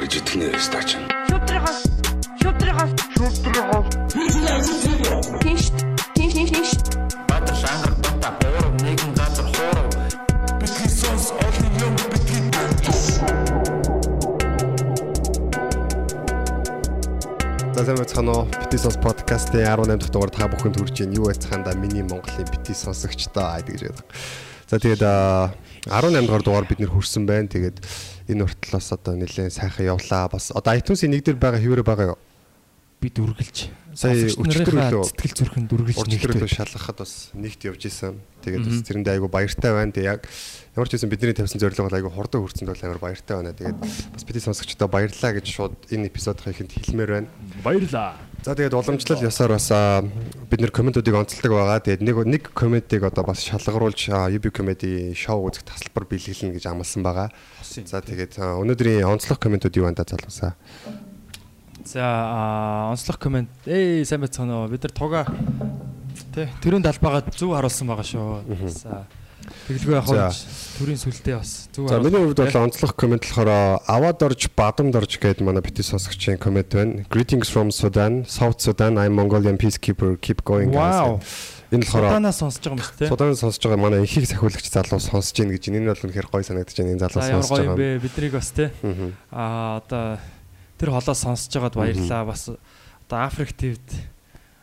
гарч итгэнэ стач. Шүтрихас шүтрихас шүтрихас Тинш тинш тинш Баатар шангар бата буурав нэгэн газар хуурав Бидний сонс олон юм бидний За сайн байцгаана уу. Бити сонс подкастын 18 дахь дугаар та бүхэнд хүрч байна. Юу байцгаанда миний Монголын бити сонсогчдоо айд гэж байдаг. За тэгээд аа, 18 дахь дугаар бид нэр хүрсэн байна. Тэгээд энэ уртлаас одоо нэлээд сайхан явлаа. Бас одоо iTunes-ийн нэг дээр байгаа хэвээр байгаа юу? бид үргэлж Сая өчтөр үлээ. сэтгэл зүрхэнд үргэлж Урдлын нэгтэй. шалгахад бас нэгт явж исэн. Тэгээд бас тэрэндээ айгу баяртай байна. Тэгээд яг ямар ч байсан бидний тавьсан зорилго бол айгу хурдан хүрсэнд бол амар баяртай байна. Тэгээд бас бидний сонсогчдоо баярлалаа гэж шууд энэ эпизодын ихэнд хэлмээр байна. Баярлаа. За тэгээд уламжлал ёсоор бас бид нэр комментуудыг онцолдог байгаа. Тэгээд нэг нэг комментиг одоо бас шалгаруулж UB comedy шоу үзэх тасалбар биелгэлнэ гэж амласан байгаа. За тэгээд өнөөдрийн онцлог комментууд юу байна да залуусаа. За онцлог комент. Эй сайн байцгаана уу. Бид нар туга тэ төрийн талбайгаа зөв харуулсан байгаа шүү. За тэглгүй хоо төрийн сүлдээ бас зөв За миний хувьд бол онцлог коммент болохоор аваад орж бадамд орж гэдэг манай бити сонсогчийн коммент байна. Greetings from Sudan, South Sudan. I'm Mongolian peacekeeper. Keep going. guys. Энэ болохоор Суданаас сонсож байгаа юм шүү дээ. Судан сонсож байгаа манай ихийг сахиулагч залуу сонсож байна гэж энэ нь бол үнэхээр гоё санагдаж байна. Энэ залуу сонсож гоё юм байгаа. бэ? Биднийг бас Мгм. аа одоо тэр холоос сонсож байгаад баярлаа. Бас одоо Африк твд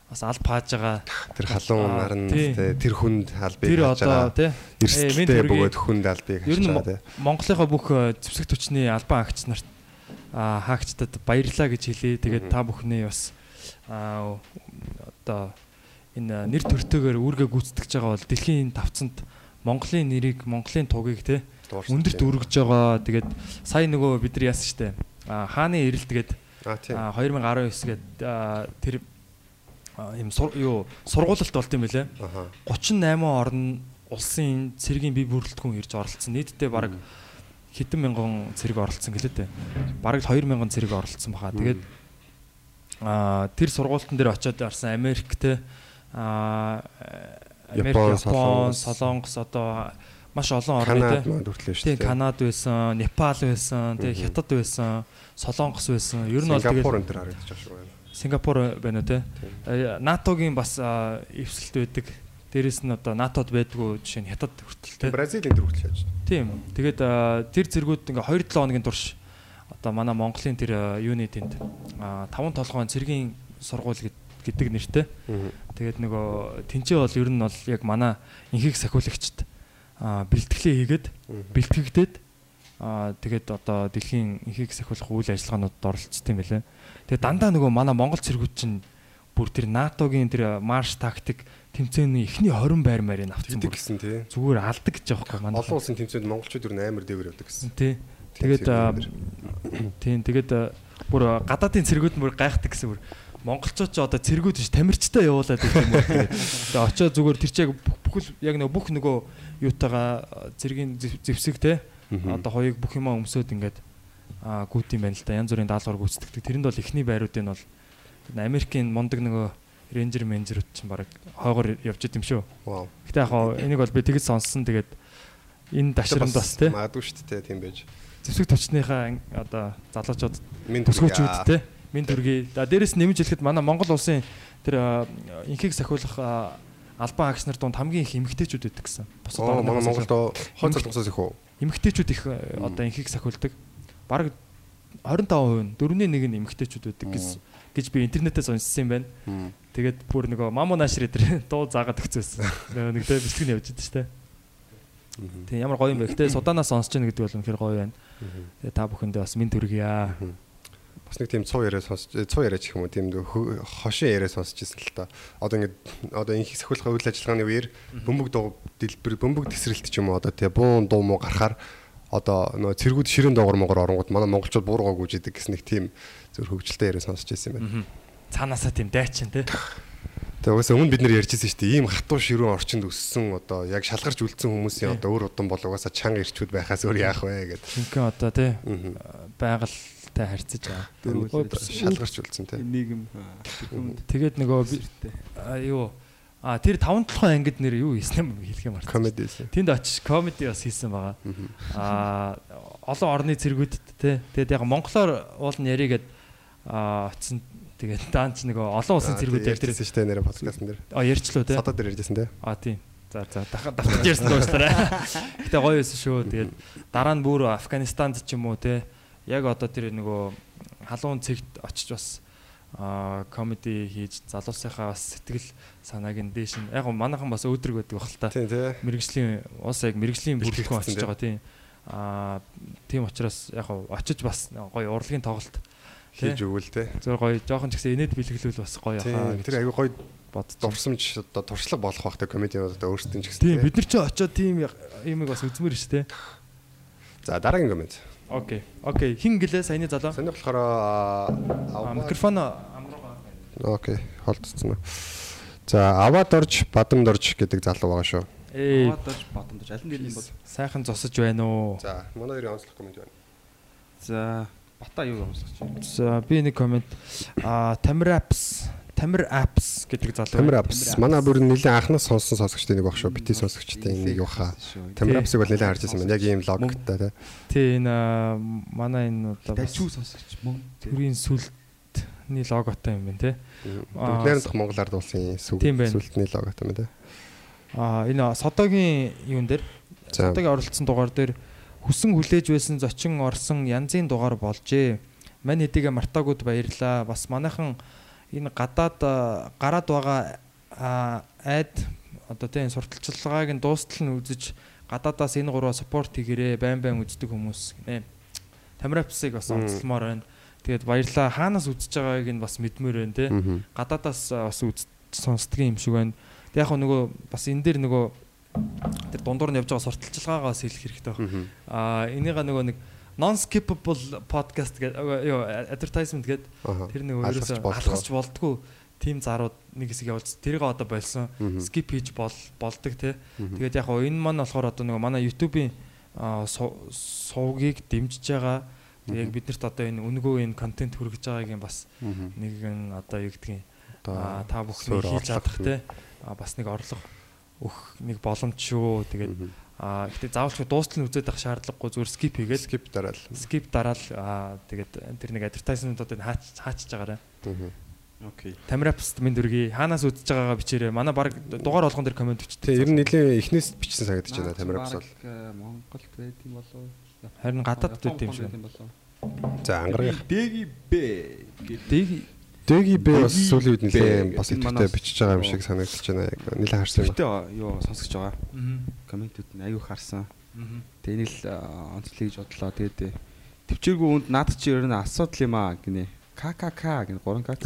бас аль пааж байгаа. Тэр халуун Аа, наран тий. тэ, тэр хүнд албыг Тэр одоо тэ Эрсдэлтэй бөгөөд хүнд албыг нь байгаа тий. Монголынхаа бүх э, зэвсэг төчний албан агч нарт аа хаагчдад баярлаа гэж хэлье. Тэгээд та бүхний бас одоо энэ нэр төртөөгөр үүргээ гүйцэтгэж байгаа бол дэлхийн тавцанд Монголын нэрийг, Монголын тугийг Дуурсан, өндөрт тий. өргөж байгаа. Тэгээд сая нөгөө бид нар яасан штэ. Аа хааны эрэлт гээд Аа тийм. аа 2019 гээд тэр юм юу сургуулалт болт юм. Аха. 38 орн улсын цэргийн бие бүрэлдэхүүн ирж оролцсон. Нийтдээ бараг хэдэн мянган цэрэг оролцсон гэлээ дээ. Бараг 2 мянган цэрэг оролцсон баха. Тэгээд аа тэр сургуультан дээр очиод арсан Америктэй аа Америк, Япон, Солонгос. Одоо маш олон орны Тийм. Канад байсан, Непал байсан, тэгээ Хятад байсан, Солонгос байсан. Ер нь бол Сингапур тэгээд энэ төр харагдаж байгаа шүү байна. Сингапур байна уу те. Э, НАТО-гийн бас эвсэлт байдаг. Дээрэс нь одоо НАТО-д байдгүй жишээ нь Хятад хүртэл те. Бразилийн төр хүртлээ яаж. Тийм. Тэгээд тэр зэргүүд ингээ 2-7 хоногийн турш одоо манай Монголын тэр юуны тэнд 5 толгойн цэргийн сургууль гэд- гэдэг нэртэй. Тэгээд нөгөө тэнцээ бол ер нь бол яг манай инхийг сахиулагчд бэлтгэлээ хийгээд бэлтгэгдээд тэгээд одоо дэлхийн инхийг сахиулах үйл ажиллагаануудад оролцсон юм байлаа. Тэгээд дандаа нөгөө манай Монгол цэргүүд чинь бүр тэр НАТО-гийн тэр марш тактик тэмцээний эхний 20 байр авчихсан Тэгдэг бүр гэсэн тий. зүгээр алдаг гэж байгаа байхгүй манай. Олон улсын тэмцээнд монголчууд нь амар дээгүүр явдаг гэсэн. Тий. Тэгээд аа, тийм тэгээд бүр аа, гадаадын цэргүүд бүр гайхдаг гэсэн бүр монголчууд ч одоо цэргүүд биш тамирчтай явуулаад гэх юм уу. Тэгээд тэгээ очиод зүгээр тэр бүх- бүхэл яг нэг бүх нөгөө юутайгаа аа, цэргийн зэвсэг те одоо хоёуг бүх юмаа өмсөд ингээд аа гүйт юм байна л да. Янз бүрийн даалгавар гүйцэтгэдэг. Тэрэнд бол эхний байрууд нь бол Америкийн мундаг нөгөө рейнжер менежерүүд чинь баг хойгоор явж идэм шүү. Вау. Гэтэ яг энийг бол би тэгж сонссон. Тэгээд энэ дашрамд бас те Магадгүй шүү дээ тийм байж. зэвсэг төвчнийхаа ан- одоо залуучууд төсгөөчүүд те минь төргий. За дээрэс нэмж хэлэхэд манай Монгол улсын тэр инхийг сахиулах албан агч нар донд хамгийн их эмгтээчүүд байдаг гэсэн. Орны манай Монголд залгасаас их үү? эмгтээчүүд их одоо инхийг сахиулдаг. Бараг 25% нь дөрөвний нэг нь эмгтээчүүд байдаг гэж гэж би интернетээс уншсан юм байна. Тэгээд бүр нөгөө мамо наашир дээр дуу заагаад өгцөөсөн. Нөгөө нэг тэ бичлэг нь явж идэв штэ. Тийм ямар гоё юм бэ. Гэтэ суданаас сонсож байгаа гэдэг бол үнэхээр гоё байна. Тэгээ та бүхэндээ бас минь төргийа. Бас нэг тийм цуу яриа сонсч цуу яриач гэх юм уу тийм хошин яриа сонсч ирсэн л та. Одоо ингэ одоо инхийг сахиулах үйл ажиллагааны үеэр бөмбөг дуу дэлбэр бөмбөг тесрэлт ч юм уу одоо тий буун дуу муу гарахаар одоо нөө цэргүүд ширэн доогор монгор оронгууд манай монголчууд буургаа гүйжидэг гэсэн нэг тийм зөв хөвгөлтэй яриа сонсч ирсэн юм байна. Цаанаасаа тийм дайчин те. Тэгээ угаасаа өмнө бид нэр ярьжсэн шүү дээ. Ийм хатуу ширүүн орчинд өссөн одоо яг шалгарч үлдсэн хүмүүсийн одоо өөр удам бол угаасаа чанга ирчүүд байхаас өөр яах вэ гэд. Шинхэн одоо те байгальтай харьцаж байгаа. Шалгарч үлдсэн тий. нийгэм Тэгээд нөгөө юу а тэр 5 толгой ангид нэр юу хийсэн юм хэлэх юм байна. Комеди. Тэнд очиж комеди бас хийсэн байгаа. Аа олон орны цэргүүдэд те. Тэгээд яг монголоор уулын яригээд аа очсон. Тэгээд даанч нэг олон улсын цэргүүд ярьжсэн шүү дээ нэрэ подкастн дээр. а ярьчлаа те. Садад дээр ярьжсэн те. А тийм. За за дахиад давтаж ярьсан дуустараа. Гэтэ гоё байсан шүү. Тэгээд дараа нь бүр Афганистанд ч юм уу те. Яг одоо тэр нөгөө халуун цэгт очиж бас а комеди хийж залуусынхаа бас сэтгэл санааг нь дээш нь яг гоо манайхан бас өөдрөг байдаг бахал та. Мэргэжлийн уус яг мэргэжлийн бүрэлдэхүүн очиж байгаа тийм. Аа тийм учраас яг гоо очиж бас гоё урлагийн тоглолт Хийж өгвөл те. зөв гоё жоохон ч гэсэн инээд бэлгэлвэл бас гоё хаа. Тэр аягүй гоё бодсон. дурсамж одоо туршлага болох бахтай комедианууд одоо өөрсдөө ч гэсэн. Тийм те. бид нар ч очоод тийм юмыг бас үзмээр шүү дээ. За дараагийн комент. Окей. Окей. Хин гэлээ саяны залуу. Саний болохоор аа Микрофон амруугаа. окей холдсон. За аваад орж бадамд орж гэдэг залуу байгаа шүү. Эй Аваад бодомдож аль нь дээр юм бол. сайхан зосож байна уу? За манай хоёрын онцлог комент байна. За бата юу байна. За би нэг комент а Тамир апс Тамир апс гэдэг залуу. Тамир апс. Манай бүр нэлийн анхнаас сонссон сонсогчтой нэг баг шүү. Бити сонсогчтой нэг хаа. Тамир апсыг бол нэлийн харж байсан байна. Яг ийм логиктай те. Тий энэ манай энэ одоо бас Дажуу сонсогч мөн. төрийн сүлтний логотой юм байна те. Аа, Бүгдээр дахь Монгол ард улсын сүг Тийм байна. сүлтний логотой юм те. А энэ содогийн юун дээр содогийн оролцсон дугаар дээр хүсэн хүлээж байсан зочин орсон янзын дугаар болжээ. Мань хэдийгэ мартаагууд баярлаа. Бас манайхан энэ гадаад а, гараад байгаа айд одоо тийм сурталчилгааг нь дуустал нь үзэж гадаадаас энэ гурваа спорт хийгэрээ байн байн үздэг хүмүүс гинэ. Тамирапсыг бас онцлмоор байна. Тэгээд баярлаа. Хаанаас үзэж байгааг нь бас мэдмээр байна те. гадаадаас а, бас үз сонсдгийн юм шиг байна. Тэг яг нөгөө бас энэ дээр нөгөө тэр дундуур нь явж байгаа сурталчилгаагаа бас хэлэх хэрэгтэй байна. Аа энийга нөгөө нэг non skippable podcast гэдэг юу advertisement гэдэг тэр ерөөсөө болдгоо. алхасч болдгоо тим зарууд нэг хэсэг явуулж тэрийг одоо болсон skip хийж бол болдог те. Тэгээд яг энэ маань болохоор одоо нөгөө манай YouTube-ийн сувгийг дэмжиж байгаа. Тэгээд биднэрт одоо энэ үнгөө энэ контент хүргэж байгаагийн бас нэгэн одоо юу гэдгийг та бүхэн хийж чадах те бас нэг орлого өөх нэг боломж шүү. Тэгээд. Аа гэтээ заавал дуустал нь үзээд авах шаардлагагүй зүгээр skip хийгээл skip дараал. skip дараал аа тэгээд тэр нэг advertisement-уудыг хаач хаачж байгаарай. Мгм. Окей. Тамирапст минь дүргий хаанаас үзэж байгаагаа бичээрэй. Манай баг дугаар болгон дээр комент бичдэг. Тэгээ ер нь нэлийн эхнээс бичсэн санагдаж байна Тамир апс бол. Монголд байд юм болов? Харин гадаад байд юм шиг. За ангараг. Дэги бэ гэдэг. Дэг Дэги бэ бас сүүлийн үед нэлээд бас идэвхтэй бичиж байгаа юм шиг санагдаж байна. Яг нэлээд харсан юм. Гэтэ юу сонсож байгаа. Комментүүд нь аюу харсан. Тэгээ энэ л онцлог гэж бодлоо. Тэгээд э, төвчээргүй үнд наад чи ер нь асуудал юм аа гинэ. ККК гин 3 КК.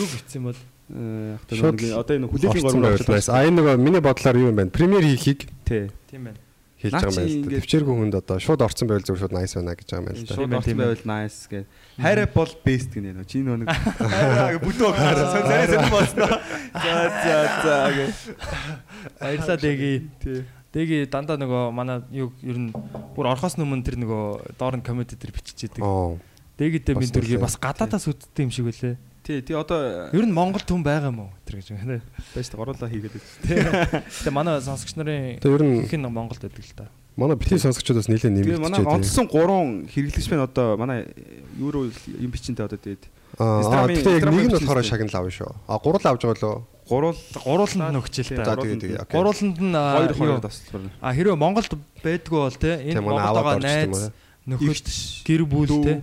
юу бичсэн бол Э, нэг одоо энэ хүлээлийн гормон nice. А энэ нөгөө миний бодлоор юу юм бэ? Премьер хийхийг Тий. тийм байна. Хийж байгаа юм байна л да. ингээд- Төвчээргүй хүнд одоо шууд орцсон байвал зүгээр шууд nice байна гэж байгаа юм байна л да. Шууд ээ. байвал nice гэдэг. Хайраа бол best гинэ нөө. Чи нөө нэг бүдөө харсан. Царай царай болсон. За за за гэ. Баярлалаа дэги. Дэги дандаа нөгөө манай юу ер нь бүр орхоос өмнө тэр нөгөө доор нь коммент дээр бичиж идэг. Дэгидээ минь нэлээд. бас гадаадаас үздэг юм шиг үлээ. Тий, тий одоо Ер нь Монгол түн байгаа юм уу? Тэр гэж байна. байж та гурлаа хийгээд байж. Тэгээ манай сонсогч нарын Тэгээ ер нь их нь Монголд байдаг л та. манай бити сонсогчдоос нэлээд Тэгээ нэмэгдэж манай онцсон 3 хэрэглэгч байна одоо манай руу юм бичэнтэй одоо тэгээд Аа тэгээ яг нэг нь болохоор шагнал авна шүү. А гурал авж байгаа лөө. гурвал Гурууланд нь өгчээ л За та. тэгээ тэгээ. Гурууланд нь аа, хоёр хоёр юу, тасалбар. А хэрвээ Монголд байдгүй бол те энэ Тэгээ Монголд байгаа найз нөхөд гэр бүл те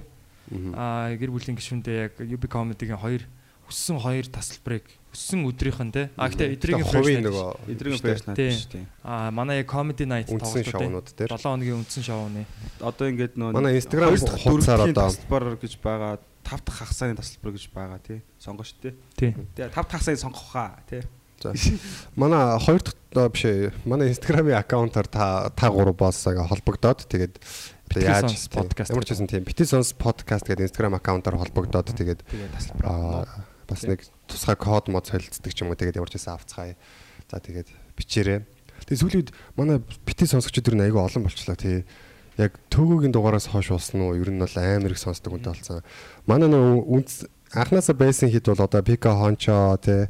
Мгм. а гэр бүлийн гишүүндээ яг UB comedy-гийн хоёр өссөн хоёр тасалбарыг өссөн өдрийнх нь те а гэтээ эдрийн хувийн нөгөө Эдрийн Тий. биш тий. а манай яг comedy night тоглолтууд шоунууд дээр. 7 хоногийн үндсэн шоуны Одоо ингээд нөө Манай Instagram хуудасаар одоо- тасалбар гэж байгаа. Тав дахь хагасны тасалбар гэж байгаа тий. Сонгош тий. тий Тэгээ тав дахь хагасыг сонгох хаа тий. За. Манай хоёр дахь биш ээ. Манай Instagram-ийн аккаунтаар та та гурав боссоо холбогдоод тэгээд одоо яаж podcast ямар ч байсан тийм Бити Сонс podcast гэдэг Instagram аккаунтаар холбогдоод тэгээд бас нэг тусгай код мод солилцдог ч юм уу тэгээд ямар ч байсан авцгаая. За тэгээд бичээрэй. Тэгээд сүүлийн үед манай бити сонсогчдод ер нь айгүй олон болчлаа тий. Яг төгөөгийн дугаараас хойш болсон уу? Ер нь бол амар их сонсдог үнтэй болсон. Манай нөө үнс анханасаа байсан хит бол одоо Пика Хончо тий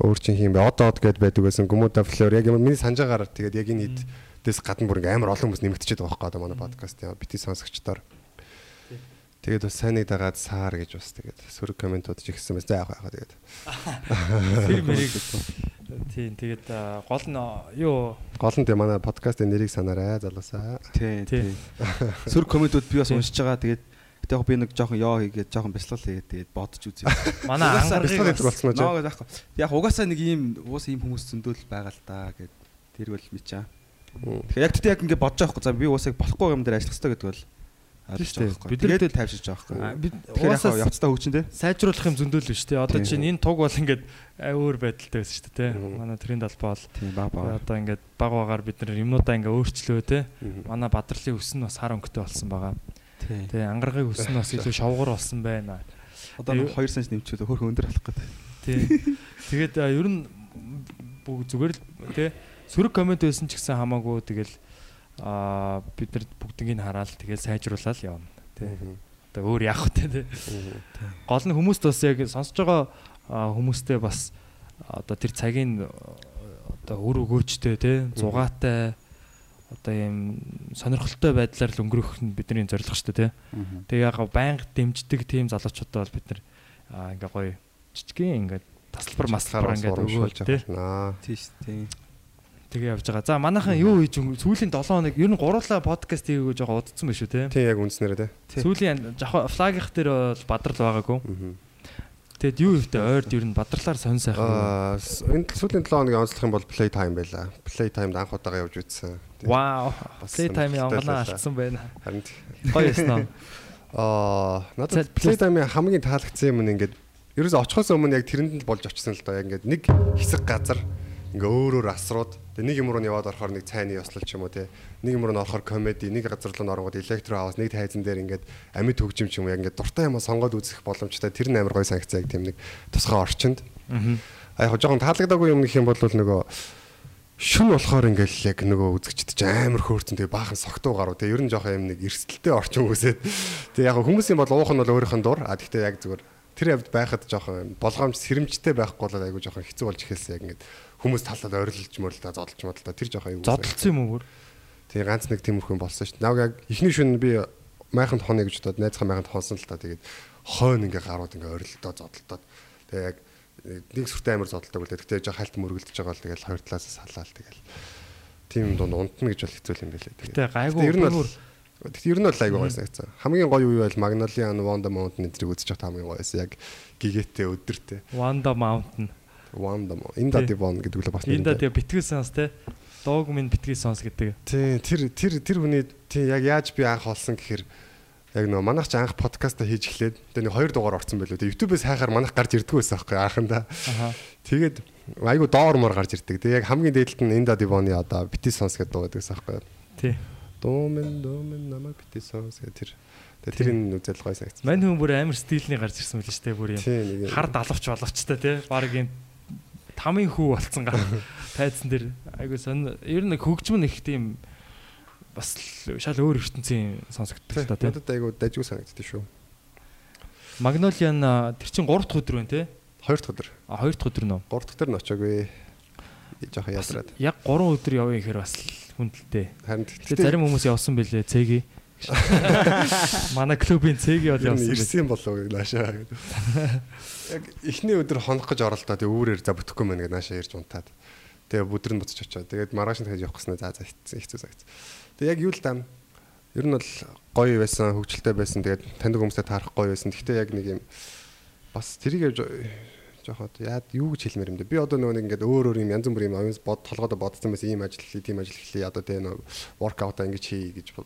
өөр чинь хийм бэ? Одод гэд байдаг байсан. Гүмүда флор яг миний санджаагаар тэгээд яг энэ хит дэс гадна бүр ингээм амар олон хүмүүс нэмэгдчихэд байгаа байхгүй одоо манай подкаст яа бити сонсогчдоор. Тэгээд бас сайныг дагаад саар гэж бас тэгээд сөрөг комментууд ч ихсэн байсан. За яах яах тэгээд. Тэр мэрийг тийм тэгээд гол нь юу Гол нь тийм манай подкастын нэрийг санаарай залуусаа. Тий, Тий. тий. Сүр комментүүд би бас уншиж байгаа. Тэгээд гэтээ яг би нэг жоохон ёо хийгээд жоохон бяцлал хийгээд тэгээд бодож үзье. манай ангарыг болсон яахгүй. Яг угаасаа нэг ийм уус ийм хүмүүс зөндөл байгаа л да гэд тэр бол мэдчаа. Тэгэхээр яг тэгтээ яг ингэ бодож байгаа хгүй. За би уусаа болохгүй юм дээр ажиллах хэрэгтэй гэдэг бол шүү дээ. Бид тэгээд тайвширч байгаа бид угаасаа явцдаа хөгжин дээ. сайжруулах юм зөндөл биш тий. Одоо чинь энэ туг бол ингээд өөр байдалтай байсан шүү дээ. Мгм. Манай трend албаа бол Тийм баг баг. одоо ингээд баг багаар бид нар юмнуудаа ингээ өөрчлөө. Мгм. Манай бадралын өс нь бас хар өнгөтэй болсон байгаа. Тий ангаргийн өс нь бас илүү шавгар болсон байна. Одоо нэг 2 сая нэмчүүд хөрх өндөр болох гэдэг. Тий. Тэгээд ер нь бүгд зүгээр л тий сөрөг комент байсан ч гэсэн хамаагүй тэгэл а бид нар бүгднийг хараад тэгэл сайжруулаад явна. Тий. Одоо өөр вэ тий. Гол нь хүмүүст бас яг сонсож байгаа хүмүүстээ бас одоо тэр цагийн одоо өр өгөөчтэй тий зугаатай одоо ийм сонирхолтой байдлаар л өнгөрөх нь бидний зорилго шүү дээ тий. Тэгээ яг байнга дэмждэг тийм залуучуудаа бол бид нар ингээ гоё жижигхэн ингээ таслбар маслбар ингээ өгөөл тий. Аа. Тийш тийм. Тэгээ явж байгаа. За манайхан юу хийж өнгө- сүүлийн 7 хоног ер нь гурлаа подкаст хийгөө жоо удцсан байх шүү тий. Тийм яг үндснэрээ тий. Тий. Сүүлийн жоохон флагийнх дээр бол бадрал байгаагүй. Тэгэд юу ихтэй ойрд ер нь бадралаар сонь сайхан. Аа энэ сүүлийн 7 хоногийн онцлох юм бол play time байла. Play time анх удаага явж үзсэн. Тий. Вау. Play time-ийн байлаа. алдсан байна. Харин Гоё яснаа. Аа За, надад play time-ийн хамгийн таалагдсан юм нь ингээд ерөөсөө очихоос өмнө яг тэрэнд л болж очсон л доо. Яг ингээд нэг хэсэг газар ингээ өөр өөр асрууд. Тэгээ нэг юм руу нь яваад орохоор нэг цайны ёслол ч юм уу те нэг юм руу нь орохоор комеди нэг газар руу нь оронгод электро хаус нэг тайзан дээр ингээд амьд хөгжим ч юм уу яг ингээд дуртай юм сонгоод үзэх боломжтой. Тэр нь амар гоё санагцаа яг тийм нэг тусгай орчинд. Аа. яг жоохон таалагдаагүй юм гэх юм бол нөгөө шүн болохоор ингээл яг нөгөө үзэгчд ч амар хөөрцөн тэгээ баахан согтуу гаруу тэгээ ер нь жоохон юм нэг эрсдэлтэй орчин үсээд. Тэгээ яг хүмүүсийн бол уух нь бол өөрийнх нь дур. А тэгтээ яг зүгээр тэр явд байхад жоохон болгоомж сэрэмжтэй байхгүй бол айгу жоохон хэцүү болж эхэлсэн яг ингээд хүмүүс талаад ойрлолж мөрлөлтөө зодолж модолтоо тэр жоохон аюу Зодолцсон юм уу тэгээ ганц нэг тиймэрхүү болсон шүү дээ яг яг ихний шүн би майханд хоно гэж бодоод найзхан майханд хонсон л та тэгээд хойно ингээ гарууд ингээ ойрлолтоо зодолтоод тэгээ яг нэг сүртэй амар зодолдог үлдээ. Тэгтээ жоо хальт мөргөлдөж байгаа бол тэгэл хоёр талаас салаал тэгэл. Тим дунд унтна гэж бол хэцүү юм байлээ. Гэтэ гайгүй ер нь бол Тэгтээ ер нь бол айгүй гоё санагцсан. Хамгийн гоё үе бол Magnolia and Wanda Mountain эдрийг байхад хамгийн гоё байсан. Яг гигээтэй өдөртэй. Wanda Mountain. Wanda Inda Devon гэдэг л бас Энда тэгээ битгий сонс те. Дууг минь битгий сонс гэдэг. Тий, тэр тэр тэр хүний тий яг яаж би анх олсон гэхээр яг нөө манайх ч анх подкаста хийж эхлээд тэгээ нэг хоёр дугаар орсон байлоо. Тэгээ YouTube-ээс хайхаар манайх гарч ирдгүү байсан аахгүй анхандаа. Тэгээд айгу доор мор гарч ирдэг. Тэгээ яг хамгийн дээдлэлт нь Инда Дивоны одоо бити сонс гэдэг дуу байдаг аахгүй. Тий. Дуумен дуумен намайг бити сонс гэх тэр. Тэгээ тэрийн үзэл гой санагц. Мань хүн бүр амар стилний гарч ирсэн мэл штэ бүр юм. Нэг Хар далавч боловчтой те. Бараг юм тамийн хүү болцсон гар. Тайцсан дээр айгу сон ер нь хөгжим нь их тийм бас шал өөр ертөнцийн сонсогддог та те. надад айгу дажгүй санагддаг шүү. Нь тэр чин 3 дахь өдөр байна те. Хоёр дахь өдөр. А 2 дахь өдөр нөө. Гурав дахь өдөр нь очоогүй. Жохоо Бас ядраад. Яг 3 өдөр явъя гэхээр бас хүндэлтэй. Харин Тэгээ зарим хүмүүс явсан бэлээ цэги. Манай клубын цэги бол явсан ирсэн болов уу наашаа. Яг эхний өдөр хонох гэж оролдоо тэгээ үүрээр за бүтэхгүй мэн гэж наашаа ирж унтаад. Тэгээ бүдэр нь буцаж очоод тэгээд маргааш нь дахиж явах гэснээр за за хэцүү цагт. Тэгээ яг юу л дам. Ер нь бол гоё байсан, хөвгчлөлтэй байсан. Тэгээд таньдаг хүмүүстэй таарах гоё байсан. Гэхдээ яг нэг юм бас тэрийг явж жоохот яад юу гэж хэлмээр юм бэ? Би одоо нөгөө нэг ингээд өөр өөр юм янз бүр юм бод толгойдо бодсон байсан ийм ажил хийх, тийм ажил хийх. Одоо тэгээ нөгөө воркаут ингэж хий гэж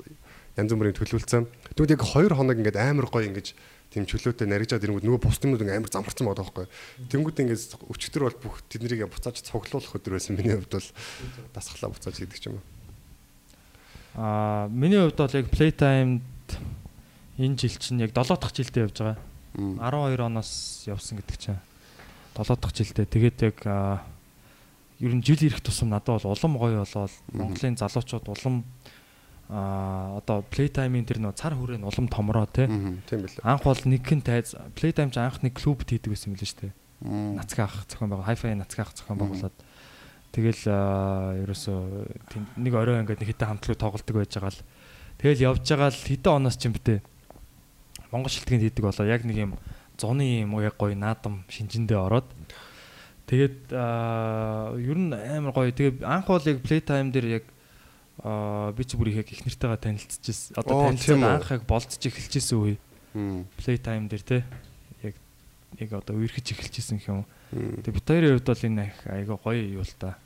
янз бүрийн төлөвлөсөн. Тэгвэл яг 2 хоног ингээд амар гоё ингэж тийм чөлөөтэй наригжаад ирэнгүүт нөгөө бус юмнууд ингээд амар замарсан байгаа байхгүй. Тэнгүүд ингээд өчтөр бол бүх тэднийг буцааж цуглуулах өдөр байсан. Миний хувьд бол дасглаа буцааж ч юм. Аа миний хувьд бол яг playtime энэ жил чинь яг 7 дахь жилдээ явж байгаа. 12 оноос явсан гэдэг чинь 7 дахь жилдээ. Тэгээд яг ер нь жил ирэх тусам надад бол улам гоё болоод Монголын залуучууд улам аа одоо playtime-ийн тэр нөө цар хүрээ нь улам томроо те. Тийм билээ. Анх бол нэгэн тайз playtime ч анх нэг клуб хийдэг байсан юм лээ шүү дээ. Нацгийн ах зохион байгуул, hi-fi нацгийн ах зохион байгуулад. Тэгэл ерөөсөө нэг орой ингээд нэг хитэ хамтлаг тоглолдог байж байгаа л. Тэгэл явж байгаа л хэдэн оноос ч юм битээ. Монгол шилтгэнд хийдэг болоо яг нэг юм зуны юм яг гоё наадам шинжэндээ ороод тэгээд ер нь амар гоё. Тэгээд анх бол яг playtime дээр яг аа би ч бүр их яг их нартайгаа танилцчихсэн. Одоо Оо, тийм танилцаад үү? анх яг болцож эхэлжсэн үе. Мм. Playtime дээр те яг яг одоо үерхэж гэх юм. Тэгээ бит хоёрын хувьд бол энэ их айгаа гоё юу л та.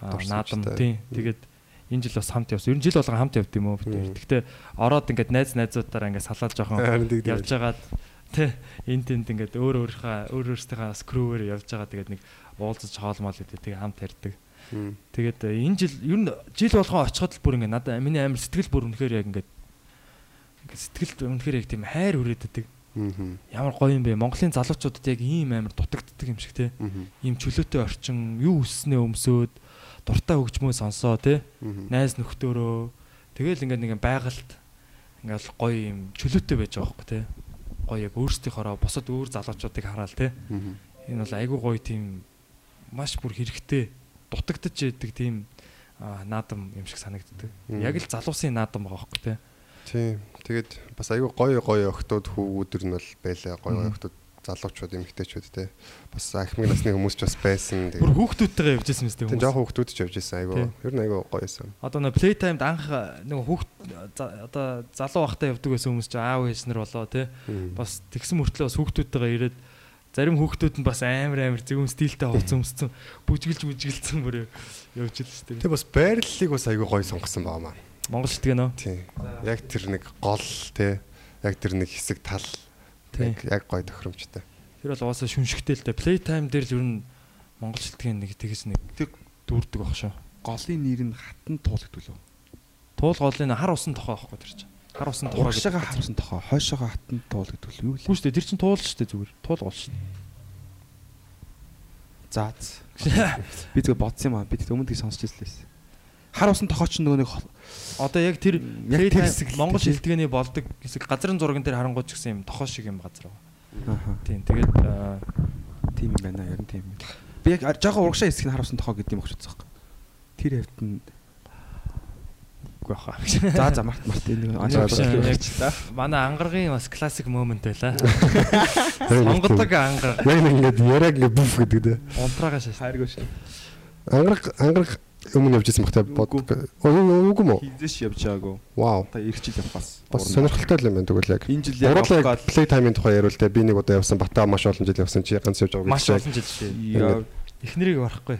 Аа наадам тийм. Тэгээд энэ жил бас хамт явсан. Ер нь жил болгон хамт явд юм уу бид хоёр. Гэхдээ ороод ингээд найз найзуудаараа ингээд салаад жоохон явж байгаад тий энэ тэнд ингээд өөр өөрийнхөө өөр өөрсдийнхээ скрүүвэр явж байгаа тэгээд нэг уулзаж хоолмол гэдэг тэгээ хамт ярьдаг. Тэгээд э, энэ жил ер нь жил болгон очиход л бүр ингээд надад миний амар сэтгэл бүр үнэхээр яг ингээд ингээд сэтгэл үнэхээр яг тийм хайр хүрээддэг. Мм. Ямар гоё юм бэ? Монголын залуучуудад яг ийм амар дутагддаг юм шиг те. Ийм чөлөөтэй орчин, юу өсснээ өмсөөд дуртай хөгжмөө сонсоо те. Найз нөхдөөрөө тэгэл ингээд нэг байгальд ингээд гоё юм чөлөөтэй байж байгаа байхгүй те. Гоё яг өөрсдийнхоороо босод өөр залуучуудыг хараал те. Энэ бол айгүй гоё тийм маш бүр хэрэгтэй дутагдж яадаг тийм аа, наадам юм шиг санагддаг. Яг л залуусын наадам байгаа байхгүй те. Тийм. Тэгээд бас аюу гоё гоё охтууд хүүгүүдэр нь бол байлаа. Гоё гоё охтууд залуучууд эмэгтэйчүүд те. Бас ахмад насны хүмүүс ч бас байсан. Бүр хүүхдүүдтэйгээ явж байсан мэт Тийм хүмүүс. жоохон хүүхдүүд ч явж аюу. Тийм. Ер нь аюу гоёсэн. Одоо нэг playtime-д анх нэг хүүхд одоо залуу байхдаа явдаг байсан хүмүүс чинь аав ээжнэр болоо те. Бас тэгсэн мөртлөө бас хүүхдүүдтэйгээ ирээд зарим хүүхдүүд нь бас амар амар зөвхөн стилтэй хувц өмссөн бүжгэлж бүжгэлцэн бүр явж л шүү дээ. Тэгээ бас байрлалыг бас аюу гоё сонгосон байгаа маа. Монгол шилдэг нөө. Тийм. Яг тэр нэг гол те. Яг тэр нэг хэсэг тал. Яг яг гоё тохиромжтой. Тэр бол угаасаа шүншигтэй л дээ. Playtime дээр л ер нь Монгол шилдгийн нэг тэгээс нэг дүүрдэг баг шүү. голын нэр нь хатан туулагдвал. Туул голын хар усан тохоо байхгүй тэр чинь. Хар усан тохоо гэдэг. Урагшаага харсан тохоо, хойшоогоо хатан туулагдвал юу вэ? Үгүй шүү дээ. Тэр чинь туул шүү дээ зүгээр. Туул шүү дээ. За. Би тэгээ бодсон юм аа. Би өмнө тийг сонсч ирсэн. Хар усан тохоо ч нөгөө нэг Одоо яг тэр яг Монгол дээ. шилдгээний болдог хэсэг газрын зурган дээр харангуйч гэсэн юм тохоо шиг юм газар. Ааха. Тийм. Тэгээд аа, Тийм юм байна. Нь тийм юм. Би яг жоохон урагшаа хэсгийг хар усан тохоо гэдэг юм багч үзсэн. Тэр хэвт нь үгүй баха. за за март март энэ анаа та. манай ангаргийн бас классик момент Сонголдог тийм. ангар Яг нэг ингээд яриаг ингээд бүф гэдэг дээ. унтраагаа шаш. Хайргүй шүү. Ангараг ангараг өмнө явж исэн бахтай бод. Оо үгүй мó. Хизээш явж байгаагүй. Вау. Одоо ирэх жил явахаас. Бас сонирхолтой л юм байна тэгвэл яг. Энэ жил авах яг play time-ийн тухай яриул те. Би нэг удаа явсан Батаа маш олон жил явсан чи ганц явж байгаа. Маш олон жил гал Эхнэрийг барахгүй.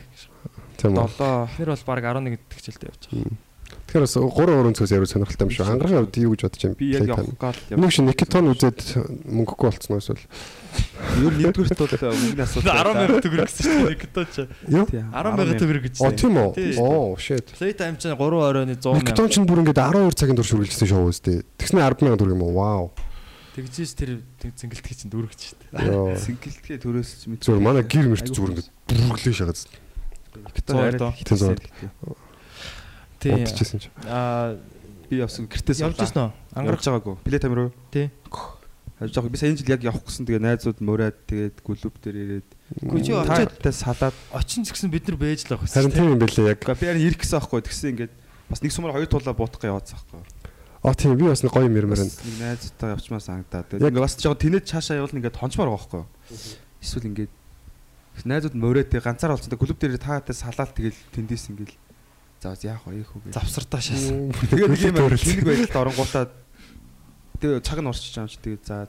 Тийм үү. 7 Эхнэр бол баг 11 дэх жилдээ явж байгаа. Тэгэхээр бас гурван өрөн цөс яриул сонирхолтой юм шүү. Ангарагын хувьд юу гэж бодож байна? би яг явах гал Нэг шиг Никитон үзээд мөнгөгүй болцсон уу эсвэл? Нь нэгдүгürt бол мөнгөний асуудал. 10 мянга төгрөг гэсэн чинь Никитон ч Юу? 10 мянга төгрөг гэж. Оо тийм үү? Оо shit. Playtime чинь 3 оройны 100 мянга. Никитон ч бүр ингээд 12 цагийн турш үргэлжлэсэн шоу үстэй. Тэгснэ 100000 төгрөг юм уу? Вау. Тэгжээс тэр зингэлтгий чинь дүүргэж шүү дээ. Йоо. Сингэлтгээ төрөөс ч мэд. Зүгээр манай гэр мэрт зүгээр ингээд бүрглээ шагаад Гитар арай Зоо, унтчихсэн чи. Аа Би явсан гэртээс явж гисэн үү? Ангарах. байгаагүй. Билет тамир уу? Тий. Явж байгаа. Би сая энэ жил яг явах гэсэн тэгээ найзууд мөрөөд тэгээд клуб дээр ирээд Гү чи очиод таатай салаад очин ч гэсэн бид нар бэж л авах Харин тийм юм бэлээ яг. Би харин ирэх гэсэн аахгүй тэгсэн ингээд бас нэг сумаар хоёр тулаа буутах гэж яваадсан аахгүй. А тийм би бас нэг гоё юм ярмаар Нэг найзтай явчмаа санагдаад. Тэгээд ингээд бас жоохон тэнэж цаашаа явал ингээд хончмоор байгаа аахгүй. Эсвэл ингээд найзууд мөрөөдөө ганцаар болсон. Клуб дээр таатай салаад тэгэл тэндээс ингээд за яах вэ ийх үү гэж. завсартаа шаасан. Тэгээд нэг юм тэнэг байдалд оронгуудаа тэгээ цаг нь урсчих юм чи тэгээд за.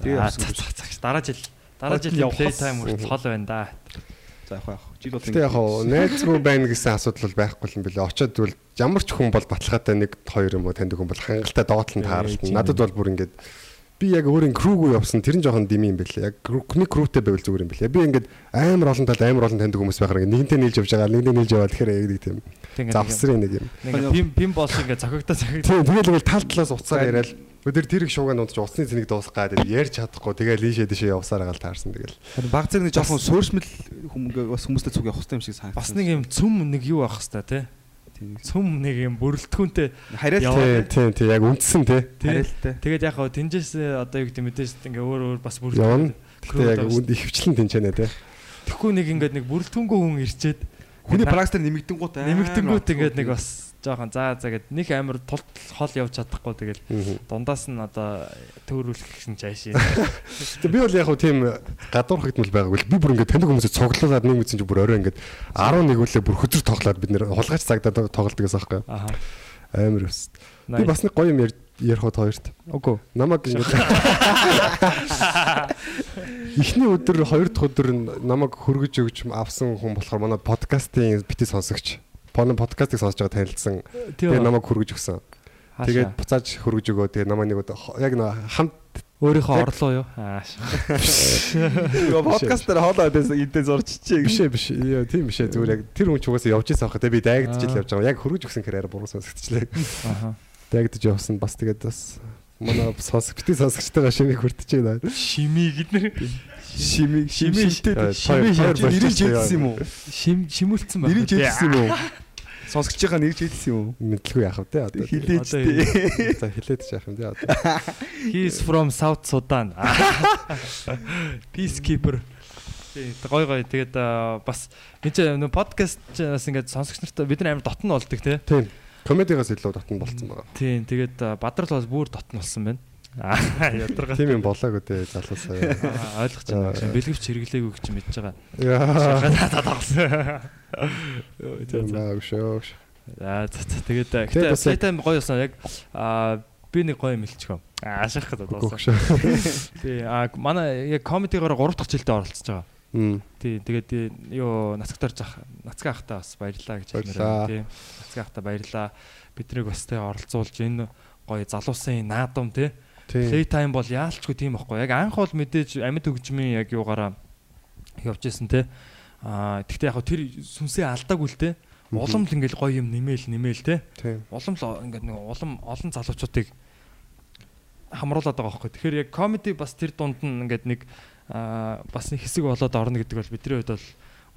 Тэгээ цац гэж. цац дараа жил дараа жил явахаас- playtime хүртэл хол байна да. За яах вэ? Жил бол яг хоо найзгүй байна гэсэн асуудал бол байхгүй юм билээ. Очоод бол ямар ч хүн бол баталгаатай нэг хоёр юм уу таньдаг хүн бол хангалттай доотлон тааралт. Надад бол бүр ингээд би яг өөрийн крүүгөө явсан тэр нь жоохон дими юм билээ. Яг нэг крүүтэй байвал зүгээр юм билээ. Би ингээд амар олон талд амар олон таньдаг хүмүүс байхаар ингээд нэгэнтэй нийлж явж байгаа, нэгэнтэй нийлж яваа тэгэхээр яг нэг тийм завсрын нэг юм. Пим пим босс ингээ цогогдоо цогогдоо. Тийм тэгэл ингээл тал талаас уцаар яриад өдөр тэр их шуугаан унтж уцны цэнийг дуусгаад ярьж чадахгүй тэгэл ийшээ дэшээ явсаар агаал таарсан тэгэл. баг зэрэг нэг жоохон сууршмал хүмүүс бас хүмүүстэй цуг явах хэрэгтэй юм шиг санагдсан. Бас нэг юм цөм нэг юу авах хэвээр те. Цөм нэг юм бүрэлдэхүүнтэй. харилт тийм тийм яг үндсэн тий. харилттай. Тэгээд яг хаа тэнжээс одоо юу гэдэг мэдээж ингээ өөр өөр бас бүрэлдэхүүн. Гэтэ яг үнд ихвчлэн тэнчэнэ тий. Тэгэхгүй нэг ингээд нэг бүрэлдэхүүнгүй хүн ирчээд Хүний пластер нэмэгдэнгууд нэмэгдэнгүүт ингээд нэг бас жоохон заа заа гэд нэг амар тул хол явж чадахгүй тэгэл дундаас нь одоо төөрүүлэх гэсэн чааш. Тэг би бол яг хөө тийм гадуур хөгдмөл байгаагүй л би бүр ингээд таньдаг хүмүүсээ цуглуулад нэг мэдсэн чи бүр орой ингээд 11 үлээ бүр хөдөр тоглоод бид нэр хулгайч цагдаа тоглолдог гэсэн байхгүй Аха. амар өс. Би бас нэг гоё юм ярих хот хоёрт. үгүй. Намаг ингээд Эхний өдөр хоёр дахь өдөр нь намайг хөргөж өгч авсан хүн болохоор манай подкастын бити сонсогч. Поно подкастыг сонсож байгаа танилцсан. Тэгээ намайг хөргөж өгсөн. Тэгээд буцааж хөргөж өгөө. Тэгээ намайг нэг удаа яг нэг хамт өөрийнхөө орлоо юу? Ааш. подкастер хоолоо дэс эдэн зурч чий. биш ээ биш. Яа тийм биш ээ. Зүгээр яг тэр хүн ч угаасаа явж аах. Тэгээ би дайгдж ил Аа. явж байгаа. Яг хөргөж өгсөн хэрэг буруу сонсогдчихлээ. Аха. Дайгдж явсан бас тэгээд бас манай сонсог бити сонсогчтойгоо шимийг хүртэж байна. Шими гэднэр Шими Шими- шимтэй. шими Хоёр- хоёр Чи нэрийг жийдсэн юм уу? шим шимүүлсэн байна. Нэрийг жийдсэн юм уу? Сонсогчийнхаа нэрийг жийдсэн юм уу? Мэдлгүй яах вэ одоо. Хилээч тээ. За хилээд яах юм дээ одоо. He is from South Sudan. Peacekeeper. Тий, гой гой. Тэгээд бас энэ подкаст бас ингээд сонсогч нартай бид нар амар дотн болдог тий. Тийм. Комедигаас илүү татан болцсон байгаа. Тийм, тэгээд бадрал бас бүр дотн болсон байна. Аа, ядаргаа. Тийм юм болоогүй дээ залуусаа. Аа, ойлгож байна. Бэлгэвч хэрэглээгүй гэж мэдж байгаа. Яа. Надад авсан. Тийм баа шүү. За за. Тэгээд яг- playtime гоё болсон. Яг аа би нэг гоё хэлчихв. Аа, шахах гэдэг болсон. Тий, аа манай яг комедигоор 3 дахь жилдээ оролцож байгаа. Тий, тэгээд э, юу нацагтар зах нацгаа ахтаа бас баярлаа гэж хэлмээр байна. Тий. Нацгаа ахтаа баярлаа. Биднийг бас тэ оролцуулж энэ гоё залуусын наадам тий. Playtime бол яалчгүй тийм байхгүй. Яг анх бол мэдээж амьд хөгжмийн яг юугаараа явж исэн тий. Аа тэгтээ яг тэр сүнсээ алдаагүй л тий. Улам л ингээл гоё юм нэмээл нэмээл тий. Улам л ингээд нэг улам олон залуучуудыг хамруулад байгаа байхгүй. Тэгэхээр яг комеди бас тэр дунд нь ингээд нэг аа бас нэг хэсэг болоод орно гэдэг бол бидний хувьд бол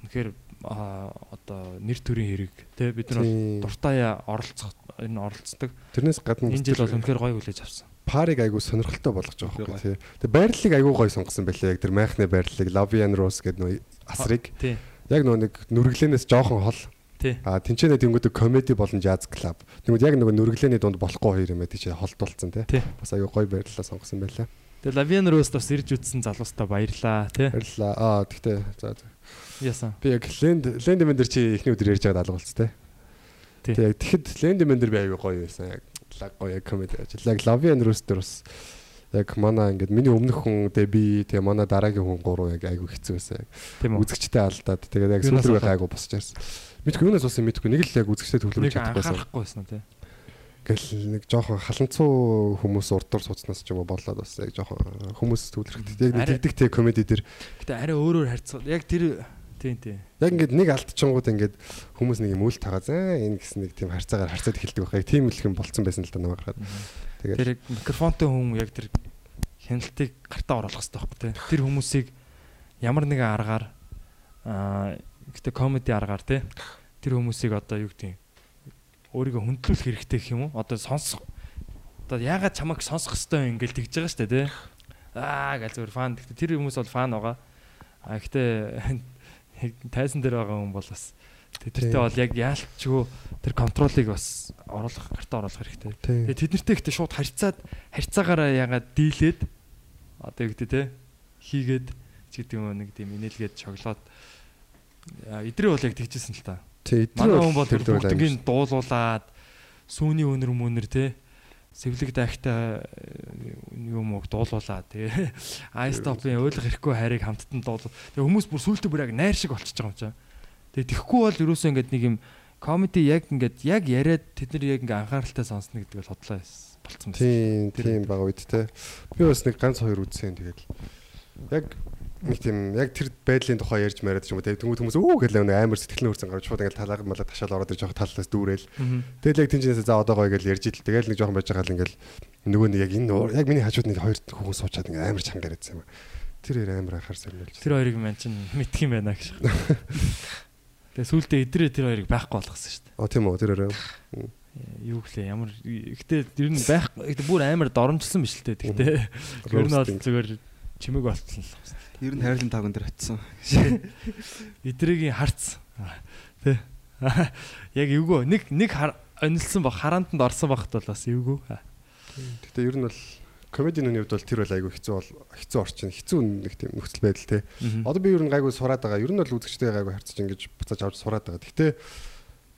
үнэхээр одоо нэр төрийн хэрэг тий бид нар дуртай оролцох энэ оролцдог. Тэрнээс гадна Энэ жил бол үнэхээр гоё хүлээж авсан. париг айгу сонирхолтой болгож байгаа байхгүй тий. Тэгээ байрлалыг айгу гоё сонгосон байлээ. Яг тэр майхны байрлалыг Lavian Rose гэдэг нөө асрыг Тий. яг нөө нэг нүргэлэнээс жоохон хол Тий. А тэнцэнэ тэнгүүд комеди болон jazz club. Тэнгүүд яг нөгөө нүргэлээний дунд болохгүй хоёр юм чи холдуулсан тий. Тий. Бас аюу гоё байрлалаа сонгосон байлаа. Тэгээ Lavian Rose бас ирж үтсэн залуустаа баярлаа тий. Баярлалаа. Аа тэгтээ за за. Яасан. би яг ленд лендмен дээр чи эхний өдөр ярьж байгаад алга болц тий. Яг тэгэхэд лендмен дээр би аюу гоё байсан. Яг лаг гоё комеди ажил. Яг Lavian Rose дээр бас яг манай ингээд миний өмнөх хүн тэгээ би тэгээ манай дараагийн хүн гурав яг айгу хэцүү байсан. Үзэгчтэй алдаад тэгээд яг болоод? айгу босч ярьсан. Мэдгүй юунаас болсон мэдгүй нэг л яг үзэгчтэй төлөвлөж чадахгүй байсан. тий. Гэл нэг жоохон халанцуу хүмүүс урдуур сууцнаас ч юм уу болоод бас яг жоохон хүмүүс төвлөрөхтэй. Яг нэг тэгдэг те комеди дээр Гэтэ арай өөрөөр харьцаа. Яг тэр тий тий. яг ингээд нэг алдчихангууд ингээд хүмүүс нэг юм үйл тагаа заа энэ гэсэн нэг тийм харьцаагаар харьцаад эхэлдэг байх. Яг тийм л юм болцсон байсан л да намайг хараад. Тэгээд Тэр микрофонтой хүн яг тэр хяналтыг гартаа оруулах хэрэгтэй байхгүй тий. Тэр хүмүүсийг ямар нэгэн аргаар аа гэтээ комеди аргаар тий. Тэр хүмүүсийг одоо юу гэдэг өөрийгөө хөндлүүлэх хэрэгтэй гэх юм уу? Одоо сонсох одоо яагаад чамайг сонсох юм ингээл тэгж байгаа шүү дээ тий. Аа гал зүгээр фан. Гэтээ тэр хүмүүс бол фан байгаа. А гэтээ тайсан дээр байгаа хүн бол бас тэдэртээ бол яг яалтчгүй тэр контролыг бас оруулах гартаа оруулах хэрэгтэй. Тэгээ тэднэртэй ихтэй шууд харьцаад харьцаагаараа ягаад дийлээд одоо юу гэдэг те хийгээд ч гэдэг юм нэг тийм инээлгээд шоглоод а, эдрээ бол яг тэгжсэн л та. Манай хүн бол тэр тэр бүгднийг дуулуулад сүүний өнөр мөнөр те сэвлэг дахтай юм уу дуулуулаад тэгээ айстопын ойлгох хэрэггүй хайрыг хамттан дуулуу. Тэгээ хүмүүс бүр сүултээ бүр яг найр шиг болчихж байгаа юм чаа. Тэгээ тэхгүй бол ерөөсөө ингээд нэг юм комеди яг ингээд яг яриад тэд нар яг ингээ анхааралтай сонсно гэдэг бол хотлоо болцсон байна. Тийм, тийм бага үед те. Би бас нэг ганц хоёр үзсэн тэгэл. Яг нэг тийм яг тэр байдлын тухай ярьж мариад ч юм уу. Тэнгүүд хүмүүс өө нэг амар сэтгэлэн хөрсөн гарч шууд ингээл талаа малаа ташаал ороод ирж байгаа талаас дүүрэл. Тэгэл яг тэнцэнээс за одоо гоё гэж ярьж идэл. Тэгэл нэг жоохон байж байгаа л ингээл нөгөө нэг яг энэ яг миний хажууд нэг хоёр хүмүүс суучаад ингээл амар чангаар ярьсан юм. Тэр хоёр амар анхаар сэрнэлж. Тэр хоёрыг маань чинь мэдх юм байна гэж. Тэгээ сүултээ эдрээ тэр хоёрыг байхгүй болгосон шүү дээ. А тийм үү тэр хоёр. Э, Юу гэлээ ямар гэтээ ер нь байх бүр амар доромжсон биш л дээ. Гэтээ ер нь бол зүгээр чимэг болтол. Ер нь хайрлан тавган дээр очисон. Эдрийн харц. Тэ. Яг эвгүй нэг нэг онилсан баг хараанданд орсон багт бол бас эвгүй. Гэтэ ер нь бол комедийн үний хувьд бол тэр бол айгүй хэцүү бол хэцүү орчин хэцүү нэг тийм нөхцөл байдал те. Одоо би ер нь гайгүй сураад байгаа. Ер нь бол үзэгчтэй гайгүй харцаж ингэж буцааж авч сураад байгаа. Гэтэ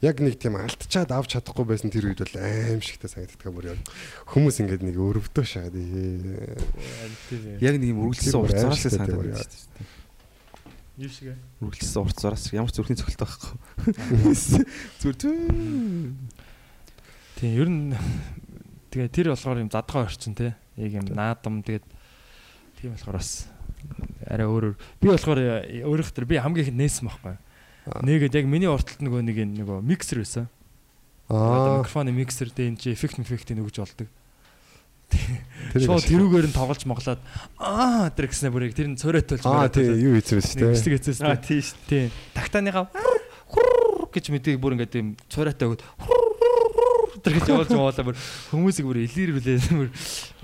яг нэг тийм алтчаад авч чадахгүй байсан тэр үед бол аим шигтэй санагддаг юм яг хүмүүс ингээд нэг өрөвдөө шаад яг нэг юм үргэлжлсэн урт зураас санагдаад байна шүү дээ. Юу шиг ээ. Үргэлжлсэн урт зураас ямар ч зүрхний цогцолтой байхгүй. Зүр Тийм ер нь тэгээ тэр болохоор юм задгаа орчин те. Яг юм наадам тэгээд тийм болохоор бас арай өөрөөр би болохоор өөрөөх төр би хамгийн их нээсэн байхгүй. Нэгэд яг миний урталт нөгөө нэг нөгөө миксер байсан. Аа микрофоны миксер дээр энэ чи эффект эффектийг өгж болдог. Шууд тэрүүгээр нь тоглож моглоод аа тэр гэснээр бүрийг тэр нь цоройт болж Аа тий юу хийсэн бэ шүү дээ. Хэсэг хэсээс Аа тий шүү. Тий. Тактаныгаа гэж мэдээ бүр ингээд юм цоройтой өгд тэр гэж явуулж явуулаа бүр хүмүүсийг бүр илэрүүлээ бүр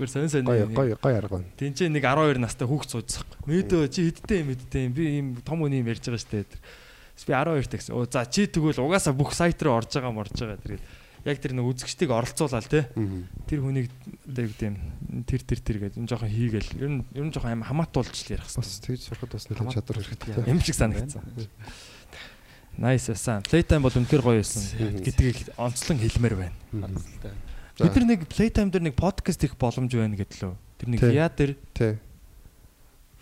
бүр сонь сонь гой гой гой арга байна. Тинчээ нэг 12 настай хүүхд суудсах. Мэдөө чи хэдтэй юм хэдтэй юм би ийм том үний юм ярьж байгаа шүү дээ. Би 12 та гэсэн. Оо за чи тэгвэл угаасаа бүх сайт руу орж байгаа морж байгаа. Тэгээд яг тэр нэг үзэгчдийг оролцуулаад те. Тэр хүнийг одоо юу гэдэм тэр тэр тэр гэж энэ жоохон хийгээл. Ер нь ер нь жоохон аим хамаатуулж ярих бас тэгж сурахад бас нэлээд чадвар хэрэгтэй. Юм шиг санагдсан. Nice байсан. Playtime бол үнэхээр гоё байсан гэдгийг онцлон хэлмээр байна. Бид нар нэг Playtime дээр нэг подкаст хийх боломж байна гэдлөө. Тэр нэг яа дээр Тий.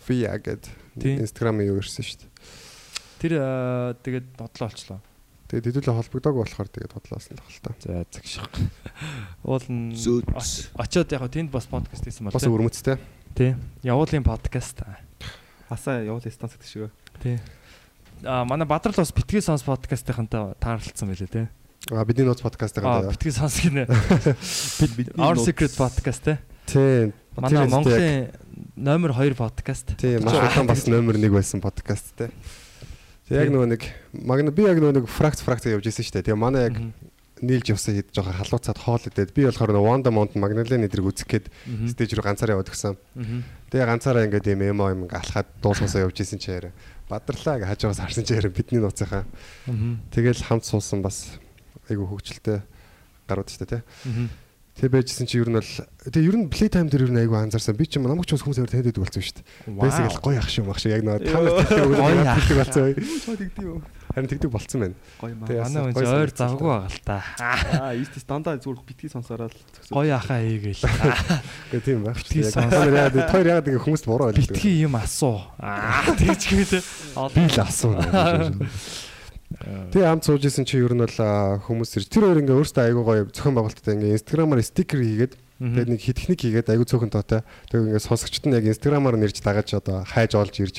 Фия гэд Instagram-ыг юу ирсэн шүү дээ. Тэр тэгээд бодлоо олчлоо. Тэгээд хэдүүлээ холбогдоог болохоор тэгээд бодлоосон л хэл та. За загших. Уул нь очоод яг тэнд бас подкаст хийсэн бол. Бас өрмөцтэй. Тий. Явуулын подкаст. Асаа явуул станц гэдэг шиг. Тий. А манай Бадрал бас битгий сонс подкастынхантай таарлцсан байлээ тий. А бидний ноц подкастынхантай. А битгий сонс гинэ. Our Secret podcast тий. Тий. Манай Монголын номер 2 подкаст. Тий, маш удаан бас номер 1 байсан подкаст тий. Тэг яг нөгөө нэг магна би яг нөгөө нэг фракц фракц явж исэн шүү дээ. Тэгээ манай яг нийлж явсан хэд жоохон халууцаад хоол идээд би болохоор нөгөө Wanda Mountain Magdalene эдрийг үзэх гээд стейж рүү ганцаараа яваад гисэн. Тэгээ ганцаараа ингээд юм эмо юм алхаад дуусгасаа явж исэн чи яриа. Бадарлаа гэж хажуугаас харсан чи яриа бидний нууцынхаа. Тэгэл хамт суусан бас айгу хөвгчлээ гарууд шүү дээ. Тэг байжсэн чи ер нь бол тэг ер нь play time дээр ер нь айгүй анзаарсан. Би ч юм намайг ч хүмүүс амар таниад болсон шүү дээ. Basic л гоё ах шиг шиг яг нэг та нар тэгдэг гоё ах шиг болсон. Юу? Харин тэгдэг болцсон байна. Гоё маа. Манай хүн ойр завгүй байгаа л та. Аа, ийс дандаа зүгээр битгий сонсороод гоё ахаа хийгээл. Гэ тийм байх. Битгий сонсоо. Яг тойр яг нэг хүмүүст буруу ойлгдог. Битгий юм асуу. Аа, тэгж хэмээн. Би л асуу. Тэгээ хамт сууж исэн чи ер нь бол хүмүүс ирж тэр хоёр ингээ өөртөө айгуу гоё зохион байгуулалттай ингээ инстаграмаар стикер хийгээд тэгээд нэг хит техник хийгээд айгуу цөөхөн тоотой. Тэгээд ингээ сонсогчд нь яг инстаграмаар нэрж дагаж одоо хайж олж ирж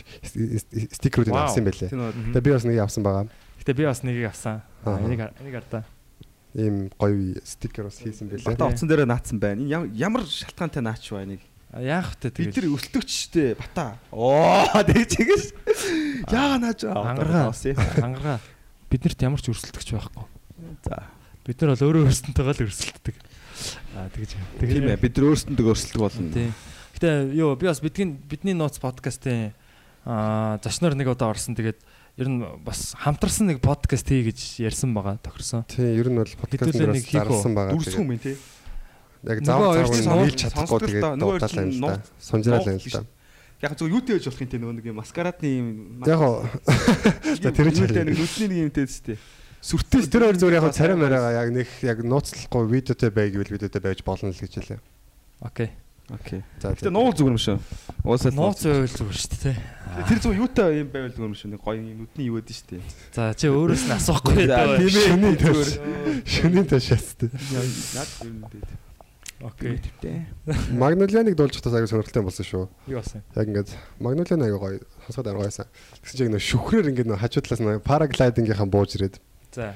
стикерүүдийг авсан байлээ. Тэгээд би бас нэг авсан байгаа. Гэтэ би бас нэгийг авсан. Энийг энийг ардаа. Ийм гоё стикер бас хийсэн байлээ. Бата утсан дээр наацсан байна. Энэ ямар шалтгаантай наач ба энийг Яах вэ тэгээд бид нар өсөлтөгч штэ бата. Оо тэгж чигээс яага нааж ангараа ангараа биднэрт ямар ч өрсөлдөгч байхгүй. За бид нар бол өөрөө өөрсөнтэйгээ л өрсөлддөг. Аа тэгэж. Тийм ээ бид нар өөрсөндөө өрсөлдөг болно. Тийм. Гэтэ юу би бас бидний бидний нууц подкастын аа зочноор нэг удаа орсон тэгээд ер нь бас хамтарсан нэг подкаст хий гэж ярьсан байгаа тохирсон. Тийм ер нь бол подкаст дээр зарсан байгаа. Дүрсгүй юм тий. Яг зав зав нийлж чадахгүй тэгээд дуудаал юм л да. Сунжраал юм л да. Яг зөв юутэй байж болох юм те нөгөө нэг маскарадны юм. Яг. Тэр ч нэг нүдний нэг юмтэй зү. Сүртэй тэр хоёр зүгээр яг царай мараа яг нэг яг нууцлахгүй видеотэй бай гэвэл видеотэй байж болно л гэж хэлээ. Окей. Окей. За тэгээ нуул зүгээр юм шүү. Уусаа нууц байвал зүгээр шүү дээ. Тэр зүгээр юутай юм байвал зүгээр юм шүү. Нэг гоё нүдний юу байдэн шүү дээ. За чи өөрөөс нь асуухгүй. Тийм ээ. Шүний төш. Шүний төш шаттай. Наад юм дээ. Окей. Магнолианыг дуулж тас аягүй сонирхолтой болсон шүү. Юу басан? Яг ингээд Магнолиан аягүй гоё сонсоод аягүй гоёсан. Тэгсэн чинь нөө шүхрээр ингээд нөө хажуу талаас нөө параглайдингийнхан бууж ирээд. За.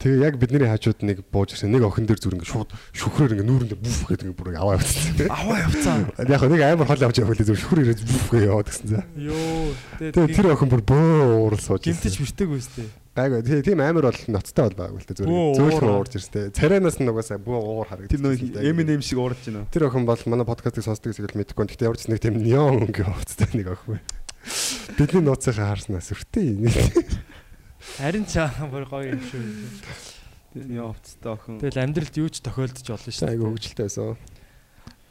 Тэгээ яг бидний хажууд нэг бууж ирсэн. Нэг охин дээр зүр ингээд шууд шүхрээр ингээд нүүрэндээ бүф гэдэг ингээд бүр аваа явцсан. Аваа явцсан. Яг нэг амар хол авч явах үлээ зүр шүхрээр ирээд бүф гээ яваад гэсэн за. Йоо. Тэгээ тэр охин бүр бөө уурал сууж. Гимтэж мөртэйг үстэй. Гайгүй. Тэгээ тийм амар бол ноцтой бол байггүй л тэ Бүү, зүгээр. Зөөлхөн уур. уурж ирс тэ. Царайнаас нь угаасаа бүү уур харагдаж. Тэр нөө Eminem шиг уурж байна. Тэр охин бол манай подкастыг сонсдог гэсэн мэдэхгүй. Гэхдээ ямар ч нэг тийм неон өнгө хувцастай нэг охин байна. Бидний нууцынхаа харснаас өртөө. Харин чаа бүр гоё юм шүү. Яа хувцастай охин. Тэгэл амьдралд юу ч тохиолдож болно шүү. Айгу хөвгөлтэй байсан.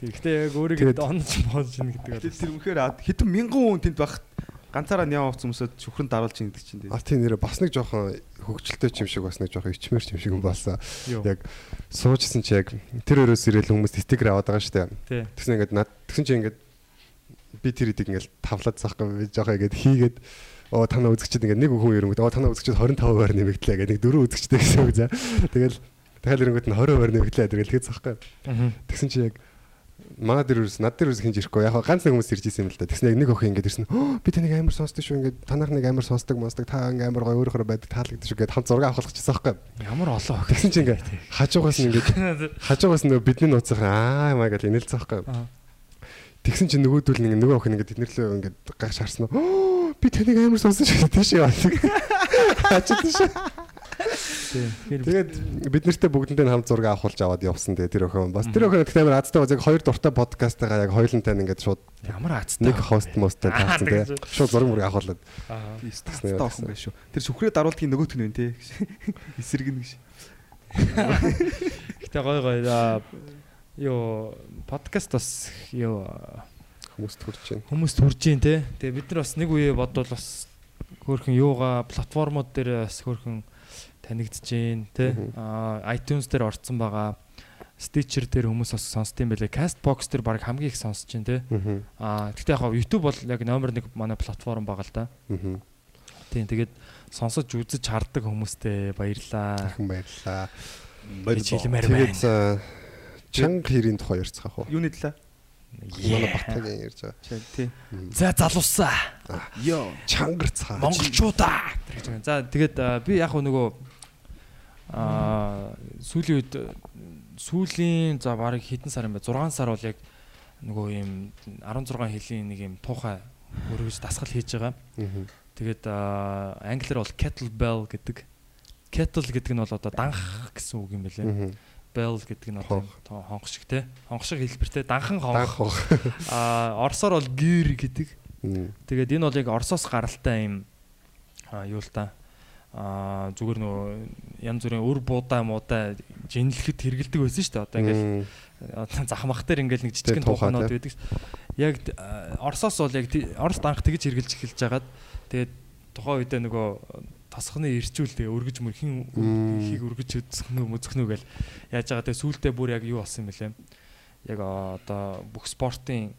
Тэгэхдээ яг өөрийгөө донж боож ийн гэдэг Тэр бол. тэр үнэхээр хэдэн мянган хүн тэнд байх ганцаараа няа хувцас хүмүүсэд шүхрэн даруулж ийн гэдэг чинь. А тийм нэрэ бас нэг жоохон хөвгөлтэй юм шиг бас нэг жоохон ичмэр юм шиг юм болсон. Яг суужсэн чи яг тэр өрөөс ирэл хүмүүс стикер аваад байгаа шүү дээ. Тий. Тэгсэн ингээд над тэгсэн чи ингээд би тэр хэдийг ингээд тавлаад заахгүй би жоохон ингээд хийгээд оо танаа үзэгчд ингээд нэг хүн ирэнгүүт оо танаа үзэгчд 25%-аар нэмэгдлээ гэдэг нэг дөрөв үзэгчтэй гэсэн үг за. Тэгэл дахиад ирэнгүүт нь 20%-аар нэмэгдлээ гэдэг л хэлж заахгүй. Аа. Тэгсэн чи яг манай дээр ерөөс над дээр ерөөс хинж ирэхгүй яг ганц нэг хүмүүс ирж исэн юм л да. Тэгсэн яг нэг охин ингээд ирсэн. Би таныг амар сонсдог шүү ингээд танах нэг амар сонсдог монсдог та ингээд амар гоё өөрөөр байдаг таалагддаг шүү гэдэг хамт зураг авах гэсэн байхгүй. Ямар олон охин. Тэгсэн чи ингээд хажуугаас нь ингээд хажуугаас нь бидний нууцсан аа маа гэж инээлцсэн байхгүй. Тэгсэн чи нөгөөдөл нэг нөгөө охин ингээд тэднэрлөө ингээд гаш харсан. Би таныг амар сонсон шүү тийш яа. Хачаад тийш. Тэгээд бид нартэй бүгдэндээ хамт зураг авахулж аваад явсан тэгээ тэр охин бас тэр охин гэхдээ амар азтай бас яг хоёр дуртай подкастаа яг хоёулантай ингээд шууд ямар азтай. нэг хост мостой тэгэж. тэгээ шууд зураг мөрөг авахулаад Аа. Статтай охин байх шүү. Тэр шүхрээ даруулдгийн нөгөөт нь вэ те. Эсрэг нэг ш. Гэтэ гой гой юу подкаст бас юу хүмүүст хүрч байна. хүмүүст хүрж гин те. Тэгээ бид нар бас нэг үе бодвол бас хөөрхөн юугаа платформуд дээр бас хөөрхөн те. Мгм. Аа iTunes дээр орцсон байгаа. Stitcher дээр хүмүүс бас сонсд юм байлээ. Castbox дээр баг хамгийн их сонсож гин те. Аа. Гэхдээ яг YouTube бол яг номер 1 манай платформ байгаа л да. Тийм тэгээд сонсож үзэж хардаг хүмүүстээ баярлаа. Ахын баярлаа. Байна. Тэгээд чанга хэрийн тухай ярьцгаах уу? Юуны талаа? Манай батагийн ярьж байгаа. Чи тий. За залуусаа. Йоо. Чангар цаа. Монголчуудаа гэж байна. За тэгээд би яг нөгөө аа сүүлийн үед сүүлийн за барыг хэдэн сар юм бэ? 6 сар бол яг нөгөө ийм 16 хэлийн нэг ийм туухай өргөж дасгал хийж байгаа. Аа. Тэгээд англиар бол kettlebell гэдэг. Kettle гэдэг нь бол одоо данх гэсэн үг юм байлээ. Аа. Bell гэдэг нь одоо Хонх. шиг те. Хонх шиг хэлбэртэй данхан Данх хонх. уу. А орсоор бол gear гэдэг. Тэгээд энэ бол яг Оросоос гаралтай юм юу л та а зүгээр нөө янз бүрийн өр буудаа муудаа жинлэхэд хэрэгэлдэг байсан шүү дээ. Одоо ингээл захмах дээр ингээл нэг тухайнууд тий. байдаг. Яг Оросоос бол яг тий- Орос данх тэгж хэрэгжилж эхэлж хагаад тэгээд тухайн үедээ нөгөө тасхны ирчүүл тэгээ өргөж мөр хин Мм. ихийг өргөж өдсгнөө мөзгнөө гэл яаж байгаа тэгээ сүултээ бүр яг юу болсон юм бэлээ. Яг одоо бүх спортын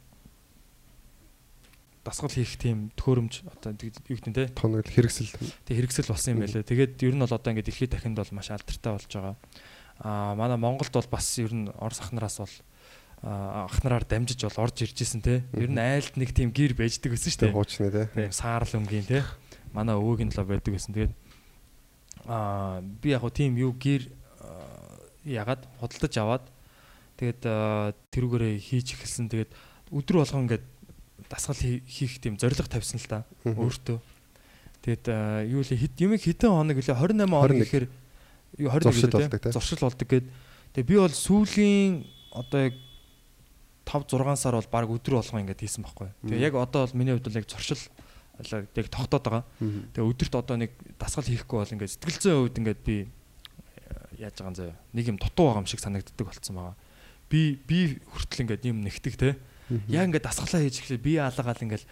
дасгал хийх тийм төхөөрөмж одоо юу гэдэг нь те Тоног хэрэгсэл. тэг хэрэгсэл болсон юм байлээ. Тэгээд ер нь бол одоо ингээд дэлхийд дахинд бол маш алдартай болж байгаа. Аа манай Монголд бол бас ер нь Орос ахнараас бол аа, ахнараар дамжиж бол орж ирж исэн те. Ер нь айлд нэг тийм гэр байждаг гэсэн шүү дээ. хуучны те. Тийм саарл өнгийн те. Манай өвөгийн талаа байдаг гэсэн. Тэгээд аа би яг хөө тийм юу гэр аа, ягаад худалдаж аваад тэгээд тэрүүгээрээ хийж эхэлсэн. Тэгээд өдөр болгон ингээд дасгал хий- хийх тийм зориг тавьсан л Мгм. өөртөө. Тэгээд аа, юу л хэд юм хэдэн хоног лээ 28 хоног 21. гэхээр юу 21 Зуршил гэлээ, болдог, те? Зуршил болдог гээд тэгээд би бол сүүлийн одоо яг 5 6 сар бол баг өдөр болгон ингээд хийсэн байхгүй. Тэгээ яг одоо бол миний хувьд бол яг зуршил яг тогтоод байгаа. Тэгээ өдөрт одоо нэг дасгал хийхгүй бол ингээд сэтгэл зүйн хувьд ингээд би э, яаж байгаа юм заяа. Нэг юм дутуу байгаа юм шиг санагддаг болцсон байгаа. Би би хүртэл ингээд юм нэгтэг те. Яг ингээд дасгалаа хийж эхлэв би алгаал ингээд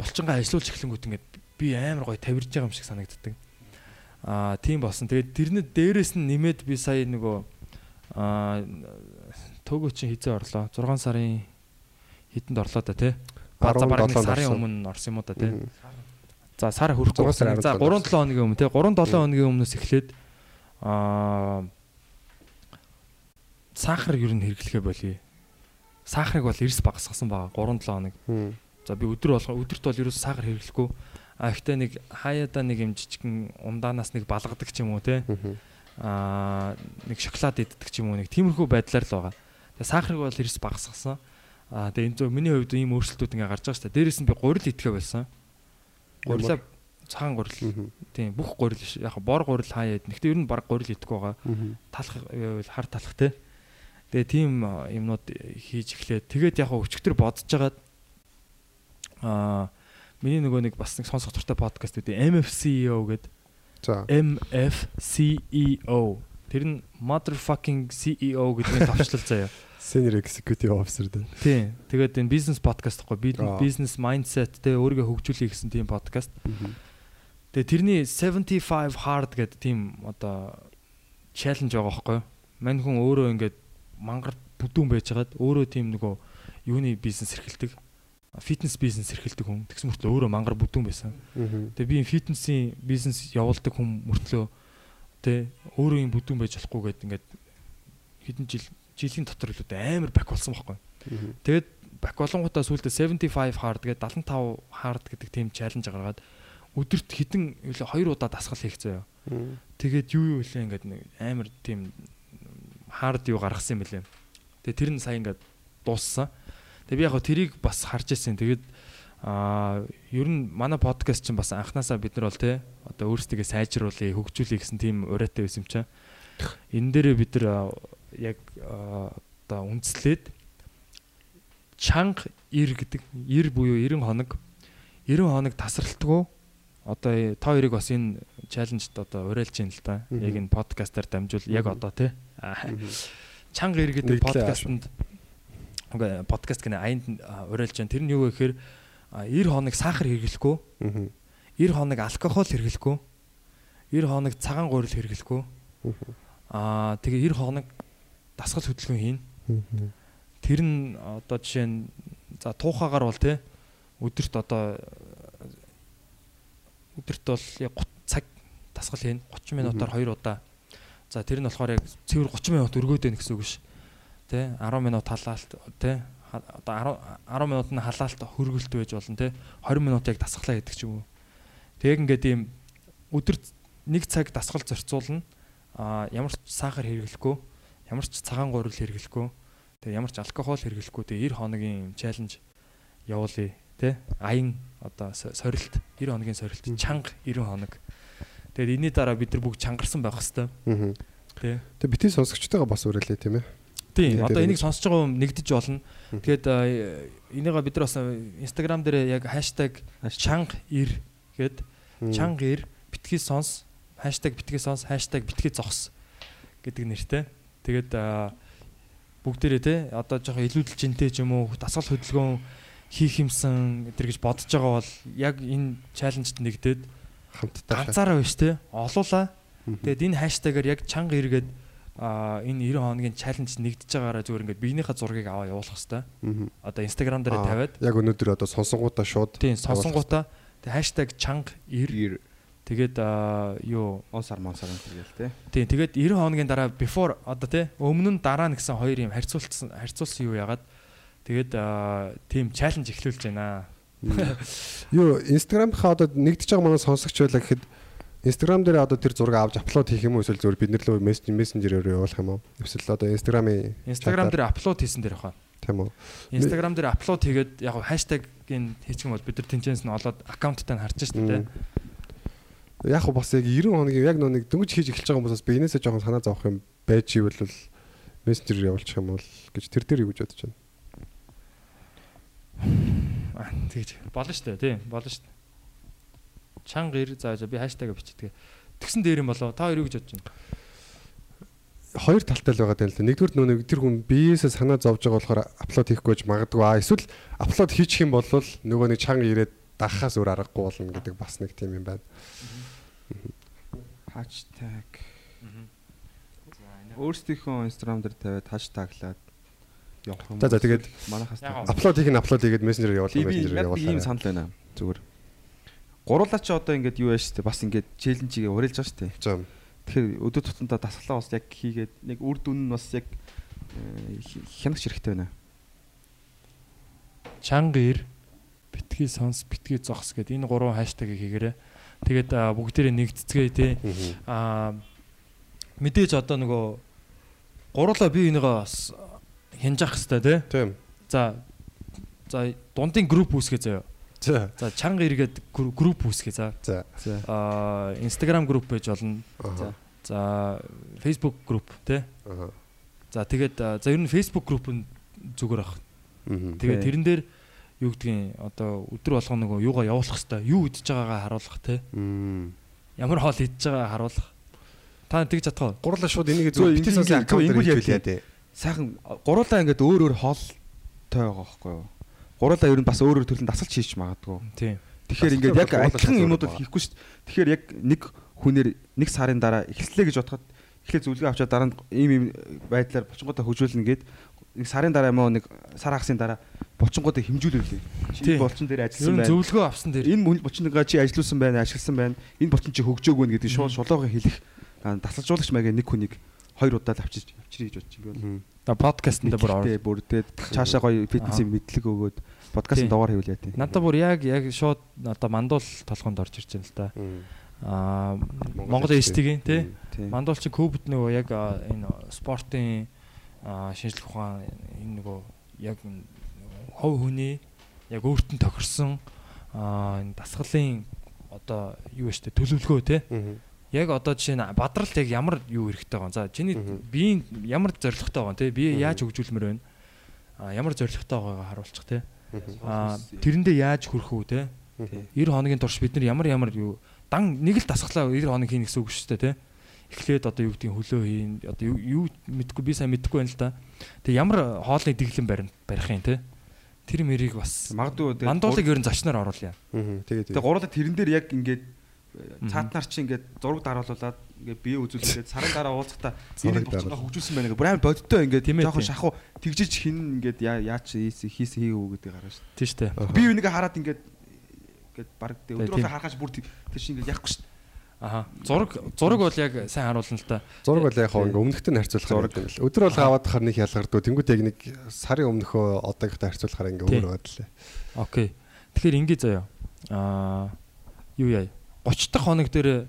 болчингаа ажиллуулж эхлэнгүүт ингээд би амар гоё тавирж байгаа юм шиг санагддаг. Аа тийм болсон. Тэгээд тэрнээ дээрээс нь нэмээд би сая нөгөө аа төгөө чинь хизээ орлоо. 6 сарын хэдэнд орлоо да тий. Бараг 17-нд сарын өмнө орсон юм уу да тий. За сар хүрэхгүй. 6 сарын За 17-нд 3 7 хоногийн өмнө тий 3 7 хоногийн өмнөөс эхлээд аа сахар ер нь хэрэглэхэ болъё. Сахарыг бол эрс багасгасан байгаа 3 7 хоног. За би өдөр болго өдөрт бол ерөөс сахар хэрэглэхгүй. А ихтэй нэг хаяада нэг юм жижигэн ундаанаас нэг балгадаг ч юм уу те. Аа нэг шоколад иддэг ч юм уу нэг тиймэрхүү байдлаар л байгаа. Тэгээ сахарыг бол эрс багасгасан. Аа тэгээ энэ зөв миний хувьд ийм өөрчлөлтүүд ингээ гарч байгаа шүү дээ. Дээрээс нь би гурил идэхэ болсон. Гурилаа цагаан гурил. Тийм бүх гурил. Яг бор гурил хаяа. Гэхдээ ер нь баг гурил идэхгүй байгаа. Талах хар талах те. Тэгээ тийм юмнууд хийж эхлээд тэгээд яг өчигдөр бодож жагаад аа миний нөгөө нэг бас нэг сонсох дуртай подкаст үүдээ MFCEO гэдэг За. MFCEO тэр нь motherfucking CEO гэдгийг товчлол заяа. Senior Executive Officer дээ. Тийм. Тэгээд энэ бизнес подкаст гэхгүй. Бизнес mindset тэ өөрийгөө хөгжүүлэх гэсэн тийм подкаст. Тэгээ тэрний 75 hard гэдэг тийм одоо challenge байгаа байхгүй юу? Мань хүн өөрөө ингээд мангар бүдүүн байжгаад өөрөө тийм нөгөө юуны бизнес эрхэлдэг. Фитнес бизнес эрхэлдэг хүн. Тэгсэн мөртлөө өөрөө мангар бүдүүн байсан. Тэгээ би фитнесийн бизнес явуулдаг хүн мөртлөө тэ өөрөө юм бүдүүн байж болохгүй гэдэг ингээд хэдэн жил жилийн дотор л үүдээ амар бак болсон байхгүй юу? Тэгээд бак болонгуудаа сүүлдээ 75 hard гэдэг 75 hard гэдэг тийм чаленж гаргаад өдөрт хэдэн үлээ 2 удаа дасгал хийх заяа. Тэгээд юу юу үлээ ингээд нэг амар тийм hard юу гаргасан юм бэлээ. Тэгээд тэр нь сая ингээд дууссан. Тэгээд би яг хөө тэрийг бас харж ирсэн. Тэгээд аа ер нь манай подкаст чинь бас анханасаа бид нар бол те одоо өөрсдөө сайжруулъя, хөгжүүлъя гэсэн тийм урайтай байсан юм чаа. Энэ дээрээ бид нар яг одоо үндэслээд чанга 90 гэдэг 90 буюу 90 хоног 90 хоног тасралтгүй одоо э, та хоёрыг бас энэ чаленжд одоо уриалж байна л да. Яг энэ подкастаар дамжуул яг одоо тий. Чанга 90 гэдэг Нийтлээ подкастэнд үгүй подкаст гэнэ аянд уриалж байна. Тэр нь юу вэ гэхээр аа, 90 хоног сахар хэрэглэхгүй, Мгм. 90 хоног алкогол хэрэглэхгүй, 90 хоног цагаан гурил хэрэглэхгүй. Аа тэгээ 90 хоног дасгал хөдөлгөөн хийн. Мгм. Тэр нь одоо жишээ нь за туухагаар бол те өдөрт одоо өдөрт бол яг 30 цаг дасгал хийн 30 минутаар 2 удаа. За тэр нь болохоор яг цэвэр 30 минут өргөөд байна гэсэн үг ш. Тэ 10 минут халаалт тэ одоо 10 10 минут нь халаалт хөргөлт байж болно тэ 20 минут яг дасглаа гэдэг ч юм уу. Тэг ингээд ийм өдөрт нэг цаг дасгал зорцуулна. А ямар ч сахар хэрэглэхгүй, ямар ч цагаан гурил хэрэглэхгүй, тэгээ ямар ч алкогол хэрэглэхгүй тэгээ 90 хоногийн чаленж явуулъя тий аян одоо со- сорилт 90 хоногийн сорилт чанга 90 хоног. Тэгээд энэний дараа бид нар бүгд чангарсан байх хэвээр тий Тэгээ битгий сонсогчтойгоо бас уриалээ тийм ээ. тийм Тэгээд одоо энийг сонсож байгаа хүн нэгдэж болно. Тэгээд энийгээ бид нар бас инстаграм дээр яг хаштаг чанга 90 гээд Мгм. чанга 90 битгий сонс битгий сонс битгий зогс гэдэг нэртэй. Тэгээд бүгдээрээ те одоо жоохон илүүдэл жинтэй ч юм уу дасгал хөдөлгөөн хийх юмсан гэтэр гэж бодож байгаа бол яг энэ чаленжд нэгдээд хамтдаа. ганцаараа биш те олуулаа тэгээд энэ хаштагаар яг чанга эргээд а энэ 90 хоногийн чаленж нэгдэж байгаараа зүгээр ингээд биенийхээ зургийг аваа явуулах хэвээр. Одоо инстаграм дээр тавиад. яг өнөөдөр одоо сонсонгуудаа шууд тийм сонсонгуудаа. тэг хаштаг чанга 90 тэгээд юу? Онсар монсар энэ тэгэл те. Тийм тэгээд 90 хоногийн дараа before одоо тий өмнө нь дараа нь гэсэн хоёр юм харьцуулсан харьцуулсан юу ягаад тэгээд тийм чаленж эхлүүлж байна. Юу Instagram-хаа одоо нэгдэж байгаа манай сонсогч байлаа гэхэд Instagram дээр одоо тэр зураг авч апплод хийх юм уу эсвэл зөвхөн бид нар лөө мессенжерээр явуулах юм уу? Эсвэл одоо Instagram-ийн Instagram дээр апплод хийсэн дээр хаа. тийм үү? Instagram дээр апплод хийгээд яг хаштагийн хийчих юм бол бид нар тэнцэнс нь олоод аккаунттай нь харж штэ тий. Яг бас яг 90 хоногийн яг нэг дөнгөж хийж эхэлж байгаа хүмүүсээс би энээсээ жоохон санаа зовох юм байж ивэл мессенжерээр явуулчих юм бол гэж тэр дээр юу гэж бодож байна. Аа тэгж болно штэ тий болно штэ. Чанга 90 за за би хаштагаа бичдэг. Тэгсэн дээр юм болоо та хоёр юу гэж бодож байна? Хоёр талтай л байгаа юм л да. Нэгдүгээр нөө нэг тэр хүн биеэсээ санаа зовж байгаа болохоор апплод хийхгүй гэж магадгүй. Аа эсвэл апплод хийчих юм бол нөгөө нэг чанга ирээд дахахаас өөр аргагүй болно гэдэг бас нэг тийм юм байна. Хаштаг. Өөрсдийнхөө Instagram дээр тавиад хаштаглаад явах юм. За, за, тэгээд тавих. Апплод хийх нь апплод хийгээд мессенжер явуулах Би би мессенжер яг ийм явуулах. санал байна. Зүгээр. Гуруулаа чи одоо ингээд юу яаш штэ бас ингээд челленжийг уриалж байгаа штэ. За. Тэгэхээр өдөр тутамдаа дасгалаа бас яг хийгээд нэг үр дүн нь бас яг э, хянагч хэрэгтэй байна. чанга 90 битгий сонс битгий зогс гэдэг энэ гурван хаштагийг хийгээрэй. Тэгээд бүгдээрээ нэгтцгээе те. Мгм. Аа мэдээж одоо нөгөө гурлаа бие бинийгаа бас хянжах хэвээр те. Тийм. За за дундын групп үүсгэж заяа. За. За чанга эргээд гру- групп үүсгэй за. За. За. Аа Instagram групп байж болно. Аа. За Facebook групп тий. Аа. За тэгээд за ер нь Facebook групп нь зүгээр ах. Тэгээд Тий. тэрэн дээр юу гэдгийг одоо өдөр болгоо нөгөө юугаа явуулах хэвээр юу идэж байгаагаа харуулах тий. Ямар хоол идэж байгаагаа харуулах. Та тэгж чадах уу? Гурлаа шууд энийг зөв битээс аккаунт дээр хэлээ дээ. Сайхан гуруулаа ингээд өөр өөр хоолтой байгаа байхгүй юу? Гуруулаа ер нь бас өөр өөр төрлийн дасгалж хийж магадгүй. Тийм. Тэгэхээр ингээд яг адилхан байгаа. хийхгүй шүү дээ. Тэгэхээр яг нэг хүнээр нэг сарын дараа эхэллээ гэж бодоход эхлээ зөвлөгөө авчаад дараа нь ийм ийм байдлаар булчингуудаа хөгжүүлнэ гээд нэг сарын дараа юм уу нэг сар хагасын дараа булчингуудаа хэмжүүлүүлээ. Чи булчин дээр ажилласан байна. зөвлөгөө авсан дээр Энэ мөн булчингаа чи ажилласан байна, ашигласан байна. Энэ булчин чи хөгжөөгүй нэ гэдэг шууд шулууга хэлэх а, дасгалжуулагч маягийн нэг хүнийг хоёр удаа л авчиж авчирий гэж бодчих юм би бол. Да подкастт дээр бүр Тэ орно. бүрдээд цаашаа гоё фитнесийн мэдлэг өгөөд подкастын Тий. дугаар хийвэл яа тий. Надад бүр яг яг шууд одоо мандуул толгонд орж ирж байна л да. Аа Монгол эстигийн. тий. Тий. Мандуул чи көбд нөгөө яг энэ спортын шинжлэх ухаан энэ нөгөө яг хов хүний яг өөртөө тохирсон а, энэ дасгалын одоо юу вэ штэ төлөвлөгөө тий. Мгм. Яг одоо жишээ нь бадралт яг ямар юу хэрэгтэй байгаа. За чиний биеийн ямар зорилготой байгаа тий. Бие яаж хөгжүүлмээр байна. А ямар зорилготой байгаагаа харуулчих. Мгм. А тэрэндээ яаж хүрэх үү. Мгм. 90 хоногийн турш бид нар ямар ямар юу дан нэг л дасглаа 90 хоног хийнэ гэсэн үг шүү дээ тий. Эхлээд одоо юу гэдгийг хөлөө хийн одоо юу мэдгүй би сайн мэдгүй байна л да. Тэгээ ямар хоолны дэглэм барина барих юм тий. Тэр мэрийг бас Магадгүй тэгээд мандуулыг ер нь зочноор оруулъя. Мгм. Тэгээд Тэгээ гуруула тэрэн дээр яг ингээд. Цаатнаар чи ингээд зураг дараалуулаад ингээд бие үзүүлээд сарын дараа энэ булчингаа дараал. хөгжүүлсэн байна гэх бүр амар бодиттой ингээд Тийм ээ, жоохон шахуу тэгжиж хин ингээд яа яач хийсэн хийсэн хийгээв гэдэг гараа шүү Тий штэ. дээ. Би үнийгээ хараад ингээд ингээд баг Тийм. өдрөөлө харахаж бүр тэр чи ингээд яахгүй шүү. Аха. Зураг зураг бол яг сайн харуулна л та. Зураг бол яг ингээ өмнөхтэй нь харьцуулахаар юм л. Өдөр бол аваад хахаар нэг ялгардуу. Тэнгүүд яг нэг сарын өмнөхөө одоогтой харьцуулахаар ингээ өөр байдлаа. Окей. Тэгэхээр ингэ заяа. Аа юу яа. 30 дахь хоног дээр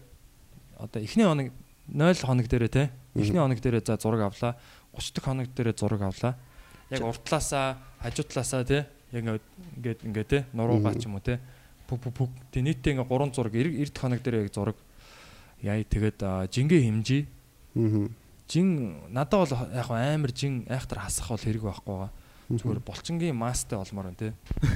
одоо эхний хоног 0 хоног дээр те. Эхний хоног дээр за зураг авлаа. 30 дахь хоног дээр зураг авлаа. Яг уртлаасаа, хажуу талаасаа те. Яг ингээд ингээд ингээд те. Нуруугаа ч юм уу те. Пүг пүг пүг. Тэ нийтдээ ингээ 3 зураг 90 дахь хоног дээр яг зураг яа тэгээд жингээ хэмжээ. Аа. Жин надад бол яг амар жин айхтар хасах бол хэрэг байхгүй байгаа. Зүгээр булчингийн мастай олмоор байна те.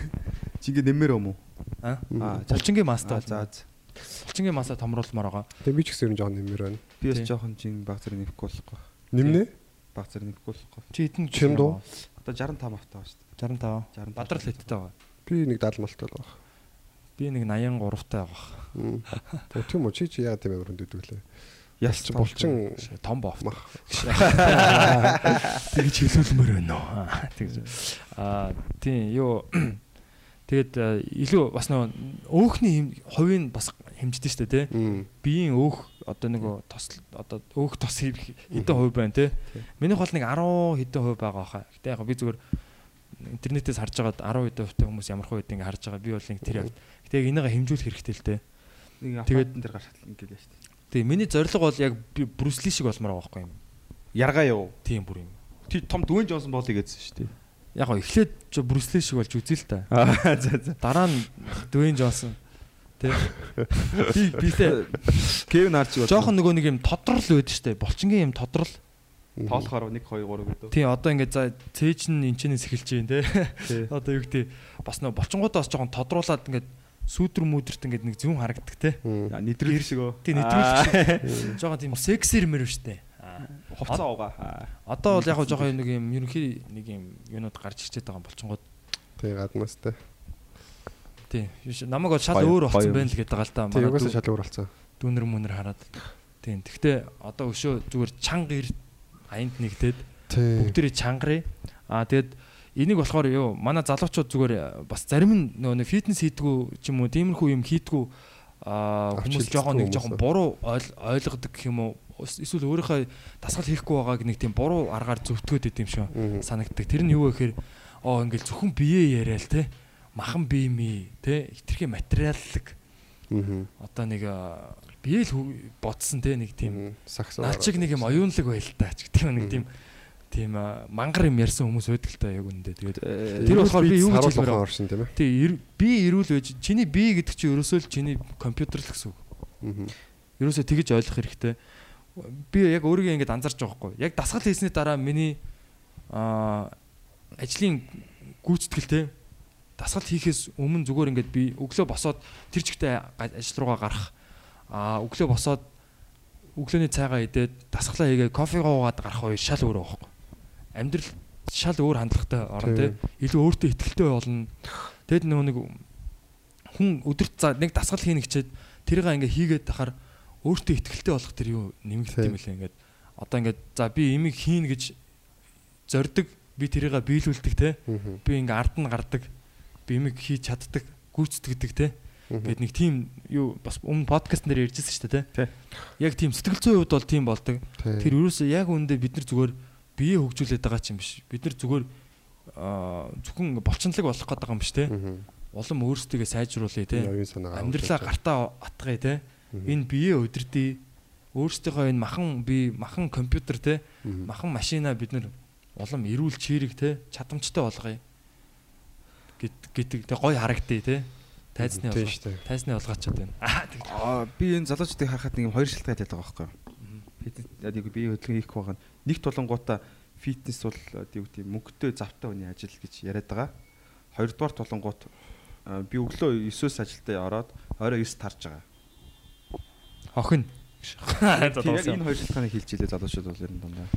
Чи ингээд нэмэр юм уу? Аа. Булчингийн мастай за за. Булчингийн масаа томруулмаар байгаа. Тэгээ би ч гэсэн ер нь жоон нэмэр байна. Би бас жоохон чин баг зэрэг нэхгүй болохгүй. Нэмнэ? Баг зэрэг нэхгүй болохгүй. Чи хэдэн Чим дуу? Одоо 65 автаа ба шүү дээ. 65. 65. Бадрал хиттэй байгаа. Би нэг 70 малтай баг. Би нэг 83 таа байгаа. Тэгээ тийм үү чи чи яа тийм өрөнд өгдөглээ. Яс Чи булчин Том бов. мах. Тэгж хэлүүлмээр байна уу? Тэгж. Аа тийм юу Тэгээд а, илүү бас нөгөө өөхний хэм- хувийн бас хэмждэг шүү дээ тий. Биеийн өөх одоо нөгөө тос одоо өөх тос хэ- хэдэн хувь байна тий. Минийх бол нэг 10 хэдэн хувь байгаа хаа. Гэтэ яг би зүгээр интернетээс харж байгаад 10 хэдэн хувьтай хүмүүс ямар хувь гэдэг ингээ харж байгаа. Би бол нэг тэр яг гэтэ яг энийгээ хэмжүүлэх хэрэгтэй л тий. Нэг Тэгээд- аппаратн дээр гарч ингээд яа шүү дээ. Тэгээ миний зорилго бол яг Брюсли шиг болмоор байгаа байхгүй юм. Яргаа юу? Тийм бүр юм. Тий том Дүвэн Джонсон болъё гэсэн шүү дээ. Яг гоо эхлээд ч Брюсли шиг болж үзээ л та. Аа за за. Дараа нь Дуэйн Джонсон. Тэ. Би битээ Кевин Арчи бол жоохон нөгөө нэг юм тодрол байдаг штэ. Булчингийн юм тодрол. тоолохоор 1 2 3 гэдэг. Тий одоо ингээд за цээж нь энчнээс эхэлж байна те. Тий. Одоо юу гэдэг бас нөгөө булчингуудаас жоохон тодруулаад ингээд сүүдэр мүүдэрт ингээд нэг зүүн харагддаг те. Нэтрүүлэх шиг өө. Тий нэтрүүлэх шиг. Жоохон тийм сексэр мэр штэ. Хувцас уугаа. Аа. Одоо бол яг жоохон нэг юм ерөнхий нэг юм юунууд гарч ирчээд байгаа булчингууд. Тэгээ гаднаас те. Тий. Намайг бол шал өөр болсон юм байна л гэдэг байгаа л та. Манай угаасаа шал өөр болсон. дүүнэр мүнэр хараад. Тийм. Гэхдээ одоо өшөө зүгээр чанга ир аянд нэгдээд Тий. бүгдээрээ чангарыг. Аа тэгэд энийг болохоор юу манай залуучууд зүгээр э, бас зарим нь нөгөө фитнес хийдгүү ч юм уу тиймэрхүү юм хийдгүү аа хүмүүс жоохон нэг жоохон буруу ойл- ойлгодог гэх юм уу эсвэл өөрийнхөө дасгал хийхгүй байгааг нэг тийм буруу аргаар зөвтгөөд идэм шиг Мгм. санагддаг. Тэр нь юу вэ гэхээр оо ингээл зөвхөн бие яриа л те махан бие ми те хитрхи материаллык одоо нэг аа, бие л хүү- бодсон те нэг тийм шиг нэг юм оюунлаг байл та ч гэдэг нэг тийм тийм мангар юм ярьсан хүмүүс байдаг л та яг үндэ. Тэгээд Э, тэр болохоор би юу гэж хэлмээр оршин тийм ээ. тий би эрүүл байж чиний би гэдэг чинь ерөөсөө л чиний компьютер л гэсэн үг. Ерөөсөө тэгэж ойлгох хэрэгтэй. Би яг өөрийгөө ингэж анзарч байгаа хгүй. Яг дасгал хийсний дараа миний ажлын гүйцэтгэл те дасгал хийхээс өмнө зүгээр ингээд би өглөө босоод тэр чигтээ ажил руугаа гарах. Аа өглөө босоод өглөөний цайгаа идээд дасгалаа хийгээ кофе уугаад гарах хоёр шал өөр байхгүй. Амьдрал шал өөр хандлагатай орон те. Илүү өөртөө ихтгэлтэй болно. Тэгэд нөгөө нэг хүн өдөрт за нэг дасгал хийнэ гэчээд тэрийг ингээ хийгээд тахаар өөртөө ихтгэлтэй болох тэр юу нэмэгдэх юм лээ ингээд. Одоо ингээд за би имийг хийн гэж зорддог. Би тэрийг биелүүлдэг Мгм. би ингээ ард нь гардаг би имийг хийж чаддаг гүйцэтгэдэг те. Гэт нэг тийм юу бас өмнө подкаст нэр ярьжсэн шүү дээ те. Яг тийм сэтгэл зүйн хувьд бол тийм болдог. Тэр юусэн яг үндэ бид нар зүгээр бие хөгжүүлээд байгаа ч юм биш. Бид нар зүгээр зөвхөн болчнолог болох гэдэг юм биш те. Улам өөрсдөө сайжруулъя те. Амьдралаа гартаа атгая те. Энэ бие өдөрдий өөрсдийнхөө энэ махан бие махан компьютер те. Махан машина бид нар улам эрүүл чирэг те. Чадамжтай болгоё гэдэг те гой харагдъя те тайзны дээ. тайзны болгоочод байна аа тэг би энэ залуучдыг харахад нэг юм хоёр шалтгаан байдаг байхгүй юу? Фитнес яг би хөдөлгөөн хийх байгаа. Нэг тулангуудаа фитнес бол юу гэдэг мөнгөтэй завтай хүний ажил гэж яриад байгаа. Хоёрдугаар тулангууд би өглөө 9-өөс ажилдаа ороод орой 9 тарж байгаа. охин энэ хоёр шалтгааныг хэлж илээ залуучууд бол ер нь дандаа.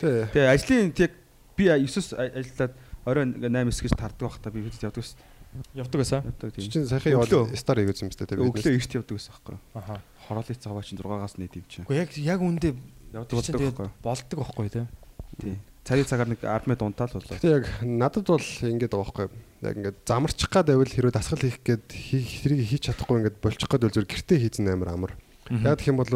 Тий. Тэгээ ажлын яг би 9-өөс ажиллаад орой 8-9 гэж тардаг байх та би хэд явдаг шүү явдаг байсан дээ. Тийм. Чин сайхан яваад стар хийгээсэн юм байна тий. Өглөө эрт явдаг байсан байхгүй юу? аха Хороолын цагаа чинь 6-аас нийт юм чинь. үгүй яг яг үндэ Явдаг чинь байхгүй юу? болдог байхгүй те Тийм. Цагийн цагаар нэг 10 минут унтаал болоо. Гэтэ яг надад бол ингэдэг байгаа байхгүй. Яг ингээд замарчих гад байвал хэрвээ дасгал хийх гээд хий- хэрийг хийж чадахгүй ингээд болчих гад бол зүгээр гэртээ хийцэн амар амар. Яг гэх юм бол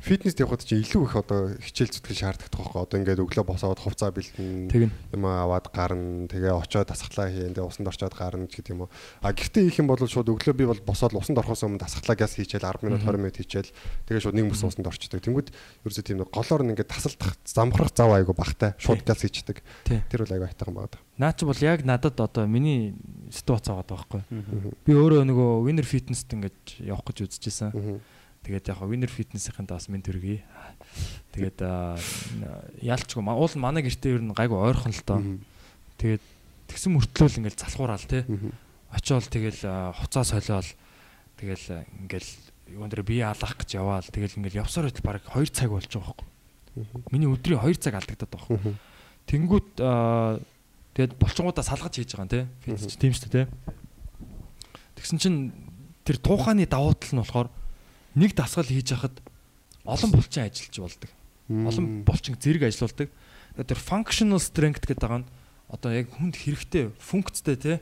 фитнест явхад чинь илүү их одоо хичээл зүтгэл шаарддаг байхгүй. Одоо ингээд өглөө босоод хувцас бэлтэн юм аваад гарна тэгээ очоод дасгалаа хийн тэгээ усанд орчоод гарна ч гэдэг юм уу. А гэртээ хийх юм бол шууд өглөө би бол босоод усанд орохоос өмнө дасгалаа газ хийчихэл 10 минут 20 минут хийчихэл тэгээ шууд нэг мөс усанд орчдөг. Тэнгүүд ерөөсөө тийм голоор нь ингээд тасалдах замхрах зав айгу багтай. Шууд газ хийчихдэг. Тэр бол айгу айтайхан байна наа чи бол яг надад одоо миний ситуац байгаа байхгүй. Би өөрөө нөгөө winner fitness-т ингэж явах гэж үзчихсэн Тэгээд яг winner fitness-ийн даас минь төргий. Тэгээд яалчгүй уул манай гэртээ ер нь гайгүй ойрхон л доо. Тэгээд тэгсэн мөртлөөл ингээл залхуураал те. Очоол тэгэл аа, хуцаа солиол тэгэл ингээл дээр бие алаах гэж яваал тэгэл ингээл явсаар байтал баг 2 цаг болж байгаа байхгүй. Миний өдрийн 2 цаг алдагдаад байгаа аа, тэгээд болчингуудаа салгаж хийж байгаа юм те. Фитнес тийм шүү дээ те. Тэгсэн чинь тэр туухааны давуу тал нь болохоор нэг дасгал хийж хахад олон булчин ажиллаж болдог. Олон булчин зэрэг ажиллаулдаг. Тэр functional strength гэдэг байгаа нь одоо яг хүнд хэрэгтэй функцтэй те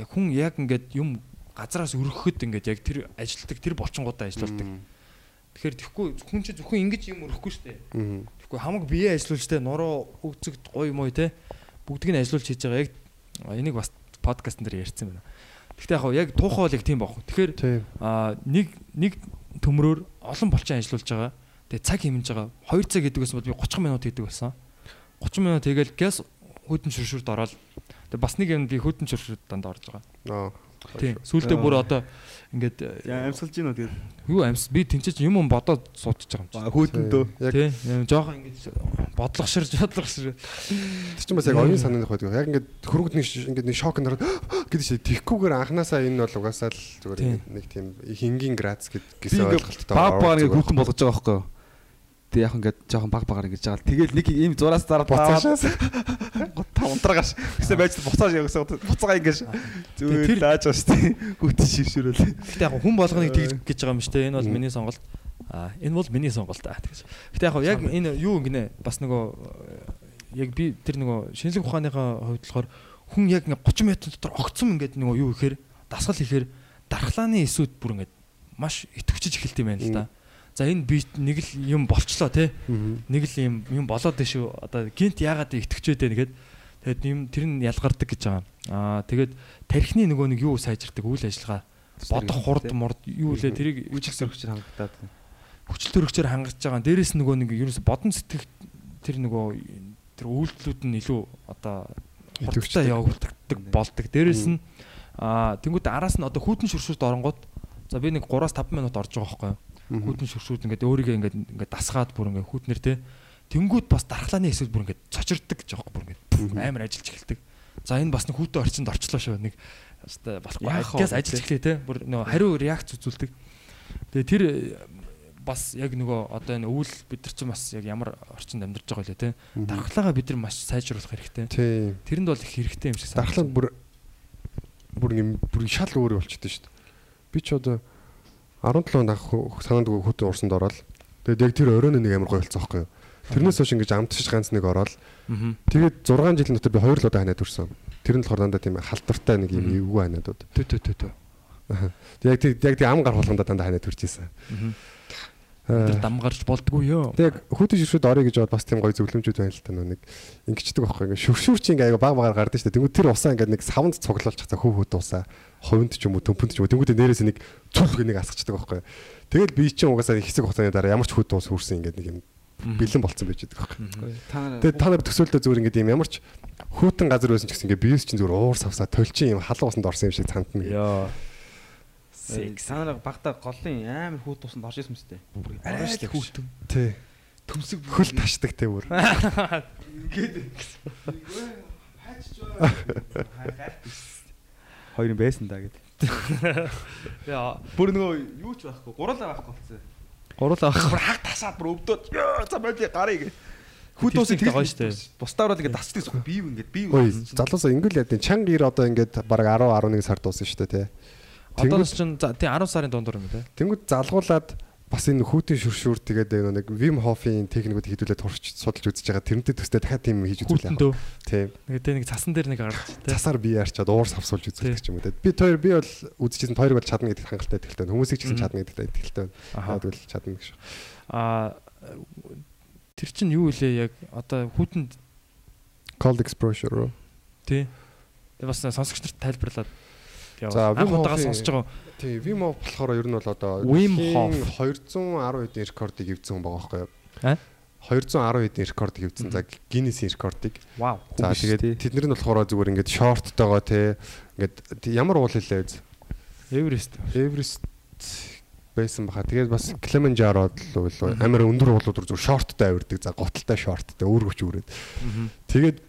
яг хүн яг ингээд юм газараас өргөхөд ингээд яг тэр ажилтдаг тэр булчингуудаа ажиллаулдаг. Тэгэхээр тэгэхгүй хүн чинь зөвхөн ингэж юм өрөхгүй шүү дээ. Тэгэхгүй хамаг бие ажиллуулж те нуруу өгцөгд гоё мой те бүгдийг нь ажиллуулж хийж байгаа яг энийг бас подкастн дээр ярьсан байна. Гэхдээ яг яг туухай бол яг тийм баг. Тэгэхээр тийм а нэг нэг төмрөөр олон булчин ажиллуулж байгаа. Тэгээ цаг хэмнэж байгаа. 2 цаг гэдэг байсан бол би 30 минут хийдэг байсан. 30 минут хийгээл газ хөдөн шүршүрд ороод тэгээ бас нэг юм би хөдөн шүршүрд дандаа орж байгаа. Тийм. Сүүлдээ бүр одоо ингээд Яа амьсгалж гинөө тэгээд юу амьс би тэнцэж юм юм бодоод суудчих байгаа юм чи. хөөдөндөө яг Тий. юм Жохон ингээд бодлогоширж бодлогошир. тэр чинь бас яг оюун санааны байдаг яг ингээд хөрөнгөд нэг ингээд нэг шок нэрод гэдэг чинь тэгхгүйгээр анханасаа энэ бол угаасаа л зүгээр Тийм. ингээд нэг тийм хингийн би гэсэн ойлголттой орж байгаа хүүхэн болгож байгаа байхгүй юу? Тэг яг ингээд жоохон баг багаар ингэж жагаал. Тэгэл нэг ийм зураас дараа Буцаашаас та унтраагаш. Гэсэн байж буцааш явсан. Буцаага ингэж зүгээр лааж байгаа шүү дээ. Хүүтэн шившрүүл. Гэтэ яг хүн болгоныг тэгж гэж байгаа юм шүү дээ. Энэ бол миний сонголт. Аа энэ бол миний сонголт аа тэгэж. Гэтэ яг энэ юу гинэ бас нөгөө э, яг би тэр нөгөө шинжлэх ухааныхаа хувьд болохоор хүн яг ингээ 30 минутын дотор огцом ингээд нөгөө юу ихээр дасгал ихээр дархлааны эсүүд бүр ингээд маш итгэвчж эхэлт юм байна л да. За энэ би нэг л юм болчлоо те. Нэг л юм юм болоод шүү. Одоо гинт яагаад итгэвчээд байна гэхэд тэгээд юм тэр нь ялгардаг гэж байгаа. Аа тэгээд тархины нөгөө нэг юу сайжирдаг үйл ажиллагаа бодох хурд мурд юу лээ тэрийг Үжиг сөрөгчөр хангалтаад. хүчил төрөгчөөр хангаж байгаа. Дээрээс нь нөгөө нэг ерөөс бодон сэтгэх тэр нөгөө тэр үйлдэлүүд нь илүү одоо хурдтай явагддаг болдог. Дээрээс нь аа тэнгууд араас нь одоо хүүтэн шүршүүд оронгууд за би нэг 3-5 минут орж байгаа байхгүй юу? Хүүтэн шүршүүд ингээд өөрийгөө ингээд ингээд дасгаад бүр ингээд хүүтнэр те тэнгууд бас дархлааны эсвэл бүр ингээд цочирдаг байгаа бүр ингээд амар ажиллаж эхэлдэг. За энэ бас нэг хүүтэн орчинд орчлоо шүү нэг хэвээ болохгүй айдгаас ажиллаж эхлэе те бүр нөгөө хариу реакц үзүүлдэг. Тэгээ тэр бас яг нөгөө одоо энэ өвөл бид нар чинь бас яг ямар орчинд амьдарч байгаа лээ те дархлаагаа бид нар маш сайжруулах хэрэгтэй. Тэрэнд бол их хэрэгтэй юм шиг дархлаа бүр бүр юм бүр шал өөр болчихдээ шүү дээ. Би ч одоо 17 нах санаанд хүүтэн урсанд ороод тэгээд яг тэр оройн нэг амар гоё болсон байхгүй юу. Тэрнээс хойш ингэж амтшиж ганц нэг ороод Аа. тэгээд 6 жилийн дотор би хоёр л удаа ханаад үрсэн. Тэр нь болохоор дандаа тийм халдвартай нэг юм эвгүй ханаадууд. Тө тө тө тө. Яг тэг яг тэг ам гар болгондоо дандаа ханаад үржсэн. Тэр дам гарч болдгүй ёо. Тэг хүүтэн шишүүд орё гэж бод бас тийм гоё зөвлөмжүүд байна л та нэг ингэчдэг байхгүй ингээ шүршүрч ингээ айгаа баг багаар гардаг шүү дээ. Тэнгүүд тэр усаа ингээ нэг савнд цуглуулж чацаа хөө хөөд усаа хувинд ч юм уу төмпөнд ч юм уу тэнгүүд нэрээс нэг цул нэг асгачдаг байхгүй. Тэгэл би чинь угаасаа хэсэг хугацааны дараа ямар ч хүүт ус хүрсэн ингээ нэг юм бэлэн болцсон байж байгаа байхгүй. Та нар Тэгээд та нар төсөөлдөө зүгээр ингээ юм ямар ч хүүтэн газар байсан ч гэсэн ингээ биес чинь зүгээр уур савсаа толчин юм халуун усанд орсон юм шиг цантна. Ёо. Та нар багтаа голын амар хүүт тусанд орж ирсэн мэт. Арай л хүүтэн. Тий. Төмсөг Хөл ташдаг те бүр. Хоёр юм байсан да гэдэг. Яа. Бүр нөгөө юу ч байхгүй, гурлаа байхгүй болсон. Гурлаа авах. Бүр хаг тасаад бүр өвдөд. Ёо за боли гарыг. Уусыг зүйтэй гоё штэ. Бусдаар бол ингээд зөвхөн бив ингээд. Ой, залуусаа ингээл яа. Чанга ир одоо ингээд баг 10 11 сар дуусна шүү дээ те. Одоос чинь тий 10 сарын дундуур юм те. Тэнгүүд залгуулад бас энэ хүүтийн шүршүүр тэгээд нэг нэг Вим Хофийн техникүүд хийдүүлээд турч судалж үзэж байгаа. Тэрнтэй төстэй дахиад тийм хийж үзүүлээ. Тийм. Нэг нэг цасан дээр нэг гарч те. Цасаар бие арчаад уур савсуулж үзүүлдэг ч юм уу те. Би тойр би бол үзчихсэн тойрог бол чадна гэдэг хангалттай итгэлтэй. Хүмүүсийг ч гэсэн чадна гэдэгт итгэлтэй. Аха. Тэгвэл чадна гэж. Аа тэр чинь юу вэ яг одоо хүүтэнд Cold exposure. тий. Бас сонсогч нарт тайлбарлаад За, яваа. Wim Анх удаага Hof-ийн- сонсож байгаа. Тийм, Хоф болохоор ер нь бол одоо Wim дэлхийн Hof. 210 хэдийн рекордыг эвдсэн хүн байгаа байхгүй юу? Аа? 210 хэдийн рекордыг эвдсэн. За Guinness-ийн рекордыг. Вау. За тэгээд тэднэр нь болохоор зүгээр ингээд шорттойгоо те ингээд ямар уул хэлээ үз. Эверест. Эверест байсан баха. Тэгээд бас Kilimanjaro л уу амар өндөр уулууд зүгээр шорттой авирдаг. За готалтай шорттой өөргөч үрээд. Тэгээд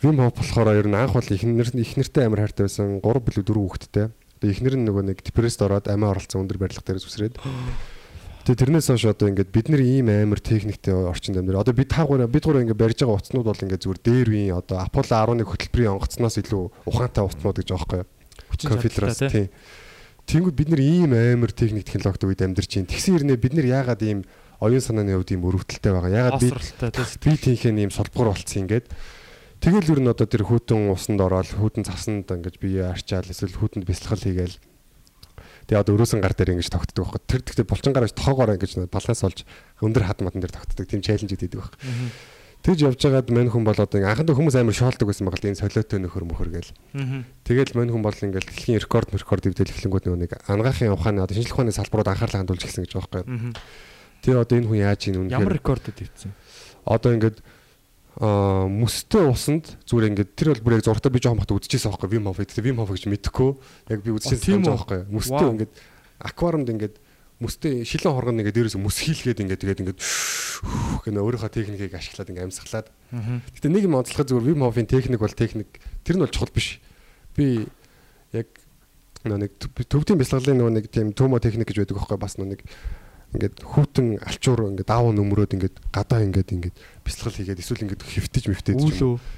Вим Хоф болохоор ер нь анх бол ихнэр ихнэртэй амар хайртай байсан 3 билүү 4 хүүхэдтэй. Тэгээд ихнэр нь нөгөө нэг депресд ороод амиа оролцсон өндөр барилга дээрээс үсрээд. Тэгээд тэрнээс хойш одоо ингээд бид нар ийм амар техниктэй орчинд амьдар. Одоо бид таагаараа бид гурав ингээд барьж байгаа утаснууд бол ингээд зүгээр дээр үеийн одоо Apollo 11 хөтөлбөрийн онгоцноос илүү ухаантай утаснууд гэж байхгүй юу? Конфедерас тийм. Тэнгүүд бид нар ийм амар техник технологид үед амьдарч байна. Тэгсэн хэрнээ бид нар яагаад ийм оюун санааны хувьд ийм өрөвдөлтэй байгаа. Яагаад би тий. би тийхээ ийм солбгор болцсон ингээд. Тэгэл ер нь одоо тэр хүүтэн усанд ороод хүүтэн цасанд ингэж бие арчаал эсвэл хүүтэнд бясалгал хийгээл Тэгээ одоо өрөөсөн гар дээр ингэж тогтдог байхгүй. Тэр тэгтээ булчин гараж тоогоор ингэж баланс олж өндөр хад матан дээр тогтдог тийм чаленжүүд идэг байхгүй. Тэгж явж байгаад мань хүн бол одоо анхандаа хүмүүс амар шоолдог байсан л энэ солиотой нөхөр мөхөр гээл. Тэгэл мань хүн бол ингээл дэлхийн рекорд рекорд дэвдэл эхлэнгүүд нэг ангаахын ухааны одоо шинжлэх ухааны салбарууд анхаарлаа хандуулж гисэн гэж байгаа байхгүй. Тэр одоо энэ хүн яаж ийн үнэхээр Ямар рекордод ивцэн? одоо ингээд мөстэй усанд зүгээр ингээд тэр бол бүр яг зургатаа би жоохон бахта үзчихсэн байхгүй Вим Хоф гэдэг Вим Хоф гэж мэдэхгүй яг би үзчихсэн тийм үү? байхгүй мөстэй ингээд аквариумд ингээд мөстэй шилэн хоргон ингээд дээрээс мөс хийлгээд ингээд тэгээд ингээд гэнэ өөрийнхөө техникийг ашиглаад ингээд амьсгалаад Гэтэ нэг юм онцлоход зүгээр Вим Хофын техник бол техник тэр нь бол чухал биш би яг нэг төв- төвдийн бясалгалын нөгөө нэг тийм төмө техник гэж байдаг байхгүй бас нэг ингээд хүүтэн алчуур ингээд давуу нөмрөөд ингээд гадаа ингээд ингээд бясалгал хийгээд эсвэл ингээд хөвтөж мөвтөж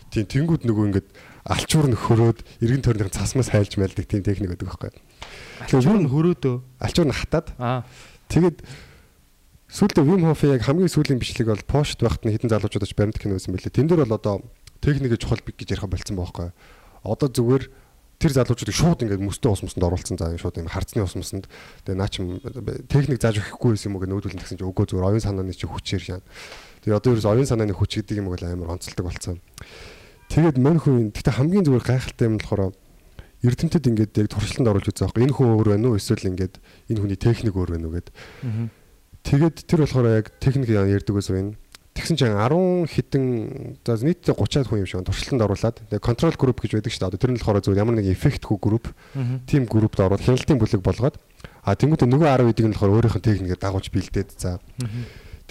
тийм тэнгууд нөгөө ингээд алчуур нөхөрөөд эргэн тойрны цасмаас хайлж мэлдэг тийм техник байдаг байхгүй Ачуур нь хөрөөдөө. алчуур нь хатаад Аа. тэгээд сүүлдээ Вим Хофын яг хамгийн сүүлийн бичлэг бол Пошт байхад нь хитэн залуучуудаж баримт кино байсан байлээ. Тэн дээр бол одоо техникээ чухал гэж ярих болцсон байхгүй. Одоо зүгээр тэр залуучуудыг шууд ингээд мөстэй ус мөсөнд оруулсан заа шууд юм харцны ус мөсөнд тэгээ наа чим техник зааж өгөхгүй байсан юм уу гэж нүүдүүлэн гэсэн чинь үгүй зүгээр оюун санааны чи хүчээр шаана. Тэгээ одоо ерөөс оюун санааны хүч гэдэг юм бол амар онцлдог болцсон. Тэгээд мань хүн гэхдээ хамгийн зүгээр гайхалтай юм болохоор эрдэмтэд ингээд яг туршилтанд оруулж үзсэн байхгүй. Энэ хүн өөр байна уу эсвэл ингээд энэ хүний техник өөр байна уу гэдэг. Тэгээд тэр болохоор яг техник ярьдаг байсан юм. Тэгсэн чинь 10 хэдэн за нийтдээ 30-аад хүн юм шиг туршилтанд оруулаад тэгээ контрол групп гэж байдаг шүү дээ. Тэр нь болохоор зөв ямар нэг эффектгүй групп, тим группт ороод хяналтын бүлэг болгоод а тэнгуүтэ нөгөө 10 хэдийг нь болохоор өөрийнх нь техникээр дагуулж бэлдээд за.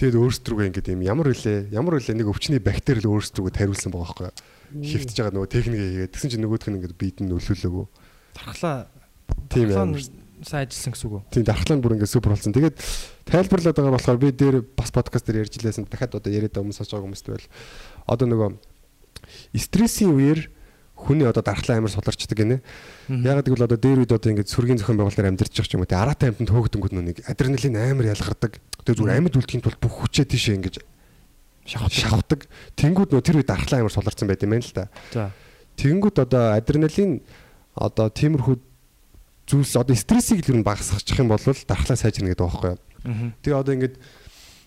Тэгээд өөрсдрүүгээ ингээд юм. Ямар үлээ ямар үлээ нэг өвчний бактери л өөрсдрүүгээ тариулсан байгаа байхгүй хөвтөж байгаа нөгөө техникээ хийгээд тэгсэн чинь нөгөөх нь ингээд бид нь нөлөөлөөгөө. Тархлаа тийм нь сайн ажилласан гэсэн үг үү? тийм дархлаа нь бүр ингээд супер болсон. Тэгээд тайлбарлаад байгаа болохоор би дээр бас подкаст дээр ярьж илээсэн дахиад одоо яриад байгаа хүмүүс байгаа хүмүүст байл одоо нөгөө стрессийн үеэр хүний одоо дархлаа амар суларчдаг гинэ. Яг гэвэл одоо дээр үед одоо ингээд сүргийн зохион байгуулалтаар амьдарч байгаа ч юм уу. Тэгээ араатай амьтанд хөөгдөнгүүд нүг адреналин амар ялгардаг. Тэгээ зүгээр амьд үлдэхийн тулд бүх хүчээ тийшээ ингээд шахавдаг. шахавдаг. Тэнгүүд нөө тэр үед дархлаа амар суларсан байт юм байна л. За. Тэнгүүд одоо адреналин одоо тиймэрхүү зүйлс одоо стрессийг л нь багасгачих юм бол дархлаа сайжирна гэдэг байгаа байхгүй юу. Тэгээ одоо ингээд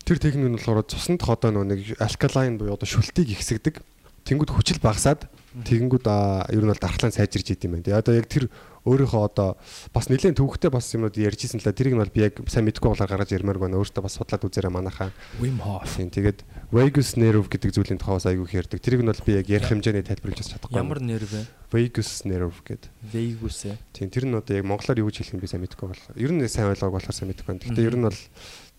тэр техник нь болохоор цуснд одоо нэг алкалайн буюу одоо шүлтийг ихсэгдэг. Тэнгүүд хүчил багасаад тэгэнгүүт аа ер нь бол дархлаа сайжирж идэм байх. Тэгээ одоо яг тэр өөрийнхөө одоо бас нэлээд төвхтэй бас юмнууд ярьжсэн л да. Тэрийг нь бол би яг сайн мэдгүй болохоор гаргаж ярмаар байна. Өөртөө бас судлаад үзээрэй манайхаа. Wim Hof. Тийм тэгээд vagus nerve гэдэг зүйлийн тухайс айгүй их ярьдаг. Тэрийг нь бол би яг ярих хэмжээний тайлбарлаж чадахгүй. Ямар нерв вэ? vagus nerve гэдэг. Vagus ээ. Тийм тэр нь одоо яг монголоор юу гэж хэлэх юм би сайн мэдэхгүй байна. Ер нь сайн ойлгоог болохоор сайн мэдэхгүй байна. Гэхдээ ер нь бол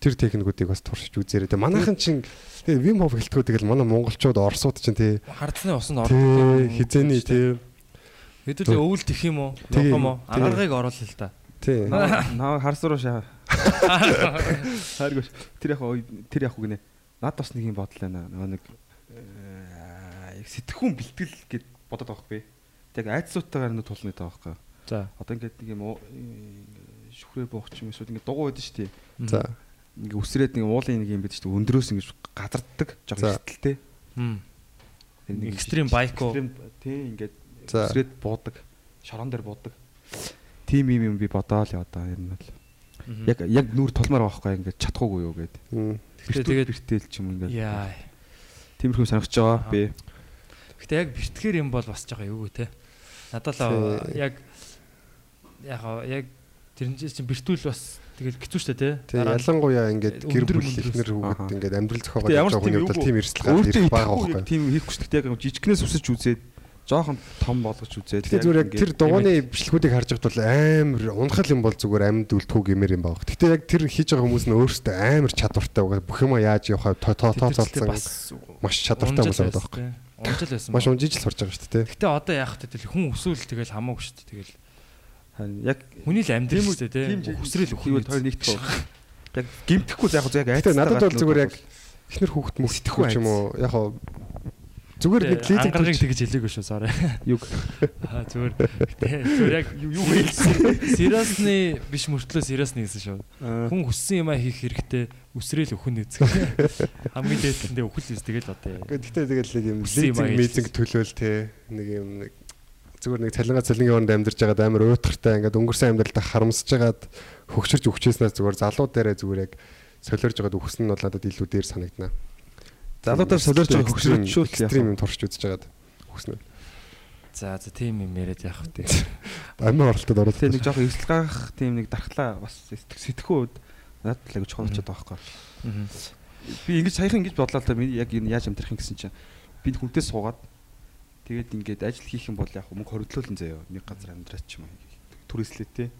тэр техникүүдийг бас туршиж үзээрэй. Тэгээ манайхан чинь тэгээ Wim Hof хэлтгүү тэгэл манай монголчууд орсууд чинь тий Хардсны усанд тий ордог. хизээний тий Хэдүүлээ өвөл тэх юм уу? Юм уу? Ангаргыг оруулах л та. тий Наа харс руу шаа. Хайргүй. Тэр яг уу- тэр яг уу гинэ. Над бас нэг юм бодол байна. Нөгөө нэг э, яг сэтгхүүн бэлтгэл гэд бодоод байгаа байхгүй. Тэг тулна гэдэг байгаа байхгүй. За. Одоо ингээд нэг юм шүхрээ буух ч юм эсвэл ингээд дугуй байдаг шүү дээ. за Ингээ үсрээд нэг уулын нэг юм байдаг шүү дээ. Өндрөөс ингэж газарддаг. Жог За. эртэлтэй. Хм. Extreme bike уу? Тий ингээд үсрээд буудаг. Шорон дээр буудаг. Тим юм юм би бодоол яваа даа ер нь бол. Яг яг нүур байгаа байхгүй ингээд чадахгүй юу гэдэг. Тэгээд бэртэл ч юм ингээд. яа. Тиймэрхүү санагч байгаа Аа. би. Гэтэ яг бэртгэр юм бол бас жоохон эвгүй те. Надад л яг яг яг тэрэн чинь бэртүүл бас тэгэл хэцүү шттэ те. тий ялангуяа ингээд гэр бүл ихнэр хүүхэд ингээд амьдрал зохиогоод байгаа хувьд бол тийм эрсдэл гарч Өөртөө ирэх байгаа итгэхгүй байхгүй тийм хийхгүй шүү дээ. Яг жижигнээс үсэж үзээд жоохон том болгож үзээд. Тэгээ зүгээр яг тэр дугууны бичлэгүүдийг харж байхад бол амар унахал юм бол зүгээр амьд үлдэхүү гэмээр юм баг. Гэтэ яг тэр хийж байгаа хүмүүс нь өөрсдөө амар чадвартай байгаа. Бүх юма яаж явахаа тоо тоо тоо цолцсон бас маш чадвартай хүмүүс байгаа байхгүй. Унжил байсан. Маш унжиж л сурж байгаа шүү дээ. Гэтэ одоо яах вэ хүн өсөөл тэгэл хамаагүй шүү дээ. Тэгэл яг хүний л амьдрал шүү дээ Хүсрэл хийвэл өхөн. хоёр нэгтгэв. Яг гимтэхгүй яг яг Гэтэ надад бол зүгээр яг ихнэр хүүхэд мөсдөхгүй ч юм уу яг зүгээр нэг лидер ангарыг тэгж хэлээгүй шүү сараа. юг Аа зүгээр. Зүгээр яг юу хэлсэн. Сериасны биш мөртлөө сериасны гэсэн шүү. Хүн хүссэн юм а хийх хэрэгтэй үсрээл өхөн үзэх. Хамгийн дээдлэндээ өхөл үз тэгэл одоо. Гэтэ тэгэл юм лизинг мизинг төлөөл те нэг юм нэг зүгээр нэг цалингаа цалингийн оронд амьдарч байгаад амар уйтгартай ингээд өнгөрсөн амьдралдаа харамсаж байгаад хөгшөрж өгчээснээс зүгээр залуу дээрээ зүгээр яг солиорж байгаад өгсөн нь бол надад илүү дээр санагданаа. Залуудаар солиорж байгаа хөгшрөөд шүүл стрим юм туршиж үзэж байгаад өгсөн. За за тийм юм яриад яах вэ. Амин оролтод ороод Тэгээ нэг жоох эвсэл гаргах тийм нэг дархлаа бас сэтгэхүй үед надад л чухал болчиход байгаа байхгүй. Би ингэж саяхан ингэж бодлоо л да. Би яг энэ яаж амтрах юм гэсэн чинь би хүнтэй суугаад тэгээд ингээд ажил хийх юм бол яг мөнгө хоригдлуулан заяа. Нэг газар амьдраач юм уу? Түрээслээ те.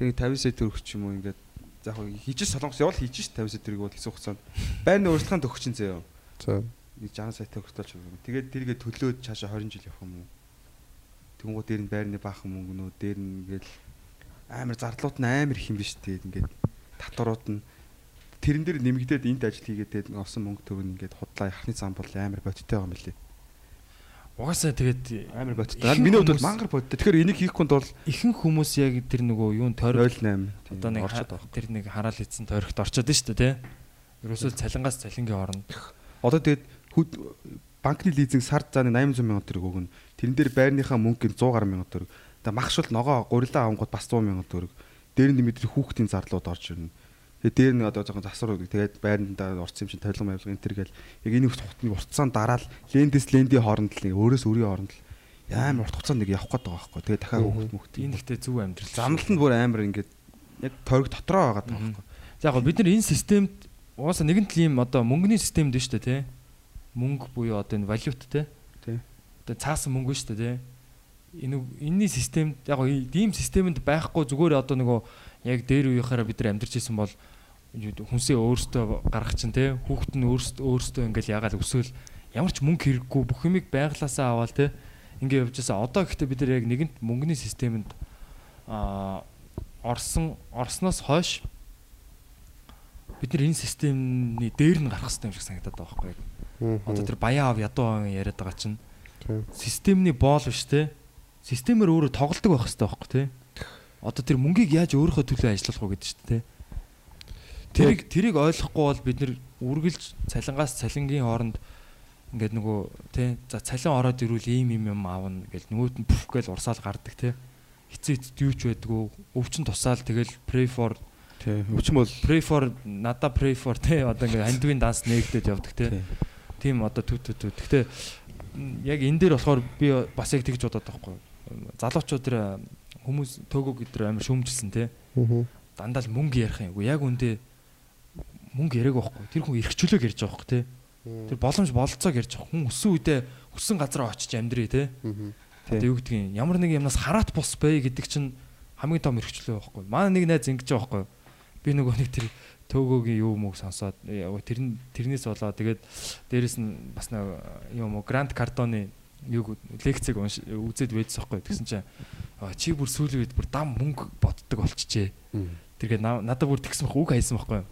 Тэгээд 50 сая төгрөг ч юм уу? Ингээд яг хийжээс солонгос явал хийжээс 50 сая төгрөг бол хэсэг хугацаанд. Байрны урьдчилгаан төгчин заяа За нэг 60 сая төгрөгтэй ч юм. Тэгээд тэргээ төлөөд цаашаа 20 жил явах юм уу? Тэнгууд дээр нь байрны баахан мөнгнүүд дээр нь ингээл амар зардлууд нь амар их юм биш тэгээд ингээд татварууд нь тэрэн дээр нэмэгдээд энд ажил хийгээд тэгээд осон мөнгө төгөн ингээд худлаа яхны зам бол амар бодиттой байгаа юм лээ. Угаасаа тэгээд Амар бодиттой. Миний хувьд бол мангар бодиттой. Тэгэхээр энийг хийхгүй бол ихэнх хүмүүс яг тэр нөгөө юун тойрог 08 одоо нэг тэр нэг хараал ийдсэн тойрогт орчод нь шүү дээ те. Ерөөсөө цалингаас цалингийн хооронд Одоо тэгээд банкны лизинг сард заа нэг 800 сая төгрөг өгнө. Тэрэн дээр байрныхаа мөнгөнд 100 гаруй мянга төгрөг. Тэгээ махшил ногоо гурилаа авангууд бас 100 мянга төгрөг. Дээр нь нэмээд хүүхдийн зарлууд орж ирнэ. Тэгээ дээр нь одоо жоохон засвар өгдөг. Тэгээд байрандаа орсон юм чинь тавилга мавилга энэ төр гэл яг энэ их хутны уртцаан дараал лендээс ленди хооронд л нэг өөрөөс өөрийн хооронд л амар урт хугацаанд нэг явах гээд байгаа байхгүй. Тэгээд дахиад хүүхд мөхт. энэ ихтэй зөв амьдрал. замнал нь бүр амар ингээд яг тойрог дотроо байгаа байхгүй. За яг бид нар энэ системд угаасаа нэгэн тал ийм одоо мөнгөний системд нь шүү дээ тий. Мөнгө буюу одоо энэ валют тий. Тий. Одоо цаасан мөнгө шүү дээ тий. Энэ энэний системд яг гоо ийм системд байхгүй зүгээр одоо нөгөө яг дээр үеийнхаараа бид нар амьдарч исэн бол хүнсээ өөртөө гаргах чинь тий. Хүүхэд нь өөртөө өөртөө ингээл ягаал өсөөл ямар ч мөнгө хэрэггүй бүх юмыг байглаасаа аваал тий. Ингээ явж байгаа. Одоо гэхдээ бид нар яг нэгэнт мөнгөний системд аа орсон орсноос хойш бид нар энэ системний дээр нь гарах хэрэгтэй юм шиг санагдаад байгаа байхгүй юу. Одоо тэр баян аав ядуу аав яриад байгаа чинь системний боол биш те. Системээр өөрөө тоглолдог байх хэрэгтэй байхгүй те. Одоо тэр мөнгийг яаж өөрийнхөө төлөө ажиллах уу гэдэг чинь те. Тэрийг тэрийг ойлгохгүй бол бид нэр үргэлж цалингаас цалингийн хооронд ингээд нөгөө те за цалин ороод ирвэл ийм юм юм аавна гэл нөгөөт нь бүх гээл урсаал гардаг те хэцээ хэцээ юу ч байдгүй өвчин тусаал тэгэл pray for Тий. Өчм бол pray for надаа pray for те одоо ингээ хандвийн данс нээгдээд явдаг те. Тийм одоо түү түү түү. Гэхдээ яг энэ дээр болохоор би бас яг тэгж бодоод байхгүй. Залуучууд тэр хүмүүс төөгөө гэдэр амар шүүмжилсэн те. Дандаа л мөнгө ярих юм. Яг үндэ мөнгө яриаг байхгүй. Тэр хүн эрхчлөөг ярьж байгаа байхгүй те. Тэр боломж бололцоог ярьж байгаа. Хүн өссөн үедээ өссөн газараа очиж амьдрий те. Тэгээ юу гэдгийг ямар нэг юмнаас хараат бус бай гэдэг чинь хамгийн том эрхчлөө байхгүй. Манай нэг найз ингэж байгаа байхгүй би нөгөө нэг тэр төөгөөгийн юу мөг сонсоод тэр тэрнээс болоо. Тэгээд дээрэс нь бас нэг юм уу Гранд Кардоны юу лекцийг үзээд байдсан байхгүй тэгсэн чинь чи бүр сүүлийн үед бүр дам мөнгө боддог болчихжээ тэргээ надад бүр тэгсэн баг үг хайсан байхгүй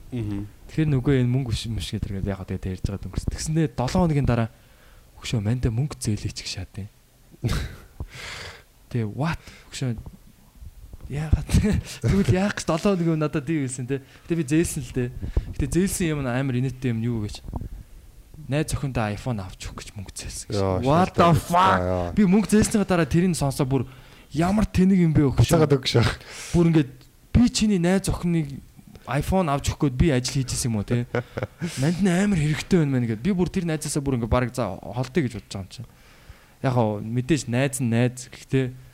тэгэхээр нөгөө энэ мөнгө биш юм шиг тэргээ яг тэгээд ярьж байгаа дөнгөс тэгснээ 7 хоногийн дараа хөшөө мандаа мөнгө зээлээч гэж шаадیں۔ Тэгээ what? Хөшөө яагаад тэгвэл яах гэж 7 хоног надад тийм хэлсэн те. Гэтэ би зээлсэн л дээ. Гэтэ зээлсэн юм амар инээдтэй юм юу гэж. Найз охиндоо iPhone авч өгөх гэж мөнгө зээлсэн. What the fuck? Би мөнгө зээлснийхаа дараа тэрийг сонсоо бүр ямар тэнэг юм бэ өгч. Цагаад өгч. Бүр ингээд би чиний найз охиныг iPhone авч өгөх гээд би ажил хийжсэн юм уу те. Манд нь амар хэрэгтэй байна мэн гээд би бүр тэр найзаасаа бүр ингээд баг за холтё гэж бодож байгаа юм чинь. Яг гоо мэдээж найз нь найз гэхдээ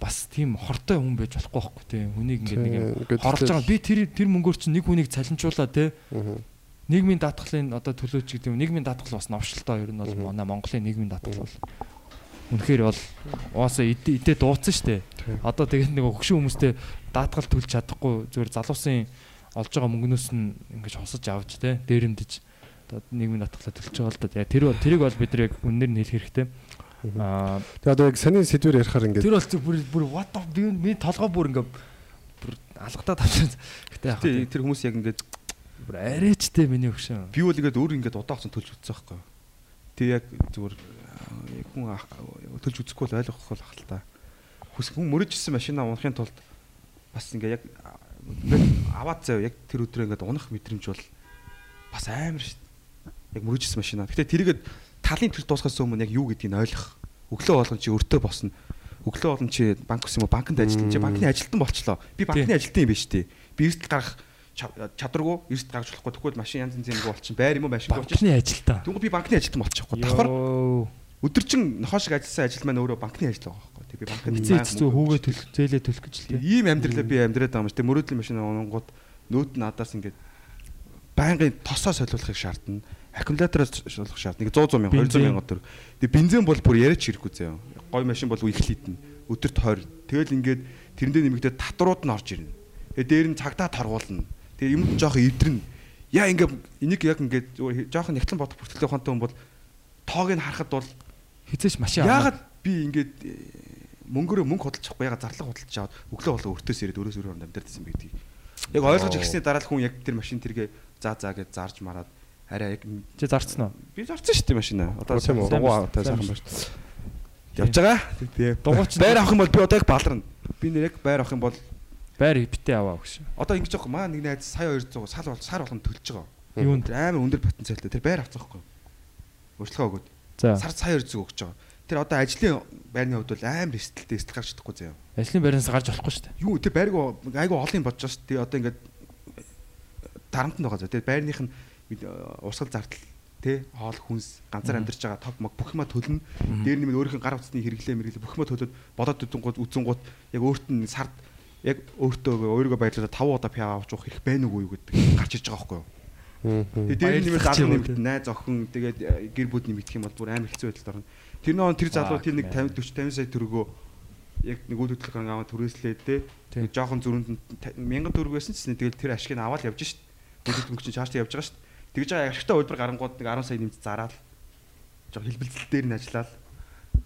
бас тийм хортой хүн байж болохгүй байхгүй тийм хүнийг ингээд нэг хорлож байгаа. Би тэр тэр мөнгөөр чинь нэг хүнийг цалинжуулаа тийм нийгмийн даатгалын одоо төлөөч гэдэг юм. Нийгмийн даатгал бас новшилтоо ер нь бол манай Монголын нийгмийн даатгал бол. Үнэхээр бол уусаа идэ дууцсан штэ. Одоо тэгээд нэг хөгшин хүмүүстэй даатгал төлж чадахгүй зүгээр залуусын олж байгаа мөнгнөөс нь ингэж хосож авч тийм дээрэмдэж одоо нийгмийн даатгалаа төлж байгаа л да. Тэр тэрийг бол бид яг үнээр нь хэлэх хэрэгтэй Аа тэгээ одоо яг саний сэдвэр ярихаар ингээд Тэр бол бүр бүр what of би ми толгой бүр ингээд бүр алгатаа тавьсан. Гэтэ яг тэр хүмүүс яг ингээд бүр арайчтэй миний өгшөн. би бол ингээд өөр ингээд удаахсан төлж үзсэн байхгүй. Тэг яг зүгээр яг хүн төлж үзэхгүй л ойлгох бол ахал та. Хүс хүн мөрөжсэн машина унахын тулд бас ингээд яг ингээд аваад заяа яг тэр өдрөө ингээд унах мэдрэмж бол бас амар шүү. Яг мөрөжсэн машина. Гэтэ тэрийгэд талын төр дуусгахаас өмнө яг юу гэдгийг ойлгох. Өглөө болгон чи өртөө босно. Өглөө болгон чи банк ус юм уу банкнд ажиллана. Чи банкны ажилтан болчлоо. Би банкны ажилтан юм биш үү? Би эрсдэл гаргах чадваргүй эрсдэл гаргаж болохгүй. Тэгвэл машин янз янз юм болчихно. Байр юм уу машин болчихно. Банкны ажилтан. Тэгвэл би банкны ажилтан болчихгүй. Давхар өдөржин нохоо шиг ажилласан ажил маань өөрөө банкны ажил байгаа байхгүй. Тэг би банкнд эцээ эцээ хүүгээ төлөх зээлээ төлөх гэж л тийм. Ийм амьдралаа би амьдраад байгаа юм шүү. Тэг мөрөөдлийн машин унгууд нөөт нь надаас ингээд байнгын тосоо солиулахыг шаардна аккумулятороос шуулах шаард. Нэг 100 100 мянга 200 мянга төгрөг. Тэгээ бензин бол бүр яриач хэрэггүй заяа. Гой машин бол их литнэ. Өдөрт 20. Тэгэл ингээд тэрэндээ нэмэгдээд татварууд нь орж ирнэ. Тэгээ дээр нь цагдаа торгуулна. Тэгээ юмд жоох эвдрэн. Яа ингээд энийг яг ингээд жоох нэгтлэн бодох бүртгэлтэй ухаантай хүн бол тоог нь харахад бол хизээч машин яагаад би ингээд мөнгөөрөө мөнгө худалдахгүй яагаад зарлага худалдаж аваад өглөө болоо өртөөс ирээд өрөөс өрөөр амьдэрдсэн бэ гэдгийг. Яг ойлгож ирсний дараа л хүн яг тэр машин тэргээ заа заа гэж зарж мараад арай яг чи зарцсан уу? Би зарцсан шүү дээ машина. Одоо тийм үү? дугуй аваад сайхан байна шүү дээ. Явж байгаа. Тэгээ дугуйч байр авах юм бол би одоо яг баларна. Би нэр яг байр авах юм бол байр битээ аваа гэж. Одоо ингэж явах маа нэг найз сая 200 сал бол сар болгоно төлж байгаа. Юунд амар өндөр потенциалтай тэр байр авах байхгүй. Урьдчилгаа өгөөд. Сар сая 200 өгч байгаа. Тэр одоо ажлын байрны хувьд бол амар эсэлтэлтэй эсэл гарч чадахгүй заяа. Ажлын байраас гарч болохгүй шүү дээ. Юу тэр байрг айгу олон бодож байгаа шүү дээ. Одоо ингээд дарамтнд байгаа заа. Тэр байрных нь урсгал зардал тий хоол хүнс ганцаар амьдарч байгаа тог мог бүх юма төлнө. Дээр нэмээд өөрийнх нь гар утасны хэрэглээ мэрэглээ бүх юма төлөд бодоод үдэнгууд үзэнгууд яг өөрт нь сард яг өөртөө өөрийгөө баярлуулаад 5 удаа пиа авч уух хэрэг байна уу гэдэг гарч иж байгаа байхгүй юу. Тэгээ дээр нэмээд залуу юм нэмэгдэн найз охин тэгээд э, гэр бүл нэмэгдэх юм бол бүр амар хэцүү байдалд орно. Тэр нөө тэр залуу тэр нэг 50 40 50 сая төгрөгөө яг нэг үйл хөдлөх аваад түрээслээд те Тийм. жоохон нь 1000 төгрөг байсан ч тэгэл тэр ашиг нь аваад явж шít. Үйл хөдлөх чинь цаашдаа явж байгаа шít. Тэгж байгаа ашигтай хөлбөр гарангууд нэг 10 сая нэмж зараад жоо хэлбэлцэл дээр нь ажиллаад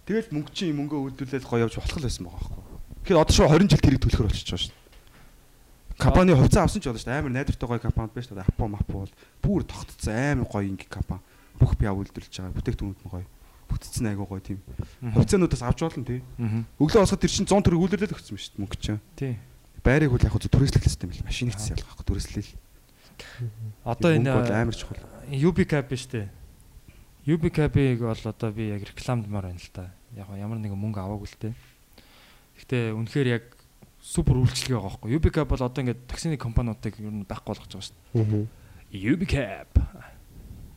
тэгэл мөнгө чинь мөнгөө үйлдвэрлээд гоё явж болох л байсан байгаа байхгүй. Тэгэхээр одоо шууд 20 жил тэрийг төлөхөр болчихж байгаа шít. Компани хувьцаа авсан ч болно шүү. Амар найдвартай гоё компанид байна шүү дээ. Апо мапо бол бүр тогтцсон амар гоё инги компани. Бүх бие үйлдвэрлэж байгаа. Бүтээгдэхүүнүүд нь гоё. Бүтцэн айгуу гоё тийм. Хувьцаануудаас авч болно тий. Өглөө босоход тэр чинь 100 төгрөг үйлдвэрлээд өгсөн шүү дээ мөнгө чинь. Тий. Байрыг хөл яг хөө түрээслэх юм бэл. Машиныг цэс ялгах байхгүй түрээслэл. Одоо энэ амар чухал. UB cap биш үү? UB cap-ыг бол одоо би яг рекламдмаар байна л та. Яг ямар нэгэн мөнгө аваагүй л те. Гэхдээ үнэхээр яг супер үйлчлэг байгаа байхгүй. UB cap бол одоо ингээд таксины компаниудыг ер нь байхгүй болгож байгаа шүү дээ. UB cap.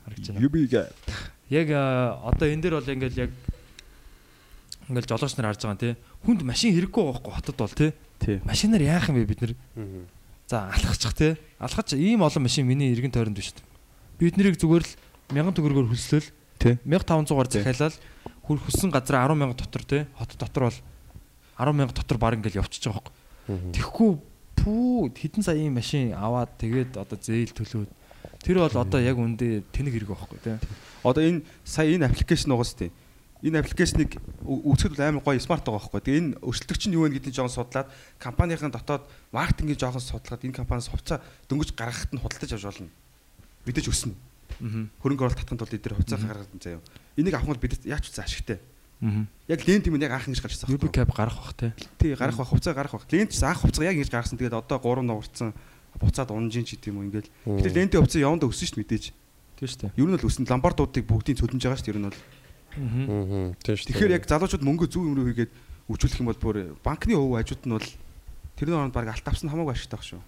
Харагч байна. UB-гээ Яг а, одоо энэ дээр бол ингээд яг ингээд жолооч нар харж байгаа те. Хүнд машин хэрэггүй байгаа байхгүй хотод бол тий. Машинаар яах юм бэ бид нар? За алхачих те. Алхач ийм олон машин миний эргэн тойронд биш. Бид нарыг зүгээр л 1000 төгрөгөөр хөлслөл Тий. 1500-аар Тий. захиалал хүр хүссэн газар 10000 дотор те. Хот дотор бол 10000 дотор баг ингээл явчихж байгаа байхгүй. Тэгэхгүй пүү хэдэн саяын машин аваад тэгээд одоо зээл төлөөд тэр бол одоо яг үндэ тэнэг хэрэг байхгүй те. Одоо энэ сая энэ аппликейшн угаас тий. Энэ аппликейшнийг ү- үзэхэд бол амар гоё смарт байгаа байхгүй. Тэгээ энэ өрсөлдөгч нь юу вэ гэдгийг жоохон судлаад компанийн дотоод маркетингийг жоохон судлаад энэ компаниас хувьцаа дөнгөж гаргахад нь худалдаж авч болно. Мэдээж өснө. Аа. Хөрөнгө оруулалт татханд бол эдгээр хувьцаа гаргаад заяа. Энийг авах нь бидэд яаж ч ашигтай. Аа. Яг лент юм яг анх ингэж гарч ирсэн UB cap гарах бах те. Тий гарах бах хувьцаа гарах бах. Лент ч анх хувьцаа яг ингэж гаргасан. Тэгээд одоо 3 нуурцсан буцаад унжин ч гэдэм юм ингээл. Тэгэхээр лентийн хувьцаа явандаа өссөн шүү дээ мэдээж. Тийм шүү дээ. Ер нь бол өснө ламбардуудыг бүгдийг цөлмж байгаа шүү дээ ер нь бол. Аа. Тийм шүү. Тэгэхээр яг залуучууд мөнгө зөв юм руу хийгээд үжүүлэх юм бол бүр банкны өв хажууд нь бол тэрний оронд баг алт авсан хамаагүй ашигтай баг шүү.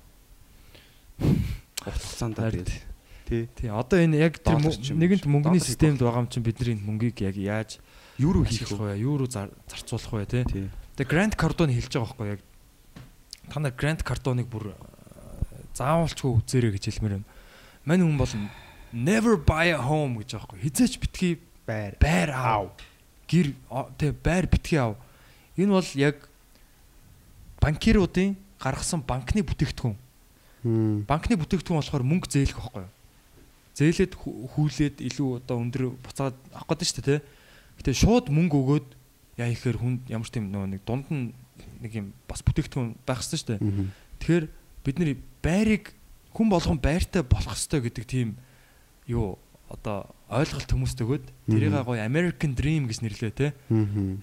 Харин тэгээд тий Тий, одоо энэ яг тэр нэгэнт мөнгөний системд байгаа юм чинь бидний мөнгийг яг яаж юуруу хийх хийх вэ? Юу зар- зарцуулах вэ? Тий. Тэгээ Grand Cardone хэлж байгаа байхгүй яг та нар Grand Cardone-ыг бүр э, заавалчгүй үзээрэй гэж хэлмээр байна. Мань хүн бол never buy a home гэж байгаа байхгүй. Хизээч битгий Байр. байр аав. Гэр о- тэ байр битгий аав. Энэ бол яг банкируудын гаргасан банкны бүтээгдэхүүн. Банкны бүтээгдэхүүн болохоор мөнгө зээлэх байхгүй юу? Зээлээд хүү- хүүлээд илүү одоо өндөр буцаад авах гэдэг шүү дээ, тэ. Гэтэ шууд мөнгө өгөөд яа ихээр хүн ямар ч тийм нөгөө нэг дунд нь нэг юм бас бүтээгдэхүүн байх хэрэгтэй шүү дээ. Тэгэхээр бид нар байрыг хүн болгон байртай болох хэрэгтэй гэдэг тийм юу одоо ойлголт хүмүүст өгөөд тэрийг гоё American Dream гэж нэрлээ те.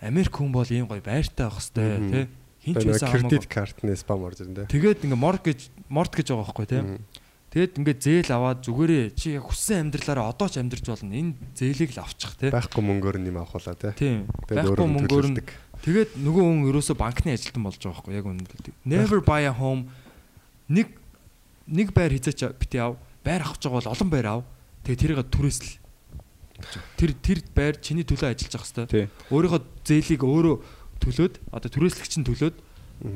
Америк хүн бол ийм гоё байртай байх Мгм. те. Хинч байсан кредит хамаагүй. картны спам орж ирэн дээ. Тэгээд ингээ mortgage mortgage байгаа байхгүй те. Тэгээд ингээ зээл аваад зүгээрээ чи хүссэн амьдралаараа одоо ч амьдрч болно. Энэ зээлийг л авчих те. Байхгүй мөнгөөр нь юм авахулаа тий. Тийм. Байхгүй мөнгөөр нь тэгээд нөгөө хүн ерөөсө банкны ажилтан болж байгаа байхгүй яг үнэндээ. Never buy a home. Нэг нэг байр хизээч бити ав. Байр авах гэж бол олон байр ав. Тэгээд тэрийг түрээсэл. Тэр тэр байр чиний төлөө ажиллаж явах хэвээр. Өөрийнхөө зээлийг өөрөө төлөөд одоо түрээслэгч нь төлөөд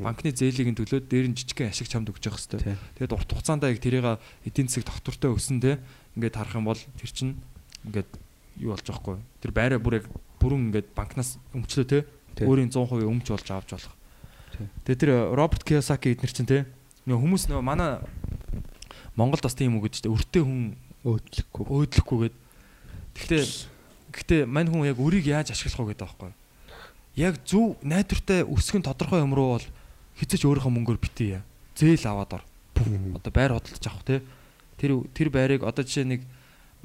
банкны зээлийг нь төлөөд дээр нь жижигхэн ашиг чамд өгч явах хэвээр. Тэгээд урт хугацаанд яг тэрийг эдийн засаг доктортой өсөн те ингээд харах юм бол тэр чинь ингээд юу болж байгаа хгүй. Тэр байраа бүр яг бүрэн ингээд банкнаас өмчлөө те өөрийн 100% өмч болж авч болох. Тэгээ тэр Роберт Кiyosaki эднэр чинь те нөгөө хүмүүс нөгөө манай Монголд бас тийм үг гэдэг чинь өртөө хүн Өөдлөхгүй. өөдлөхгүйгээд Гэхдээ гэхдээ мань хүн яг өрийг яаж ашиглах вэ гэдэг байхгүй. Яг зөв найдвартай өсгөн тодорхой юм руу бол хизэж өөрийнхөө мөнгөөр битээ. Зээл аваад ор. Одоо байр хөдөлж авах те. Тэр тэр байрыг одоо жишээ нэг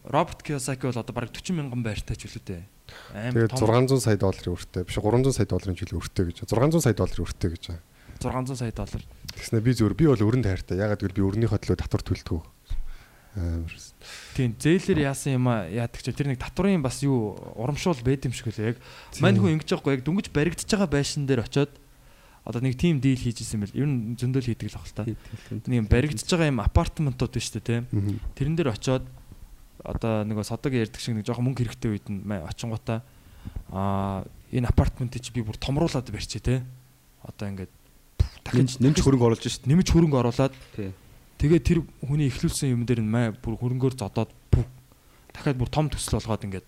Роберт Кiyosaki бол одоо бараг 40 мянган байртай ч үлээ дээ. Тэгээд том 600 сая долларын өртөө биш 300 сая долларын жилийн өртөө гэж. 600 сая долларын өртөө гэж. 600 сая доллар. Тэгснэ би зөвөр би бол өрөнд хайртай. Ягаад гэвэл би өрнийхөө төлөө татвар төлдөг. Амар. Тийм зээлэр яасан юм а? Яадаг чи тэр нэг татврын бас юу урамшуул байд юм шиг үлээ. Яг мань хүн ингэж байгаа яг дүнгиж баригдаж байгаа байшин дээр очиод одоо нэг тим дийл хийж исэн байл ер нь зөндөл хийдэг л баг л та нэг юм баригдаж байгаа юм апартаментууд биш үү те тэрэн дээр очиод одоо нөгөө содог ярьдаг шиг нэг жоохон мөнгө хэрэгтэй үед нь очингуудаа аа энэ апартментыг би бүр томруулаад барьчих те одоо ингээд Нэмж нэмж хөрөнгө оруулж шít. нэмж хөрөнгө оруулаад Тий. Тэгээд тэр хүний ихлүүлсэн юм дээр нь маа бүр хөрөнгөөр зодоод бүх дахиад бүр том төсөл болгоод ингээд.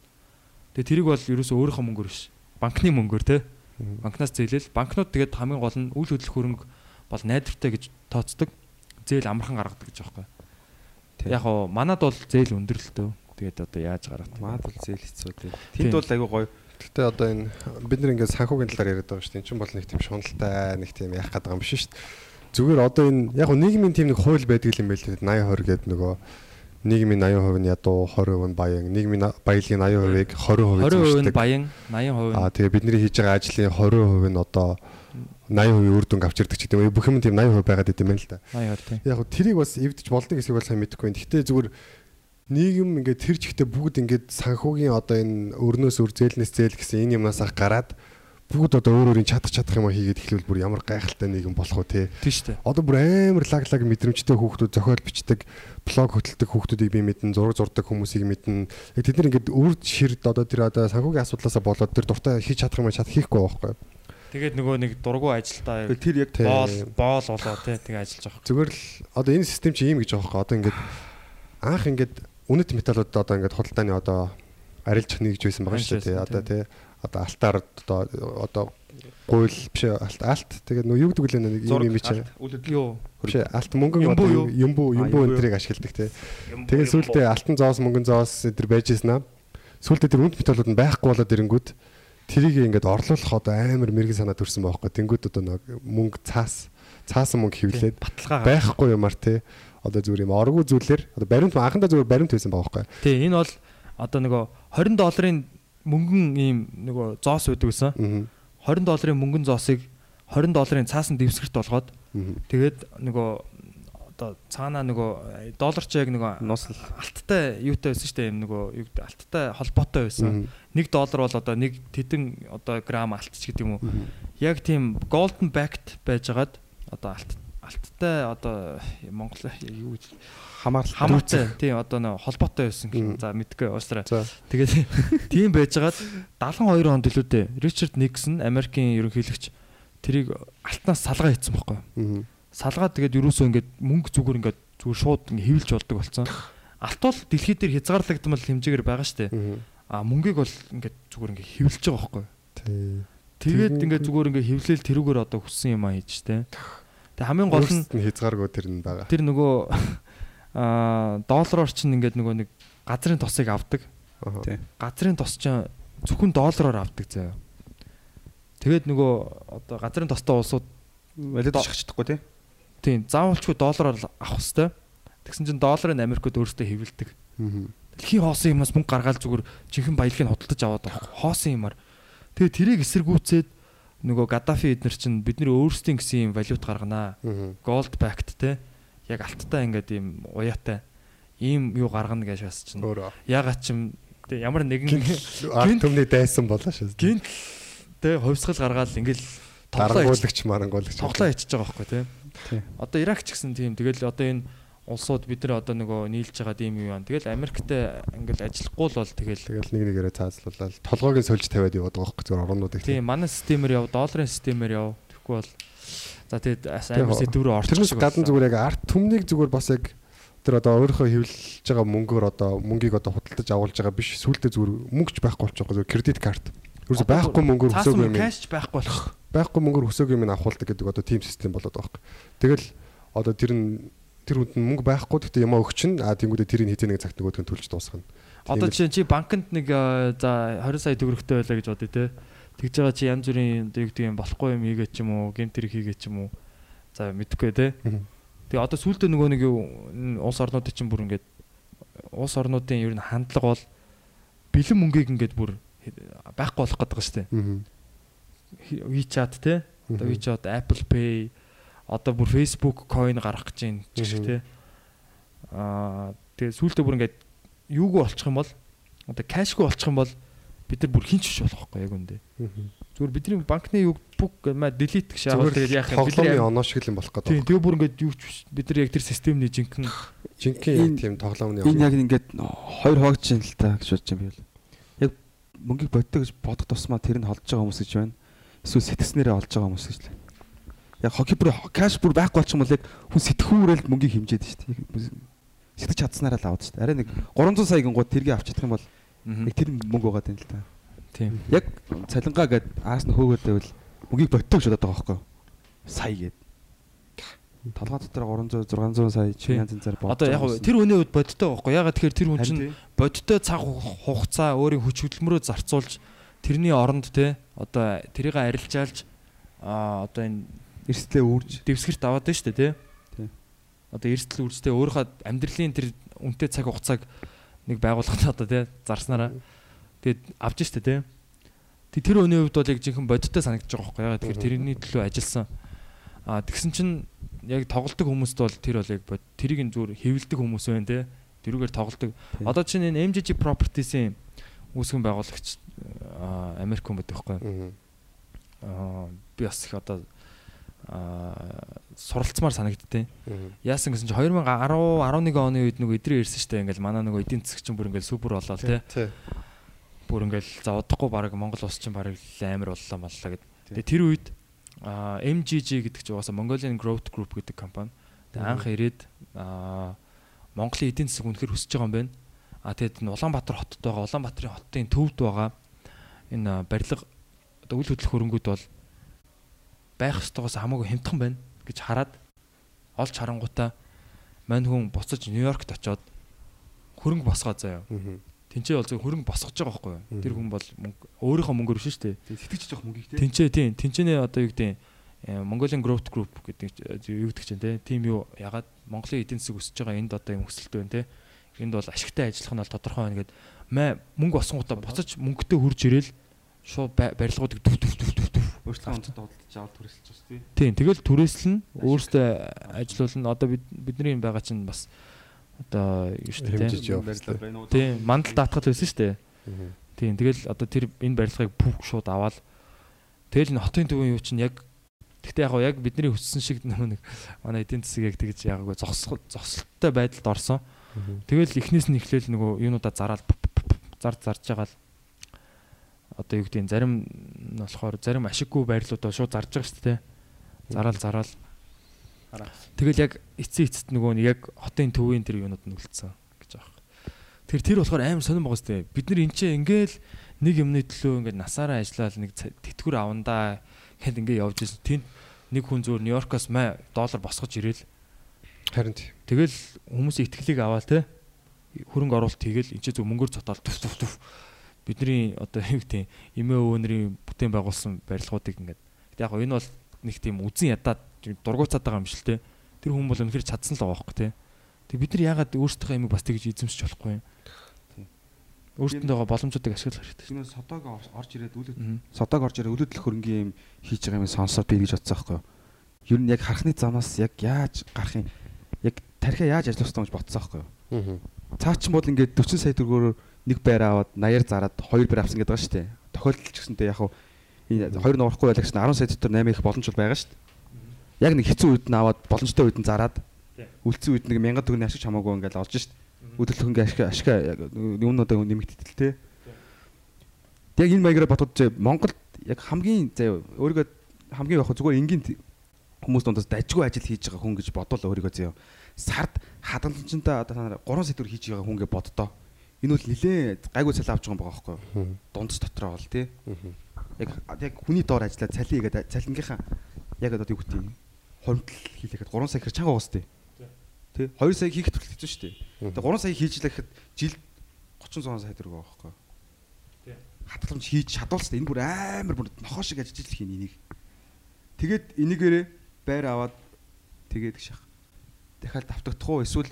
Тэгээд тэрийг бол ерөөсөө өөрийнхөө мөнгөөр биш. Банкны мөнгөөр те. Банкнаас зээлэл банкнууд тэгээд хамгийн гол нь үйл хөдлөх хөрөнгө бол найдвартай гэж тооцдог. Зээл амархан гаргадаг гэж юм. Яг оо манад бол зээл өндөр л дөө. Тэгээд одоо яаж гаргах вэ? Маад бол зээл хэцүү. Тийм. Тэнд бол айгүй гоё. Гэтэ одоо энэ бид нар ингээд санхүүгийн талаар яриад байгаа шүү дээ. Энд чинь бол нэг тийм шуналтай, нэг тийм яах гэдэг юм биш шүү дээ. Зүгээр одоо энэ яг нийгмийн тийм нэг хууль байдаг юм байл дээ. 80 20 гэдэг нөгөө нийгмийн 80% нь ядуу, 20% нь баян, нийгмийн баялагын 80%-ыг 20% 20% нь баян, 80% Аа тэгээ бидний хийж байгаа ажлын 20% нь одоо 80% үр дүнг авчирдаг ч гэдэг юм. Бүх юм тийм 80% байгаад идэм байл л да. 80% тийм. Яг тэрийг бас эвдэж болдго гэсэн бол сайн мэдэхгүй байна. Гэхдээ зүгээр нийгэм ингээд тэр чигтээ бүгд ингээд санхүүгийн одоо энэ өрнөөс өр зээлнээс зээл гэсэн энэ юмнаас ах гараад бүгд одоо өөр өөрийн чадах чадах юм хийгээд эхлэвэл бүр ямар гайхалтай нийгэм болох вэ те. Тийм шүү дээ. Одоо бүр амар лаг лаг мэдрэмжтэй хүүхдүүд зохиол бичдэг, блог хөтэлдэг хүүхдүүдийг би мэднэ, зураг зурдаг хүмүүсийг мэднэ. Яг тэд нар ингээд өвөрд ширд одоо тэр одоо санхүүгийн асуудлаасаа болоод тэр дуртай хийж чадах юм чадах хийхгүй байхгүй. Тэгээд нөгөө нэг дургу ажилдаа тэр яг боол боол болоо тий тэгээ ажиллаж байгаа. Зүгээр л одоо энэ систем чи ийм гэж байгаа байхгүй. Одоо ингээд анх ингээд үнэт металлууд одоо ингээд худалдааны одоо арилжих нэгж байсан байгаа шүү дээ. Одоо тий одоо алтаар одоо одоо гуйл биш алт алт тэгээд нөгөө юу гэдэг лээ нэг юм юм чи Юу? биш алт мөнгөн одоо юмбу А, юмбу юмбу энтрийг ашигладаг тий. Тэгээд сүүлдээ алтан зоос мөнгөн зоос эдэр байж ийсэн аа. Сүүлдээ тэр үнэт металлууд нь байхгүй болоод ирэнгүүт тэрийг ингээд орлуулах одоо амар мэрэгэн санаа төрсэн байхгүй. Тэнгүүд одоо нэг мөнгө цаас цаасан мөнгө хевлээд баталгаа байхгүй юмар тий. Одоо зүгээр юм оргуу зүйлэр одоо баримт анхандаа зүгээр баримт байсан байгаа байхгүй. Тий энэ бол одоо нөгөө 20 долларын мөнгөн ийм нөгөө зоос байдаг гэсэн. Аа. 20 долларын мөнгөн зоосыг 20 долларын цаасан дэвсгэрт болгоод тэгээд нөгөө одоо цаанаа нөгөө долларч яг нөгөө нусал алттай юутай байсан шүү дээ юм нөгөө юу гэдэг алттай холбоотой байсан. 1 доллар бол одоо нэг тэдэн одоо грамм алт ч гэдэг юм уу. Яг тийм golden backed байжгаад одоо алт алттай одоо Монгол юу гэж хамаарал хамаатай тийм одоо нөө холбоотой байсан гэх. За мэдгүй уусраа. Тэгээд тийм байжгаад 72 онд илүү дээ. Ричард Никсон Америкийн ерөнхийлөгч тэрийг алтнаас салгаа хийсэн байхгүй юу? Аа. салгаад тэгээд юусоо ингээд мөнгө зүгээр ингээд зүгээр шууд ингээд хөвлж болдог болсон. Алт бол дэлхийд дээр хязгаарлагдмал хэмжээгээр байгаа штэ. А мөнгийг бол ингээд зүгээр ингээд хөвлж байгаа байхгүй. Тэгээд ингээд зүгээр ингээд хөвлөөл тэрүүгээр одоо хүссэн юм аа хийж штэ. Тэг хамгийн гол нь хязгааргүй тэр нь байгаа. тэр нөгөө аа доллараар чинь ингээд нөгөө нэг газрын тосыг авдаг. Аа. Тий. Газрын тос чинь зөвхөн доллараар авдаг заяа. Тэгээд нөгөө одоо газрын тостой улсууд Валют шахаж чадахгүй тий. тийм заавалчгүй доллараар л авах хэвээр. Тэгсэн чинь долларын Америкт өөртөө хэвлдэг. Аа. Дэлхийн хоосон юмас мөнгө гаргаад зүгээр жинхэнэ баялагыг худалдаж аваад байгаа. Хоосон юмар. Тэгээ тэрийг эсэргүүцээд нөгөө Гадафи эднэр чинь бидний өөрсдийн гэсэн юм валют гарганаа. Аа. Gold backed те. Яг алттай ингээд ийм уяатай ийм юу гаргана гэж бас чинь. Ягаад ч юм ямар нэгэн Арт төмний дайсан болоо шүү. гинт те хувьсгал тоглоо хийж- Дарангуулагч марангуулагч. тоглоо хийчихэж байгаа байхгүй. Тий. Одоо Ирак ч гэсэн тийм тэгэл одоо энэ улсууд бид нар одоо нөгөө нийлж байгаа юм юу юм. Тэгэл Америктэй ингээл ажиллахгүй л бол тэгэл Тэгэл нэг нэгээрээ цаазлуулаад толгойг сольж тавиад яваад байгаа байхгүй зөв орнуудыг. тийм манай системээр яв, долларын системээр яв. Тэгэхгүй бол за тэгээд амар сэдврүү орчих Тэрнээс гадна зүгээр яг арт төмнийг зүгээр бас яг тэр одоо өөрийнхөө хэвлэж байгаа мөнгөөр одоо мөнгийг одоо худалдаж авуулж байгаа биш сүултээ зүгээр мөнгөч байхгүй болчих зүгээр кредит карт. Ерөөсө байхгүй мөнгөөр өсөөгүй юм. кэш байхгүй болох. Байхгүй мөнгөөр өсөөгүй юм авахулдаг гэдэг одоо тим систем болоод байгаа байхгүй. Тэгэл одоо тэр нь тэр хүнд нь мөнгө байхгүй гэхдээ ямаа өгчин а тэнгуүдээ тэрийг хизээ нэг цагт нөгөөдгөө төлж дуусгана. Одоо чи чи банкнд нэг за 20 сая төгрөгтэй байлаа гэж бодъё те. Тэгж байгаа чи янз бүрийн одоо юу гэдэг юм болохгүй юм хийгээ ч юм уу, гемт хэрэг хийгээ ч юм уу. За мэдэхгүй те. Тэгээ одоо сүүлдээ нөгөө нэг улс орнуудын чинь бүр ингээд улс орнуудын ер нь хандлага бол бэлэн мөнгийг ингээд бүр байхгүй болох гэдэг шүү дээ. WeChat те. Одоо. WeChat, Apple Pay одоо бүр Facebook coin гарах гэж байна ч Мгм. те. Аа тэгээ сүүлдээ бүр ингээд юугүй болчих юм бол одоо кэшгүй болчих юм бол бид нар бүр хинч биш болох байхгүй яг үндэ. Зүгээр бидний банкны юг бүх маа delete гэж шаавал Зүгээр тэгээд яах юм тоглоомын яг- оноо шиг л юм болох Тийм гэдэг. тэгээ бүр ингээд юу ч биш. бид нар яг тэр системний жинхэнэ Жинхэнэ тийм тоглоомны Энэ яг ингээд хоёр хуваагдж байна л та гэж бодож юм би бол. Яг мөнгийг боддог гэж бодох тусмаа тэр нь холж байгаа хүмүүс гэж байна. Эсвэл сэтгснэрээ олж байгаа хүмүүс гэж л. Яг хоккей бүр каш бүр байхгүй болчих юм бол яг хүн сэтгүүрэл мөнгийг хэмжээд шүү дээ. Сэтгэж чадсанараа л аваад шүү дээ. Арай нэг 300 сая гингууд тэргийг авч чадах юм бол Яг тэр мөнгө байгаа юм л та. Тийм. Яг цалингаа гээд аас нь хөөгөөд байвал мөнгийг боддог бодоод байгаа байхгүй юу? Сая гээд. Толгой дотор 300 600 сая Тийм. янз янзаар бодож. Одоо яг тэр хүний хувьд бодтой байхгүй. Ягаад тэгэхээр тэр хүн чинь бодтой цаг ху- хугацаа өөрийн хүч хөдөлмөрөө зарцуулж тэрний оронд те одоо тэрийг арилжаалж а одоо энэ эрсдлээ үүрж дэвсгэрт аваад байна шүү дээ те. Одоо эрсдэл үржтэй өөрийнхөө амьдралын тэр үнэтэй цаг хугацааг нэг байгууллагад одоо те зарснараа тэгээд авж штэ те. Тэг тэр өний хувьд бол яг жинхэнэ бодиттой санагдаж байгаа байхгүй ягаад тэгэхээр тэрний төлөө ажилласан. А тэгсэн чинь яг тоглолтог хүмүүст бол тэр бол яг бод тэрийг нь зүгээр хэвлдэг хүмүүс байна те. Тэрүүгээр тоглолтог. Одоо чинь энэ MGG Properties-ийн үүсгэн байгуулагч Америк хүн байдаг байхгүй? Аа би бас их одоо суралцмаар санагдтыг. Яасан гэсэн чинь 2010 11 оны үед нөгөө эдрээ ирсэн штэ ингээл манай нөгөө эдийн засаг чинь бүр ингээл супер болоо те. Бүр ингээл за удахгүй баг Монгол улс чинь баг амар боллоо маллаа гэд. Тэгээ тэр үед MGG гэдэг чинь угаасаа Mongolian Growth Group гэдэг компани. Тэгээ анх ирээд Монголын эдийн засаг үнэхээр өсөж байгаа юм байна. А тэгээд энэ Улаанбаатар хотод байгаа Улаанбаатарын хотын төвд байгаа энэ барилга одоо үйл хөдлөх хөрөнгүүд бол байх ёстойгоос хамаагүй хямдхан байна гэж хараад олж харангуудаа мань хүн буцаж Нью-Йоркт очоод хөрөнгө босгоо заяа. Тинчээ бол зөв хөрөнгө босгож байгаа байхгүй юу? Тэр хүн бол өөрийнхөө мөнгөөр биш шүү дээ. сэтгэж жоох мөнгийг те. Тинчээ тийм тинчэнэ одоо юу гэдэг э, Mongolian Growth Group гэдэг чи- юу гэдэг чинь тим юу ягаад Монголын эдийн засаг өсөж байгаа энд одоо юм өсөлт байна те энд бол ашигтай ажиллах нь бол тодорхой байна гэд мэ мөнгө босгонгуудаа буцаж мөнгөтэй хурж ирээл шууд ба- барилгуудыг дүв дүв дүв дүв Өөрсдөө хамт дуудаж аваад түрээсэлж шүү дээ. Тийм тэгэл түрээслэн өөртөө ажилуулна одоо бид бидний байгаа чинь бас одоо юу шүү дээ тийм. байна мандал даатгал байсан шүү дээ. Тийм тэгэл одоо тэр энэ барилгыг пүг шууд аваад тэгэл энэ хотын төвийн юу чинь яг Гэхдээ яг гоо яг бидний хүссэн шиг нэг манай эдийн засаг яг тэгж ягаагүй зогсол зогсолттой байдалд орсон. Тэгэл эхнээс нь эхлээл нөгөө юунуудаа зараад зарж зарж байгаа л одоо юу гэдэг нь зарим нь болохоор зарим ашиггүй байрлуудаа шууд зарж байгаа шүү дээ. Зараал зараал. Тэгэл яг эцсийн эцэст нөгөө нэг яг хотын төвийн тэр юунууд нь үлдсэн гэж байгаа. Тэр тэр болохоор амар сонирн байгаа сте. Бид нар энэ чинь ингээл нэг юмны төлөө ингээд насаараа ажиллаад нэг тэтгэвэр авандаа гэхэд ингээд явж ирсэн. Тэнд нэг хүн зүгээр Нью-Йоркоос маа доллар босгож ирээл Харин. Тэгэл хүмүүсийн итгэлийг аваад те хөрөнгө оруулалт хийгээл энэ ч зөв мөнгөөр цотоол түф түф түф бидний одоо юу гэдэг эмээ өвөнрийн бүтээн байгуулсан барилгуудыг ингээд яг гоо энэ бол нэг тийм үзэн ядаад дургуцаад байгаа юм шиг л те тэр хүн бол үнэхээр чадсан л байгаа байхгүй те Тэг бид нар ягаад өөрсдийнхөө эмийг бас тэгж эзэмсэж болохгүй юм өөртөндөө боломжуудыг ашиглах хэрэгтэй Чиний содог ор- орж ирээд үлээд шүү. содог орж ирээд үлээдэл хөрөнгөний юм хийж байгаа юм сонсоод би гэж бодсон байхгүй юу. Ер нь яг харахны замаас яг яаж гарах юм яг тархиа яаж ажиллах ёстой гэж бодсон байхгүй юу. Цаа чин бол ингээд 40 сая төгрөгөөр нэг байр аваад 80-аар зараад хоёр байр авсан гэдэг байгаа шүү дээ. Тохиолдол ч гэсэнтэй яг энэ хоёр нь урахгүй байлагч нь 10 сая дотор 8 их боломж бол байгаа шүү дээ. Яг нэг хэцүү үед нь аваад боломжтой үед нь зараад үлдсэн үед нэг 1000 төгрөгийн ашиг хамаагүй ингээд олж шүү дээ. Өдөрт хөнгө ашиг ашиг юм одоо нэмэгдэл те. Яг энэ маягаараа бодоход Монголд яг хамгийн заа өөрийгөө хамгийн яг зүгээр энгийн хүмүүс дундаас дажгүй ажил хийж байгаа хүн гэж бодвол өөрийгөө зөө сард хадгаламжтай одоо та нар 3 сая төгрөг хийж байгаа хүн гэж боддоо. Энэ бол нилээ гайгүй цалин авч байгаа байхгүй юу? Дундас дотроо бол тий. Яг яг хүний доор ажиллаад цалин игээд цалингийнхаа яг одоо юу гэдэг юм хомдол хийлэхэд 3 сая хэрэг чанга уус тий. Тий. 2 сая хүртэл хэцүү шүү дээ. Тэгээ 3 сая хийж лэхэд жил 36 сая төгрөг байгаа байхгүй юу? хатгаламж хийж чадвалцсан энэ бүр амар бүр нохоо шиг ажиллаж л хийн энийг. Тэгээд энийгээрээ байр аваад тэгээд гэх шах. Дахиад давтагдах уу эсвэл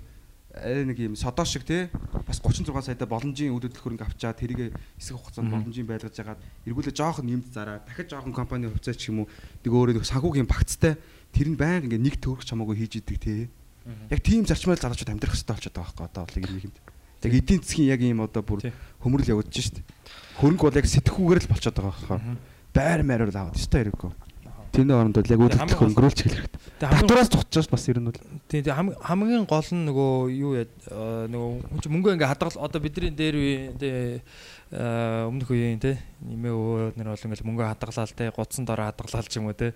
арай нэг юм содоо шиг те. Бас 36 саяда боломжийн үйл хөдлөх хөрөнгө авчаад тэрийг хэсэг хугацаанд боломжийн байлгаж ягаад эргүүлээ жоохон нэмд зараа. Дахиад жоохон компани хувьцаа ч юм уу нэг өөрөө санхүүгийн багцтай. Тэр нь байнга ингээ нэг төгрөг чамаагүй хийж идэг те. Яг тийм зарчмаар залуучууд амьдрах хэрэгтэй болчиход байгаа байхгүй одоо бол нэг юм яг эдийн засгийн яг ийм одоо бүр Тий. хөмрөл явагдаж шít хөрөнгө бол яг сэтгүүгээр л болчиход байгаа байхгүй. Байр маяр л аваад өстой хэрэггүй Тэний оронд бол яг үүдэлт хамгийн өнгөрүүлж хэлэх хэрэгтэй. Тэгээ хамгийн Татвараас зогтож бас ер нь бол тий тэгээ хам- хамгийн гол нь нөгөө юу яа э, нөгөө хүн чинь мөнгө ингээ хадгал одоо бидний дээр үе тий э, өмнөх үеийн тий нэмээ өвөө нар бол ингээл мөнгө хадгалаал тий гудсан дороо хадгалаал ч юм уу тий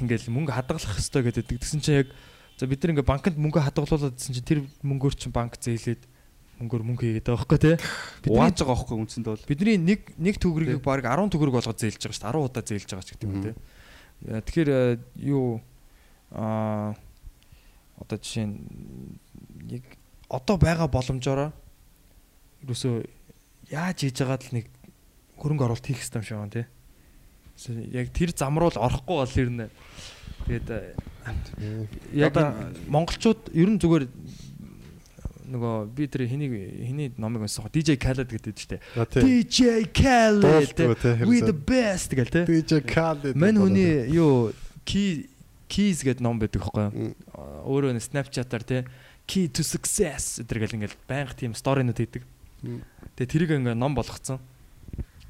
ингээл мөнгө хадгалах хэрэгтэй гэдэг. Тэгсэн чинь яг за бид нар ингээ банкнд мөнгө хадгалуулаад гэсэн чинь тэр мөнгөөр чинь банк зээлээд мөнгөөр мөнгө хийгээд байгаа байхгүй тий. Бидний угааж байгаа байхгүй үндсэндээ бол бидний нэг нэг төгрөгийг баг 10 төгрөг болгоод зээлж байгаа шүү дээ 10 удаа зээлж байгаа ч гэдэг юм тий. Э, Тэгэхээр э, юу аа одоо жишээ нь яг одоо байгаа боломжоор ерөөсөө яаж хийж байгаад л нэг хөрөнгө оруулалт хийх хэрэгтэй юм шиг байна тий. Яг тэр зам руу л орохгүй бол ер нь тэгээд э, яг монголчууд ер нь зүгээр нөгөө би тэр хэний хэний номыг унссан хоо DJ Khaled гэдэг дээ. Тий. DJ Khaled we the best гэл те. DJ Khaled. Мань хүний юу key keys гэдэг ном байдаг. А, Өөрөө нэг Snapchat-аар те key to success гэдэг гэл ингээл байнга тийм сторинууд хийдэг. Тэгээ тэрийг ингээ ном болгоцсон.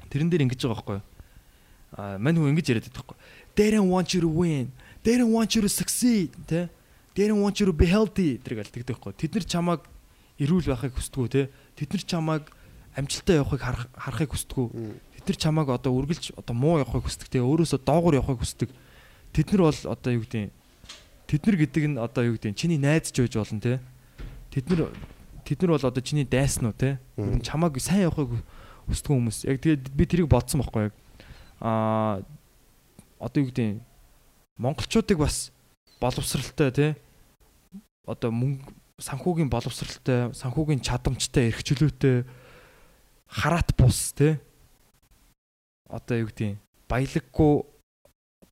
Тэрэн дээр ингэж байгаа юу? А мань хүн ингэж яриад байдаг юу? They don't want you to win. They don't want you to succeed те. They don't want you to be healthy гэдэг байхгүй юу? Тэд нар чамайг эрүүл байхыг хүсдэггүй те. Тэд нар чамайг амжилттай явахыг харах- харахыг хүсдэггүй. Тэд нар чамайг одоо үргэлж одоо муу явахыг хүсдэг те өөрөөсөө доогуур явахыг хүсдэг. Тэд нар бол одоо юу гэдэг тэд нар гэдэг нь одоо юу гэдэг чиний найз ч байж болно те. Тэд нар тэд нар бол одоо чиний дайснуу те. Чамайг сайн явахыг хүсдэг хүмүүс. Яг тэгээд би тэрийг бодсон байхгүй яг. Аа одоо юу гэдэг монголчуудыг бас боловсралтай те. Одоо мөнгө санхүүгийн боловсралтай, санхүүгийн чадамжтай, эрхчлөөтэй хараат бус те одоо юу гэдэг юм баялаггүй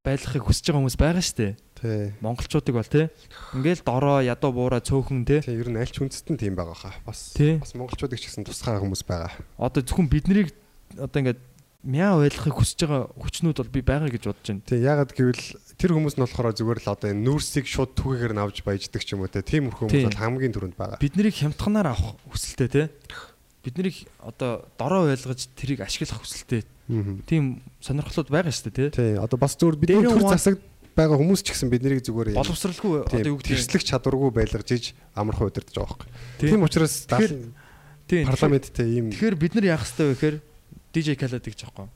байлгахыг хүсэж байгаа хүмүүс байгаа шүү дээ. Тий. Монголчуудыг бол те ингээл дороо ядуу буураа цөөхөн те Тий, ер нь аль ч үндэст нь тийм байгаа хаа. Бас Тий. бас монголчуудыг ч гэсэн тусгай хүмүүс байгаа. одоо зөвхөн биднийг одоо ингээд мяа байлгахыг хүсэж байгаа хүчнүүд бол би байгаа гэж бодож байна. Тий, ягаад гэвэл тэр хүмүүс нь болохоор зүгээр л одоо энэ нүүрсийг шууд түгээгээр нь авч баяждаг ч юм уу те. Тийм хүмүүс Тий. бол хамгийн түрүүнд байгаа. Биднийг хямдханаар авах хүсэлтэй те. Биднийг одоо дороо байлгаж тэрийг ашиглах хүсэлтэй. Тийм сонирхлууд байгаа шүү дээ те. Тий, одоо бас зүгээр Дээр төр засаг байгаа хүмүүс ч гэсэн биднийг зүгээр юм- Боловсралгүй одоо юу гэдэг тэрслэх чадваргүй байлгаж иж амархан удирдах байгаа байхгүй. Тий. Тийм учраас тийм парламенттэй ийм Тэгэхээр бид нар яах хэрэгтэй вэ гэхээр DJ Khaled гэж аахгүй.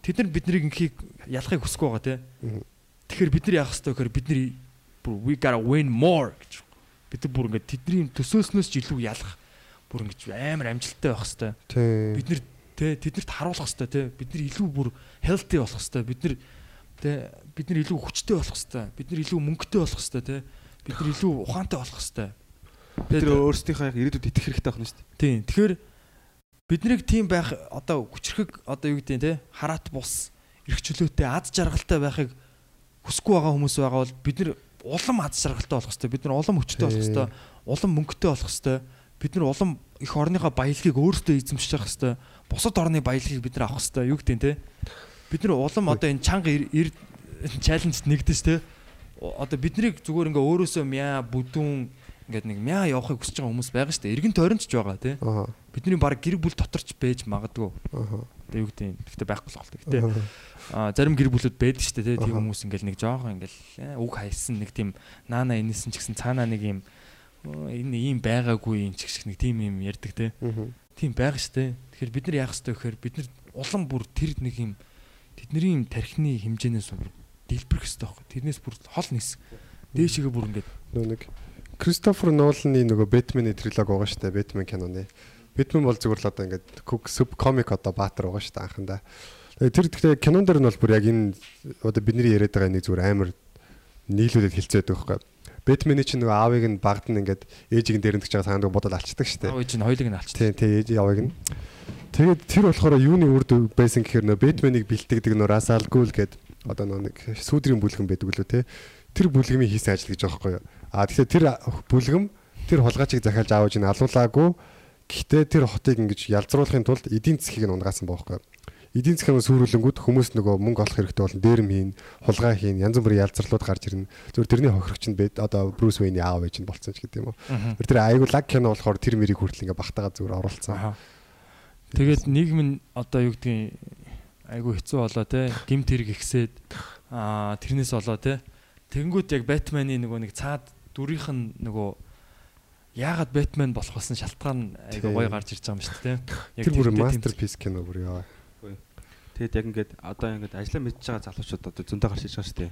Тэд нар биднийг инхийг ялахыг хүсэхгүй байгаа. Мгм. Тэгэхээр бид нар яах вэ гэхээр бид нар бүр we gotta win more гэж. Бид нар бүр ингээд тэдний төсөөснөөс ч илүү ялах бүр ингэж амар амжилттай байх тий. Бид нар те тэднэрт харуулах хэрэгтэй те. Бид нар илүү бүр healthy болох хэрэгтэй. Бид нар те бид нар илүү хүчтэй болох хэрэгтэй. Бид нар илүү мөнгөтэй болох хэрэгтэй те. Бид нар илүү ухаантай болох хэрэгтэй. бид нар өөрсдийнхөө яг ирээдүйд итгэх хэрэгтэй байна шүү дээ. Тийм. Тэгэхээр биднийг тийм байх одоо хүчрхэг одоо юу гэдэг нь те хараат бус эрхчлөөтэй аз жаргалтай байхыг хүсэхгүй байгаа хүмүүс байгаа бол бид нар улам аз жаргалтай болох хэрэгтэй. Бид нар улам хүчтэй болох хэрэгтэй. Улам мөнгөтэй болох хэрэгтэй. Бид нар улам их орныхоо баялагийг өөрсдөө эзэмшиж явах хэрэгтэй. Бусад орны баялагийг бид нар авах хэрэгтэй. Юу гэдэг нь те бид нар улам одоо энэ чанга эр чаленжд нэгдэж те одоо биднийг зүгээр ингээ өөрөөсөө мяа бүдүүн ингээд нэг мяа явахыг хүсэж байгаа хүмүүс байгаа шүү дээ. Иргэн тойронч ч байгаа тий. Бидний баг гэр бүл доторч байж магадгүй. Тэгээ юу гэдэг. Гэхдээ байхгүй л болтой. Гэтэ аа зарим гэр бүлүүд байдаг шүү дээ тий. Тийм хүмүүс ингээл нэг жоохон ингээл э, үг хайсан нэг тийм наана инээсэн ч гэсэн цаанаа нэг юм энэ ийм байгаагүй юм ч гэх нэг тийм юм ярьдаг тий. Тийм байгаа шүү дээ. Тэгэхээр бид нар яах ёстой вэ гэхээр бид нар улам бүр тэр нэг юм тэдний юм тархины хэмжээнээс бүр дэлбэрэх ёстой байхгүй. Тэрнээс бүр хол нийс. Дээшээгээ бүр ингээд Нөө нэг Кристофер Ноланы нөгөө Бэтмений трилог байгаа шүү дээ. Бэтмен киноны. Бэтмен бол зүгээр л одоо ингээд кук суб комик одоо баатар байгаа шүү дээ анхандаа. Тэгээ Тэр гэхдээ кинон дээр нь бол бүр яг энэ одоо бидний яриад байгаа нэг зүгээр амар нийлүүлээд хэлцээд байгаа байхгүй. Бэтмений чинь нөгөө аавыг нь багд нь ингээд ээжийг нь дээрэнтэж байгаа санааг бодол алчдаг шүү дээ. аав ээж нь хоёулыг нь алчдаг. Тийм тийм ээж яваг нь. Тэгээд тэр болохоор юуны үрд байсан гэхээр нөө Бэтменийг бэлтгэдэг нөө Расалгул гээд одоо нэг сүүдрийн бүлгэн байдаг лөө те. Тэр бүлгэмийн хийсэн ажил гэж байгаа байхгүй юу. А тэгэхээр тэр бүлгэм тэр хулгайчийг захиалж аавж нь алуулаагүй. Гэхдээ тэр хотыг ингэж ялзруулахын тулд эдийн засгийг нь унгаасан байхгүй. Эдийн засгийн сүрүүлэнгүүд хүмүүс нөгөө мөнгө олох хэрэгтэй болон дээрэм хийн, хулгай хийн, янз бүрийн ялзарлууд гарч ирнэ. Зүгээр тэрний хохирогч нь бед одоо Брюс Вейний аав ээж нь болцсон ч гэдэг юм уу. Тэр тэр айгу лаг кино болохоор тэр мэрийг хүртэл ингээ багтаага зүгээр оруулсан. Тэгээд нийгэм нь одоо юу гэдгийг айгүй хэцүү болоо те гимт хэрэг ихсээд Аа тэрнээс болоо те. Тэнгүүд яг Batman-ы нөгөө нэг цаад дүрийнх нь нөгөө яагаад Batman болох болсон шалтгаан айгаа гоё гарч ирж байгаа юм шүү дээ. Яг Тэр бүр мастерпис кино бүр яа. Тэгээд яг ингээд одоо ингээд ажиллаа мэдж байгаа залуучууд одоо зөндөө гарч иж байгаа шүү дээ.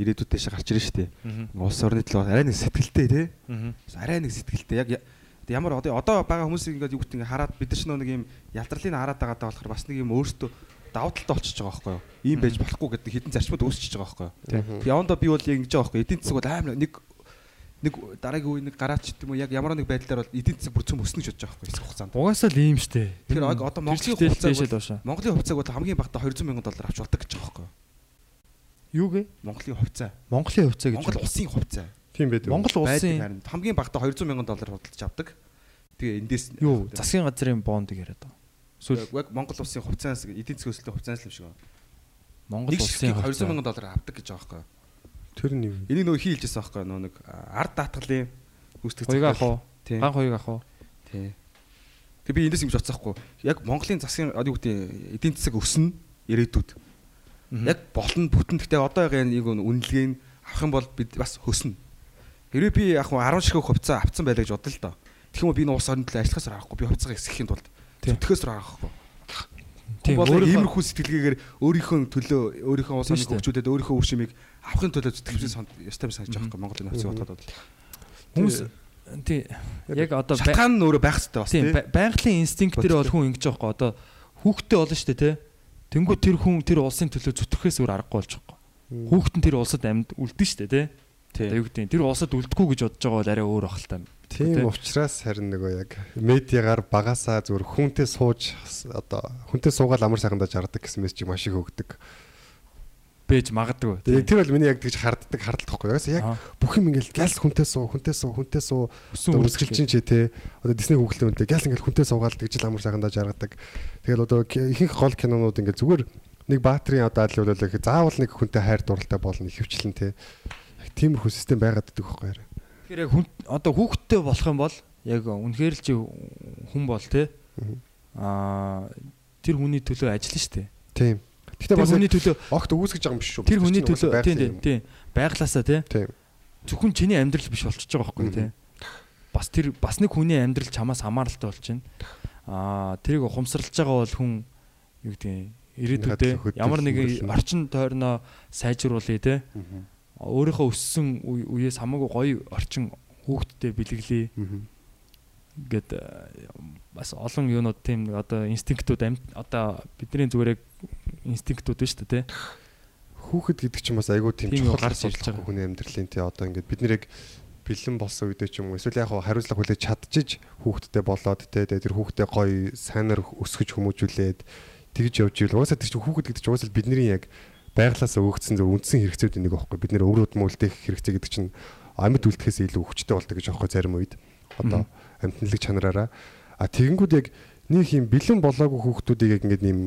Ирээдүйд дэше гарч ирнэ шүү дээ. Улс орны төлөө арай нэг сэтгэлтэй тий. Арай нэг сэтгэлтэй. Яг ямар одоо одоо байгаа хүмүүсийг ингээд юу гэдэг ингээд хараад бид нар ч нэг юм ялтралыг хараад байгаа даа болохоор бас нэг юм өөртөө давуу талтай болчихж байгаа байхгүй юу? Ийм байж болохгүй гэдэг хідэн зарчмууд үүсчихэж байгаа байхгүй юу? Тийм. Явандаа би бол ингэж байгаа байхгүй. Эдийн засаг бол аим нэг нэг дараагийн үе нэг гараач гэдэг юм уу яг ямар нэг байдлаар бол эдийн засаг бүр цөм өснө гэж бодож байгаа байхгүй хэсэг хугацаанд. Угаасаа л ийм штэ. Тэр одоо Монголын доошоо. Монголын хувьцааг бол хамгийн багтаа 200 сая доллар авч болдог гэж байгаа байхгүй юу? Юу гэ? Монголын хувьцаа. Монголын хувьцаа гэж. Монгол улсын хувьцаа. Тийм байдаг. Монгол улсын харин хамгийн багтаа 200 сая доллар худалдаж авдаг. Тэгээ эндээс юу засгийн газрын бондыг яриад байгаа. Эсвэл яг Монгол улсын хувьцаанаас эдийн засгийн өсөлтийн хувьцаанаас л юм шиг байна. Монгол улсын ширхэг 200 хувьцаа. сая доллар авдаг гэж байгаа байхгүй юу? Тэр нь юу? Энийг нөгөө хийлжсэн байхгүй юу? Нөгөө нэг ард даатгалын үүсдэг Хоёг ах уу? Тийм. Ган хоёг ах уу? Тий. Тэг би эндээс юм бодсоохгүй. Яг Монголын засгийн одоо юу гэдэг эдийн засаг өснө ирээдүйд. Яг болно бүтэн. Гэтэ одоо яг нэг үнэлгээ нь авах юм бол бид бас хөснө. Хэрвээ би яг 10 ширхэг хувьцаа авцсан байлаа гэж бодлоо л доо. Тэгэх юм бол би энэ улс орны төлөө ажиллахаас аргагүй. Би хувьцаагаа эсгэхийн тулд зүтгэхээс аргагүй. Тийм, иймэрхүү сэтгэлгээгээр өөрийнхөө төлөө өөрийнхөө шүү дээ. хөгжүүлээд өөрийнхөө үр шимийг авахын төлөө зүтгэхээс ёстой юм санаж байгаа байхгүй Монголын хувьцааг бодоод бол. Хүмүүс тий яг одоо Шалтгаан нь өөрөө байх хэрэгтэй бас бай- байгалийн инстинкт дээр бол хүн ингэж байхгүй одоо хүүхдээ олон штэ тий. Тэнгүү тэр хүн тэр улсын төлөө зүтгэхээс өөр аргагүй болж байгаа. Хүүхэд нь тэр улсад амьд үлдэн штэ тий. Одоо юу гэдэг нь тэр улсад үлдэхгүй гэж бодож байгаа бол арай өөр ах л та. Тийм учраас харин нөгөө яг медиагаар багасаа зүгээр хүнтэй сууж одоо хүнтэй суугаад амар сайхандаа жардаг гэсэн мессеж маш их өгдөг. Бэж магадгүй. Тэр бол миний яг тэгж харддаг хардлагатай байхгүй. Ягаад яг бүх юм ингээл гялс хүнтэй суу, хүнтэй суу, хүнтэй суу. Үсгэлчин ч тий. Одоо Disney хүүхэлтэй үнтэй гялс ингээл хүнтэй суугаал тэгж л амар сайхандаа жаргадаг. Тэгэл одоо ихэнх гол кинонууд ингээл зүгээр нэг баатрийн одоо аль бол их заавал нэг хүнтэй хайр дурлалтай болно ихэвчлэн тий. Яг тиймэрхүү систем байгаад байдаг байхгүй яа. Тэгэхээр яг одоо хүүхдтэй болох юм бол яг үнэхээр л чи хүн бол те аа тэр хүний төлөө ажиллана штэ. Тийм. Гэтэ бас хүний төлөө огт үүсгэж байгаа юм биш шүү. тэр хүний төлөө тийм тийм тийм байглаасаа те Тийм. зөвхөн чиний амьдрал биш болчихж байгаа байхгүй те. Бас тэр бас нэг хүний амьдрал чамаас хамааралтай болж байна. Аа тэрийг ухамсарлаж байгаа бол хүн юу гэдэг ирээдүйдээ ямар нэгэн орчин тойрноо сайжруулъя те. Өөрийнхөө өссөн үе- үеэс хамаагүй гоё орчин хүүхдтэй бэлгэлээ гээд э, бас олон юунууд тийм одоо инстинктүүд одоо бидний зүгээр яг инстинктүүд шүү дээ тий. Хүүхэд гэдэг чинь бас айгүй тийм чухал гарч ирж байгаа. хүний амьдралын тий одоо ингээд бид нэр яг бэлэн болсон үедээ ч юм уу эсвэл яг хариуцлага хүлээж чадчих хүүхдтэй болоод тий тэгээ тэр хүүхдээ гоё сайнаар өсгөж хүмүүжүүлээд тэгж явж ивэл угаасаа тэр чинь хүүхэд гэдэг чинь угаасаа бидний яг байглаасаа өгөгдсөн зөв үндсэн хэрэгцээүүд нэг аахгүй. Бид нэр өөрөө мөлдөх хэрэгцээ гэдэг чинь амьд үлдэхээс илүү хүчтэй болдог гэж аахгүй зарим үед. Одоо амьтналаг чанараараа. А тэгэнгүүт яг нэг юм бэлэн болоогүй хүүхдүүдийг яг ингээд нэм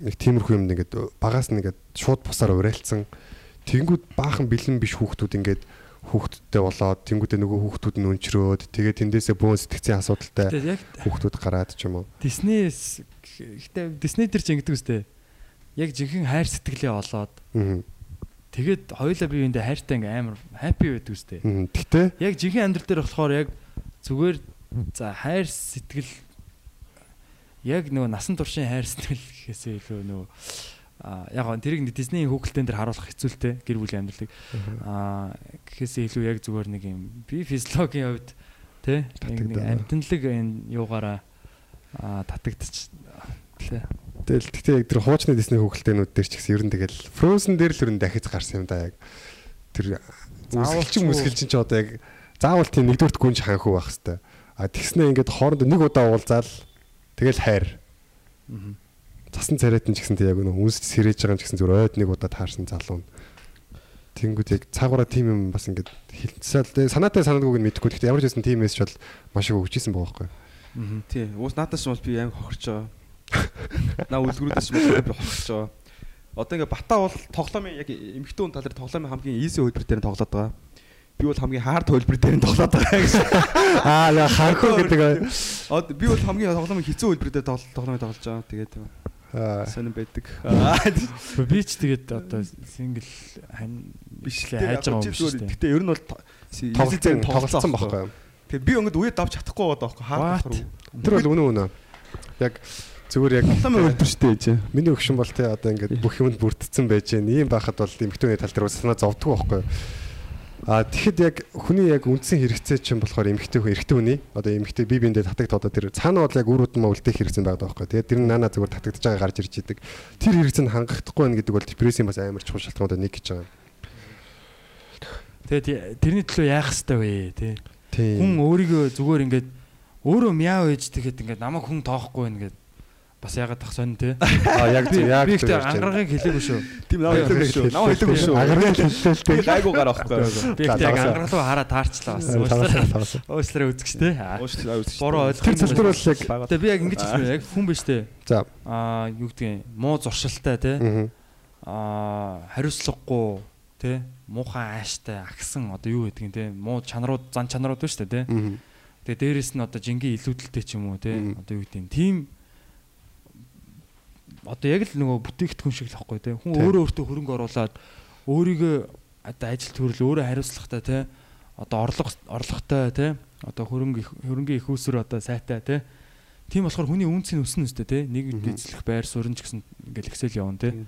нэг тиймэрхүү юмд ингээд багаас нь ингээд шууд бусаар уриалцсан. Тэгэнгүүт баахан бэлэн биш хүүхдүүд ингээд хүүхдтэй болоод тэнгүүдээ нөгөө хүүхдүүд нь өнчрөөд тэгээд тэндээсээ бөөн сэтгцийн асуудалтай хүүхдүүд гараад ч юм уу. Диснейс гэхдээ Дисней төр ч ингэдэг үстэй. Яг жинхэнэ хайр сэтгэлээ олоод Аа. тэгээд хоёулаа биеиндээ хайртай ингээм амар хаппи байдаг үстэй. Гэтэ Яг жинхэнэ амьдрал дээр болохоор яг зүгээр за хайр сэтгэл яг нөгөө насан туршийн хайр сэтгэл гэхээсээ илүү нөгөө яг гоо тэрийг Диснейн хүүхэлтэн дээр харуулах хэцүүлтэй гэр бүлийн амьдралыг. А гэхээсээ илүү яг зүгээр нэг юм би физиологийн хувьд тий нэг амтналаг энэ юугаараа татагдчих тий тэгэл гэтэ яг тэр хуучны Disney хүүхэлтэйнүүд дээр ч гэсэн ер нь тэгэл Frozen дээр л ер нь дахиж гарсан юм да яг тэр Заавал заавалч ч одоо яг заавал тийм нэгдүгürt гүнж ханхуу байх хэвээр а тэгснэ ингээд хоорондоо нэг удаа уулзаал тэгэл хайр цасан царайтан ч гэсэн тэг яг нөө үнсч сэрэж байгаа юм ч гэсэн зүр ойд нэг удаа таарсан залуу нь Тэнгүүд яг цаагаараа тим юм бас ингээд хилцэл санаатай санаагүйг нь мэдэхгүй. Гэхдээ ямар ч байсан тим мессеж бол маш их өгчээсэн байгаа байхгүй. Тий. Уус наадаас ч бас би аим хохирч байгаа. Наа үлгэрүүдээс ч бас би хохирч байгаа. Одоо ингээ бата бол тоглоомын яг эмхтэн хүн тал дээр тоглоомын хамгийн easy хөлбөр дээр нь тоглоод байгаа. Би бол хамгийн hard хөлбөр дээр нь тоглоод байгаа гэсэн. Аа яа ханхуу гэдэг. Одоо би бол хамгийн тоглоомын хэцүү хөлбөр дээр тоглоомыг тоглож байгаа. Тэгээд Аа. сонирн байдаг. Би ч тэгээд одоо сингл хань биш лээ хайж байгаа юм биш үү? Гэтэ ер нь бол тоглолцсон тоглолцсон байхгүй юу? Тэгээ би өнгөд үе давж чадахгүй байгаа байхгүй хаа What? Тэр бол үнэн үнэн. Яг зүгээр яг Улаан өлдөр штэ ээж. Миний өгшин бол те одоо ингээд бүх юмд бүрдсэн байж гэн. Ийм байхад бол эмхтөний тал дээр санаа зовдгоо байхгүй юу? А тэгэхэд яг хүний яг үндсэн хэрэгцээ чинь болохоор эмхтэй хүн эрэгтэй хүний одоо эмхтэй бие биендээ татагт одоо тэр цаана бол яг үрүүд нь үлдэх хэрэгцээ байдаг байхгүй. Тэгээд тэр нь наана зүгээр татагдж байгаа гарч ирж идэг. Тэр хэрэгцээ нь хангахдахгүй байна гэдэг бол депрессийн бас амар чухал шалтгаануудаа нэг гэж байгаа. Тэгээд тэрний төлөө яах хэвтэй вэ тий. Тийм. Хүн өөрийгөө зүгээр ингээд өөрөө мяа ээж тэгэхэд ингээд намайг хүн тоохгүй байна гэд бас яагаад тах сонь тий. А яг зөв яг би ихтэй ангарагыг хэлээгүй шүү. Тийм наваа хэлээгүй шүү. Наваа хэлээгүй шүү. Агарыг хэлсэн Би гайгүй гараа байхгүй. Би ихтэй яг ангараг руу хараа таарчлаа бас. Уучлаарай үзэгч тий. Уучлаарай үзэж. Буруу Тэр ойлгох. цэлбэр бол яг Тэгээ би яг ингэж хэлсэн яг хүн биш тий. за. Аа юу гэдгийг муу зуршилтай тий. мгм. Аа хариуцлагагүй тий. Муухай ааштай агсан одоо юу гэдгийг тий. Муу чанарууд зан чанарууд дээ тий. Мгм. Тэгээ дээрэс нь одоо жингийн илүүдэлтэй ч юм уу тий. Мгм. Одоо юу гэдгийг тийм одоо яг л нөгөө бүтээгдэхүүн шиг л байхгүй тий. Хүн Тий. өөрөө өөртөө хөрөнгө оруулаад өөрийгөө одоо ажил төрөл өөрөө хариуцлагатай тий. Одоо орлого орлоготой тий. Одоо хөрөнгө хөрөнгөний их усэр одоо сайтай тий. Тийм болохоор хүний үнцийн өснө үстэй тий. Нэг Мгм. эзлэх байр суурин ч гэсэн ингээл ихсэл явна тий. Тийм.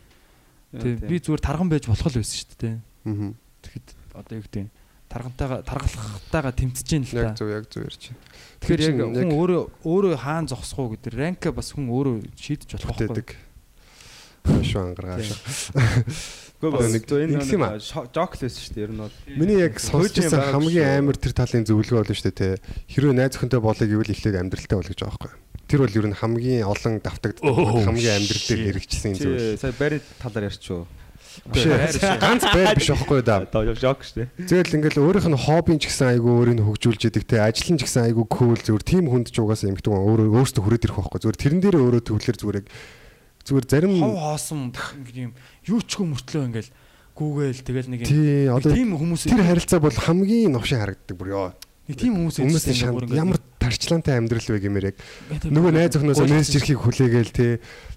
Тэгээ би зүгээр тарган байж болох л байсан шүү дээ. Мгм. Тэгэхэд одоо юу гэдэг таргантайгаа таргалахтайгаа тэмцэж юм л Яг та. зөв яг зөв ярьж байна. Тэгэхээр яг хүн өөрөө өөрөө хаан зогсох уу гэдэг ранка бас хүн өөрөө шийдэж болох байхгүй. Бүтээдэг. Шүү ангаргааш. Гэхдээ Нэг- энэ нэг юм аа. жоклес шүү дээ ер нь бол. Миний яг сонсчихсан хамгийн амар тэр талын зөвлөгөө бол шүү дээ те. Хэрвээ найз өхөнтэй болоё гэвэл эхлээд амьдралтай бол гэж байгаа байхгүй. Тэр бол ер нь хамгийн олон давтагддаг хамгийн амьдрал дээр хэрэгжсэн зүйл. Сая байрны талаар ярьчихв. Биш ганц байр биш байхгүй да. Жок шүү дээ. Тэгэл ингээл өөрийнх нь хоббин ч гэсэн айгүй өөрийг нь хөгжүүлж идэг те. Ажил нь ч гэсэн айгүй кул зүгээр тим хүнд ч угаасаа эмгтэн өөрөө өөртөө хүрээд ирэх байхгүй. Зүгээр тэрэн дээр өөрөө төвлөр зүгээр яг зүгээр зарим хов хоосон юм юу ч хүм мөртлөө ингээл гүүгээл тэгэл нэг тийм хүмүүс тэр харилцаа бол хамгийн новшин харагддаг бүр ёо. нэг тийм хүмүүс Хүмүүс ямар тарчлаантай амьдрал вэ гэмээр яг нөгөө найз охноос мессеж ирэхийг хүлээгээл те.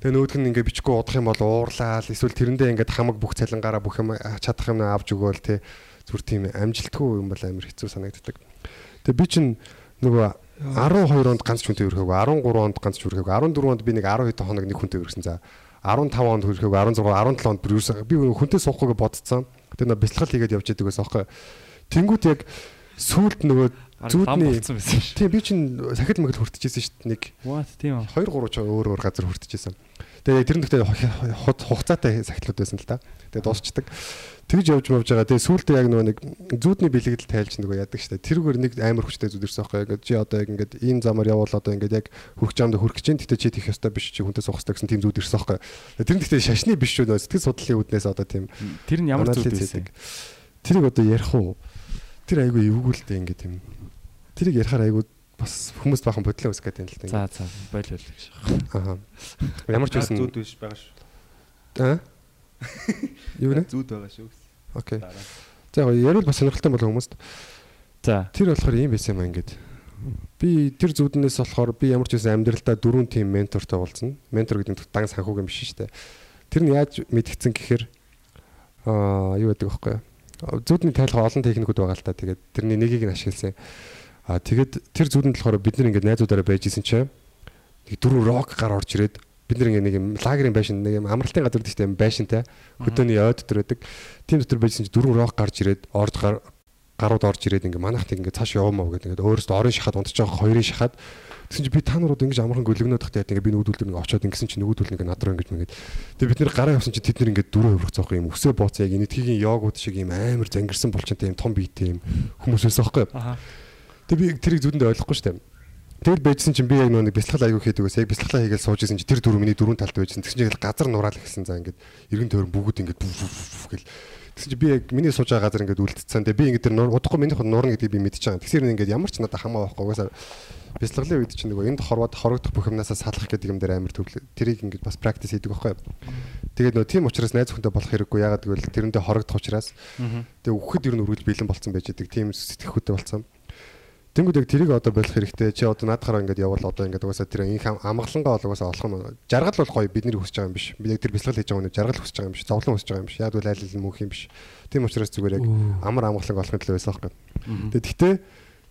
Тэгээ нөгөөх нь ингээ бичгүй удах юм бол уурлаал эсвэл тэрэндээ ингээ хамаг бүх цалингаараа бүх юм чадах юм авч өгөөл те. Зүр тийм амжилтгүй юм бол амар хэцүү санагддаг. Тэгээ би чинь нөгөө 12 онд ганц хүнтэй өрхөөг 13 онд ганц өрхөөг 14 онд би нэг 10 хэдэн хоног нэг хүнтэй өргөсөн за 15 онд өрхөөг 16 17 онд бүр ерөөсөн би хүнтэй суухгүйгээ бодцсон. Тэгээ нөгөө бэлтгэл хийгээд явж идэг байсан аахгүй. Тэнгүүд яг сүулт нөгөө зүудний. Тийм би чинь сахил мэгэл хүртэжсэн шүү дээ нэг What тийм аа. 2 3 ч өөр өөр газар хүртэжсэн. Тэгээ тэр нэгтээ хугацаатай сахилууд байсан л да. Тэгээ дуусчдаг. Тэгж явж мавж байгаа. Тэгээ сүүлдээ яг нөгөө нэг зүүдний бэлэгдэл тайлж нөгөө яадаг штэ. Тэрүүгээр нэг амар хүчтэй зүдэрсэн байхгүй. Ингээд чи одоо яг ингээд энэ замаар явбал одоо ингээд яг хүрх чамд хүрх гэж. Тэгтээ чи тийх ёстой биш чи хүнтэй суух ёстой гэсэн тийм зүдэрсэн байхгүй. Тэр нэгтээ шашны биш шүү нөө сэтгэл судлалын үүднээс одоо тийм Тэр нь ямар зүйл байсан. Тэрийг одоо ярих уу? Тэр айгүй эвгүүлтэй ингээд тийм. Тэрийг ярихаар айгүй бас хүмүүс бахан бодлоо үсэх гэдэг юм л да. За за бойл бойл гэж. Аа. Ямар ч байсан зүүд биш байгаа шүү. Аа. Юу нэ? Зүүд байгаа шүү. Окей. За яг ярил бас сонирхолтой болов хүмүүст. За Тэр болохоор ийм байсан юм аа ингээд. Би тэр зүуднээс болохоор би ямар ч байсан амьдралдаа дөрвөн тим ментортой уулзна. Ментор гэдэг нь дан санхүүг юм биш шүү дээ. Тэр нь яаж мэдгдсэн гэхээр аа юу гэдэг вэ хөөе. Зүудний тайлбар олон техникүүд байгаа л та. Тэгээд тэрний нэгийг нь ашигласан. Аа тэгээд тэр зүудэнд болохоор бид нар ингээд найзуудаараа байж исэн чинь нэг дөрөв рок гар орж ирээд бид ингээд нэг юм лагерын байшин нэг юм амралтын газар дэхтэй юм байшинтай. Хөдөөний ойд дотор байдаг. Тийм дотор байжсэн чинь дөрөв рок гарч ирээд гар гарууд орж ирээд ингээ манахт ингээ цааш явмаа гэдэг. Ингээ өөрөөсөө орон шахаад унтж байгаа хоёрын шахаад. Тэгсэн чинь би та нарууд ингээ амархан гөлгнөөд тахтай ингээ би нөгөөдөл дээр ингээ очоод ингэсэн чинь нөгөөдөл ингээ над руу ингээ мэгээд тэгээ бид нэр гараа явсан чинь тэд нар ингээ дөрөв хөврөх цаахгүй юм өсөө бооц яг энэтхгийн йогууд шиг юм амар зангирсан болчонтой юм том биетэй юм. Хүмүүс байсан байхгүй. Аха. Тэгээ би тэрийг зүудэндээ ойлгохгүй дээ. Тэгэл байжсэн чинь би яг нөгөө нэг бяцлал аягүй хийдэг ус яг бяцлалаа хийгээл сууж исэн чинь тэр дөрөв миний дөрөв талд байжсэн. Тэгсэн чинь газар нураал ихсэн за ингээд эргэн тойрон бүгд ингээд гэл. Тэгсэн чинь би яг миний сууж байгаа газар ингээд үлдчихсэн. Тэгээ би ингээд тэр удахгүй миний хот нуурна гэдгийг би мэдчихэж байгаа. Тэгсэр ингээд ямар ч надад хамаа байхгүй угаасаа бяцлаглын үед чинь нөгөө энд хорвоод хорогдох бүх юмнасаа салах гэдэг юм дээр амар төвлө. Тэрийг ингээд бас практис хийдэг байхгүй. Тэгээд нөгөө тийм учраас найз хүнтэй болох хэрэггүй ягаад гэвэл тэрэндээ хорогдох учраас. Тэгээ үхэхэд ер нь өргөл бэлэн болцсон байж идэг. Тийм сэтгэхүйтэй болцсон. Тэнгүүд яг тэрийг одоо болох хэрэгтэй. Чи одоо наадахаараа ингээд явбал одоо ингээд угаасаа тэр инх амгалангаа бол угаасаа олох нь жаргал бол гоё бидний хүсэж байгаа юм биш. Бид яг тэр бэлтгэл хийж байгаа нь жаргал хүсэж байгаа юм биш. Зовлон хүсэж байгаа юм биш. Яг бол айл мөнх юм биш. Тийм учраас зүгээр яг амар амгалангаа олохын төлөө байсан байхгүй. Тэгээ гэхдээ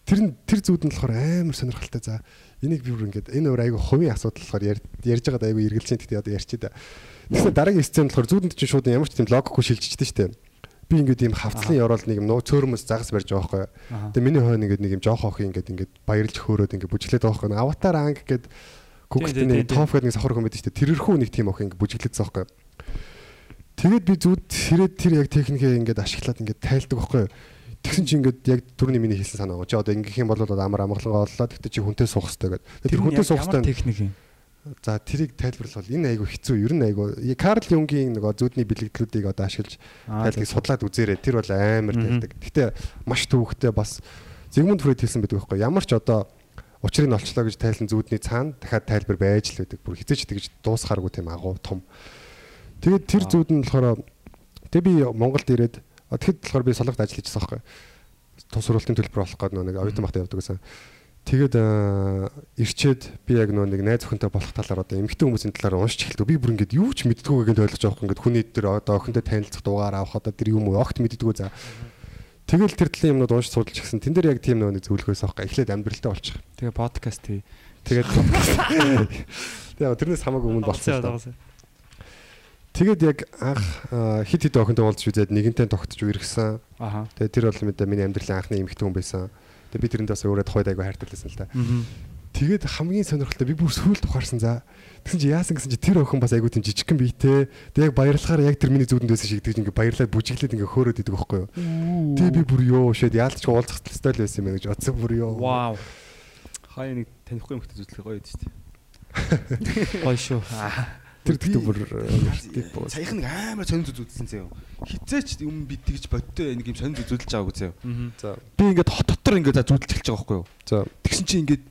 тэр нь тэр зүүд нь болохоор амар сонирхолтой за. Энийг би бүр ингээд энэ өөр айгу хувийн асуудал болохоор ярьж байгаад айгу эргэлзэн гэхдээ одоо ярьчих да. Тэгэхээр дараагийн сцен болохоор зүүдэнд чинь шууд ямар ч тийм логогүй шилжчихсэн шүү дээ би ингээд ийм хавцлын ёроол нэг юм нөө цөөрмөс загас барьж байгаа байхгүй. Тэгээ миний хойно ингээд нэг юм жоох охин ингээд ингээд баярлж хөөрөөд ингээд бүжиглээд байгаа байхгүй. Аватар анги гэдэг Google-ийн топ гэдэг нэг сохор хүн байдаг шүү дээ. Тэрэрхүү нэг тийм охин ингээд бүжиглээд байгаа байхгүй. Тэгээд би зүуд хэрэг тэр яг техникээ ингээд ашиглаад ингээд тайлдаг байхгүй. Тэгсэн чинь ингээд яг түрүүний миний хэлсэн санаа байгаа. Чи одоо ингэх юм бол амар амгалангаа оллоо. Тэгтээ чи хүнтэй суух хэрэгтэй гэдэг. Тэр хүнтэй суух хэрэгтэй техник юм. За тэрийг тайлбарлавал энэ айгу хэцүү. Ер нь айгу Карл Юнгийн нөгөө зүүдний бэлэгдлүүдийг одоо ашиглаж тайлбарыг судлаад үзээрэй. Тэр бол амар тайлдаг. Гэтэ маш төвөгтэй бас Зигмунд Фрейд хэлсэн байдаг байхгүй ямар ч одоо учрыг нь олчлоо гэж тайлсан зүүдний цаана дахиад тайлбар байж л байдаг. Бүр хизээч тэгж дуусахааргүй тийм агуу том. Тэгээд тэр зүүд нь болохоор тэг би Монголд ирээд тэгэхэд болохоор би солонгот ажиллаж байсан байхгүй. Тус сургуулийн төлбөр олох гэдэг нэг оюутан багтаа явдаг гэсэн. Тэгээд ирчээд би яг нөө нэг найз охинтой болох талаар одоо эмэгтэй хүмүүсийн талаар уншиж эхэлдэг. Би бүр ингээд юу ч мэддгүйгээд ойлгож байгаа юм. Ингээд хүний дээр одоо охинтой танилцах дугаар авах одоо тэр юм уу огт мэддггүй за. Тэгэл тэр талын юмнууд уншиж судалж гисэн. Тэн дээр яг тийм нөө нэг зөвлөгөөс авах. Эхлээд амьдралтай болчих. Тэгээ подкаст хий. Тэгээд Тэгээ тэрнээс хамаагүй өмнө болсон. Тэгээд яг анх хит хит охинтой уулзж үзээд нэгэнтэй үргэсэн. Аха. Тэгээд тэр бол мэдээ миний амьдралын анхны эмэгтэй хүн байсан. Тэгээ би тэрэнд бас өөрөө тухайд айгу хайрталсан л та. Тэгээд хамгийн сонирхолтой би бүр сүйд ухаарсан за. Тэгсэн чи яасан гэсэн чи тэр охин бас айгу тийм жижигхэн биетэй. Тэг яг баярлахаар яг тэр миний зүудэнд байсан шиг тэгж ингээ баярлаад бүжиглээд ингээ хөөрөөд идэг байхгүй юу. Тэгээ би бүр ёо шэд яалч уулзах стил байсан юм гэж бодсон бүр ёо. Вау. Хаяа нэг танихгүй юм хөтөж үзлэх гоё шүү дээ. Гоё шүү. Тэр гэдэг бүр саяхан нэг амар сонир зүзүүлсэн заяа. Хизээч юм би тэгж бодтой нэг юм сонир зүзүүлж байгаагүй заяа. За би ингээд хот дотор ингээд зүудэлж эхэлж байгаа байхгүй юу. За Тэгсэн чинь ингээд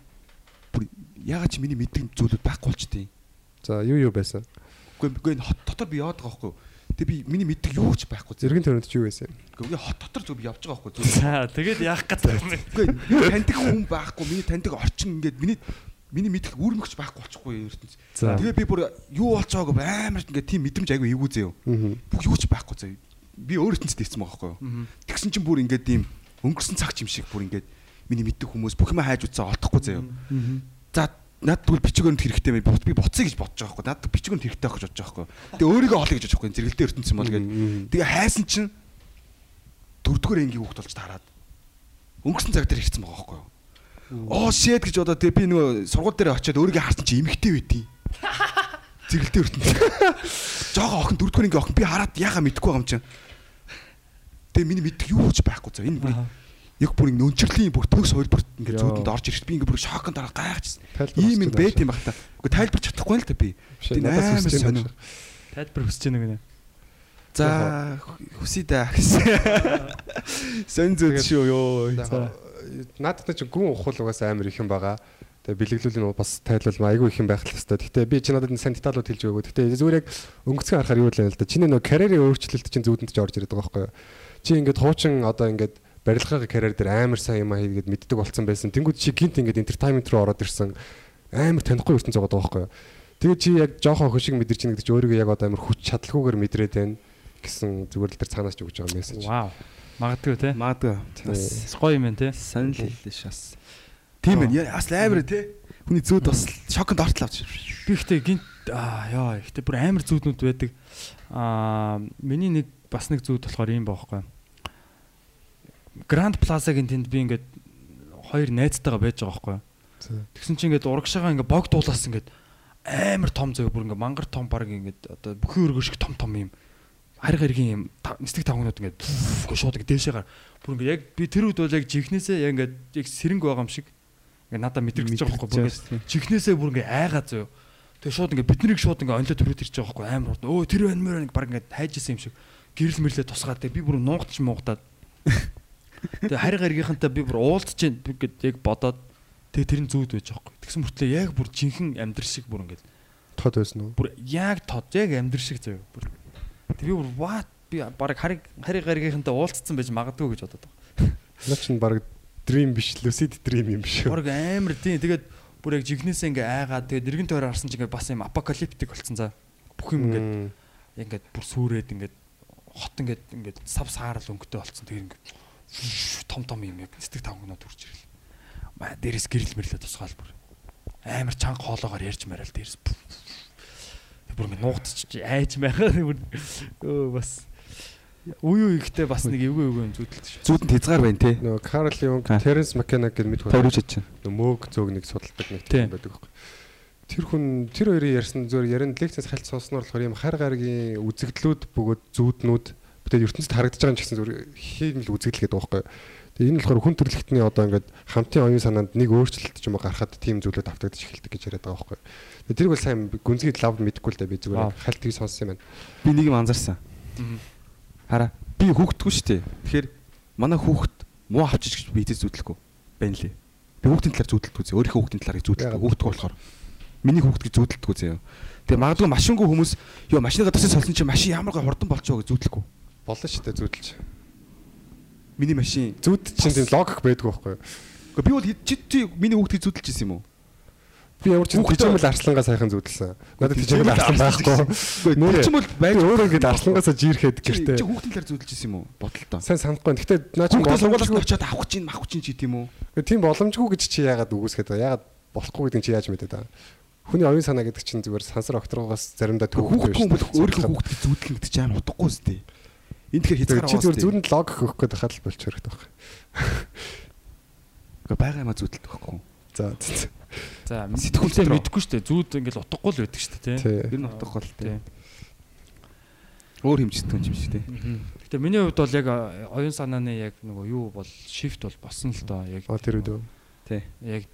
бүр ягаад чи миний мэддэг зүйлүүд байхгүй болчтой. За юу юу байсан? Үгүй үгүй хот дотор би яваад байгаа байхгүй юу. Тэгээ би миний мэддэг юу ч байхгүй. Зэргийн төрөнд чи юу байсан? Үгүй хот дотор зүг би явж байгаа байхгүй. За тэгээд яах гэж байна. Үгүй таньдаг хүн байхгүй. Миний таньдаг орчин ингээд миний миний мэдэх үүрмэгч байхгүй болчихгүй ертөнц. Тэгээ би бүр юу болцоог амар ингээд тийм мэдрэмж айгүй эвгүй заяа. Бүх юу ч байхгүй заяа. Би өөр ертөнцид ирсэн байгаа байхгүй юу. Тэгсэн чинь бүр ингээд тийм өнгөрсөн цаг юм шиг бүр ингээд миний мэддэг хүмүүс бүх юм хайж утсаа олдохгүй заяа. За надад тэгвэл бичигөнд хэрэгтэй мэй би буцъя гэж бодож байгаа байхгүй. Надад бичигөнд хэрэгтэй байх гэж бодож байгаа байхгүй. Тэгээ өөрийгөө олъё гэж бодож байгаа байхгүй. Зэрэгэлдээ ертөнц юм бол гээд. Тэгээ хайсан чинь дөрөвдүгээр ангийн хүүхд болж таарад өнгөрсөн цаг дээр ирсэн байгаа байхгүй юу. Оо shit гэж бодоод тэгээ би нөгөө сургууль дээр очиод өөрийгөө харсан чи эмхтэй байдیں۔ Зэрэгэлдээ ертөнц. Жохоо охин дөрөвдүгээр ангийн охин би хараад яхаа мэдэхгүй байгаа юм чинь. Тэгээ миний мэддэг юу ч байхгүй за энэ бүр яг бүр ингэ өнчрлийн бүр төгс хоёр бүр ингэ зүүдэнд орж ирэхэд би ингэ бүр шоконд дараа гайхажсэн. Ийм юм байт юм баг та. Уу тайлбарч чадахгүй л та би. Тийм амар сонио. Тайлбар хүсэж байна гэнэ. За хүсье да гэсэн. Сон зүд шүү ёо. За наадтай чи гүн ухал угаас амар их юм байгаа. Тэгээ бэлэглүүлийн бас тайлбал айгүй их юм байх л хэвээр. Гэтэ би чи надад сайн деталууд хэлж өгөөгүй. Гэтэ зүгээр яг өнгөцгөн харахаар юу л л да. Чиний нөгөө карьерийн өөрчлөлт чинь зүүдэнд ч орж ирээд байгаа байхгүй юу? Чи ингээд хуучин одоо ингээд барилгын карьер дээр амар сайн юм хийгээд мэддэг болсон байсан. Тэнгүүд чи гинт ингээд entertainment руу ороод ирсэн. Амар танихгүй ертөнц байгаа байхгүй юу? Тэгээ чи яг жоохон хөшиг мэдэрч чинь гэдэг чи өөрийгөө яг одоо амар хүч чадалгүйгээр мэдрээд байна гэсэн зүгээр л тэр цаанаас ч өгч байгаа мессеж. Вау. Магадгүй те. Магадгүй. Бас гоё юм байна те. Санал хэллээ шас. Тийм ээ. Бас амар те. Хүний зүүд бас шоконд ортол авч. Би ихтэй гинт аа яа ихтэй бүр амар зүүднүүд байдаг. Аа миний нэг бас нэг зүүд болохоор юм баахгүй. Grand Plaza-гийн тэнд би ингээд хоёр найзтайгаа байж байгаа байхгүй. Тэгсэн чинь ингээд урагшаага ингээд бог дуулаас ингээд амар том зөө бүр ингээд мангар том баг ингээд одоо бүхэн өргөө шиг том том юм хариг харгийн юм нислэг тавгнууд ингээд гоо шууд дээшээ гар бүр ингээд яг би тэр үед бол яг жихнээсээ яг ингээд яг сэрэнг байгаа юм шиг. Ингээд надад мэдрэгдэж байгаа байхгүй бүр ингээд жихнээсээ бүр ингээд айгаа зөө. Тэгээ шууд ингээд биднийг шууд ингээд онлоо төрөөд ирж байгаа байхгүй амар хурд өө тэр байна мөр баг ингээд хайж исэн юм шиг. Гэрэл мэрлээ тусгаад тэгээ би бүр нуугдч муугдаад тэгээ хариг харгийнхантай би бүр уулзж чинь ингээд яг бодоод. Тэгээ тэр нь зүүд байж байгаа байхгүй. Тэгсэн мөртлөө яг бүр жинхэнэ амьдрал шиг бүр ингээд тод байсан уу? бүр яг тод яг амьдрал шиг зөө. Бүр би бүр what би баг хариг хариг гаригийнхантай уулзсан байж магадгүй гэж бодоод байгаа. Наа чин баг dream биш lucid dream юм биш үү? Борг амар тийм тэгээд бүр яг жигнэсээ ингээ айгаад тэгээд эргэн тойроо харсан чинь ингээ бас юм апокалиптик болцсон за. Бүх юм ингээ ингээд бүр сүрээд ингээд хот ингээд ингээд сав саарал өнгөтэй болцсон. Тэгээд ингээд том том юм яг цэцэг тавгнууд үрж ирэл. Маа дээрээс гэрэл мэрлээ тусгаал бүр. Амар чанга хоолоогоор ярьж мараал дээрээс. Бүр ингээд нуугдчих айж байхаа бүр өө бас уу юу ихтэй бас нэг эвгүй эвгүй юм зүудэлж шүү. Зүүдэн хязгаар байна те. Нөгөө Карл Юнг. Теренс Маккена гэдэг мэд хүн. Тавьж чадчих. Нөгөө мөөг зөөг нэг судалдаг нэг тийм байдаг байхгүй. Тэр хүн тэр хоёрын ярьсан зөвөр ярин лекцээс хальт сонсноор болохоор юм хар гаргийн үзэгдлүүд бөгөөд зүүднүүд тэгээд ертөнцид харагдаж байгаа юм ч гэсэн зөвөр хийм л үзэгдэл гэдэг байхгүй. Тэгээд энэ болохоор хүн төрөлхтний одоо ингээд хамтын оюун санаанд нэг өөрчлөлт ч юм уу гарахад тийм зүйлүүд автагдаж эхэлдэг гэж яриад байгаа байхгүй. Тэрийг бол сайн гүнзгий лав мэдэхгүй л да би зүгээр Аа. хальт тийг сонссон юм байна. Би нэг юм анзаарсан. Хараа. Би хүүхдгүй шүү дээ. Тэгэхээр манай хүүхд муу авчиж гэж би эзэс зүтлэхгүй байна лээ. Би хүүхдийн талаар зүтэлдэггүй зөө. Өөрийнхөө хүүхдийн талаар зүтэлдэг. Яагаад? Хүүхдгүй болохоор. Миний хүүхд гэж зүтэлдэггүй зөө. Тэгээ магадгүй машингүй хүмүүс ёо машиныгаа тасаа солсон чи машин ямар гой хурдан болчихоо гэж зүтлэхгүй. Болно шүү дээ зүүдэлж. Миний машин. Зүүд чинь тийм логик байдгүй байхгүй. Гэхдээ би бол чи миний хүүхдийг зүтэлж ирсэн юм уу? Би ямар ч тийчмэл арслангаа сайхан зүүдэлсэн. Надад Тийчмэл арслан байхгүй. Нэр ч юм бол Баяр өөрөө ингэж арслангаасаа жирэхэд гэртээ. чи хүүхдийн талаар зүтэлж ирсэн юм уу? Бодолтой. Сайн санахгүй. Гэхдээ наа чи боломжгүй. очиод авах чинь мах чинь чи тийм үү? Тийм боломжгүй гэж чи яагаад үгүйсгээд байгаа? Яагаад болохгүй гэдэг чи яаж мэдээд байгаа? Хүний оюун санаа гэдэг чинь зүгээр сансар огторгоос заримдаа Хүүхд хүн бол өөрийнхөө хүүхд. зүтлэн гэдэг чинь утгагүй үстэй. Энд тэгэхээр хязгаар Чи зүгээр байгаа зүрэнд логик өгөх гээд хадал болчих хэрэгтэй байхгүй. Гэхдээ байгаа юмаа зүтэлдэг байхгүй. За за, Сэтгүүлтэй мэдгүй шүү дээ. Зүүд ингээл утгагүй л байдаг шүү дээ тий. Тий. Тэр нь утгагүй л Тий. тээ. Өөр хэмждэг юм шиг тий. Гэтэ миний хувьд бол яг а, оюун санааны яг нөгөө юу бол shift бол босон л доо яг А тэр үдөө. Тий. яг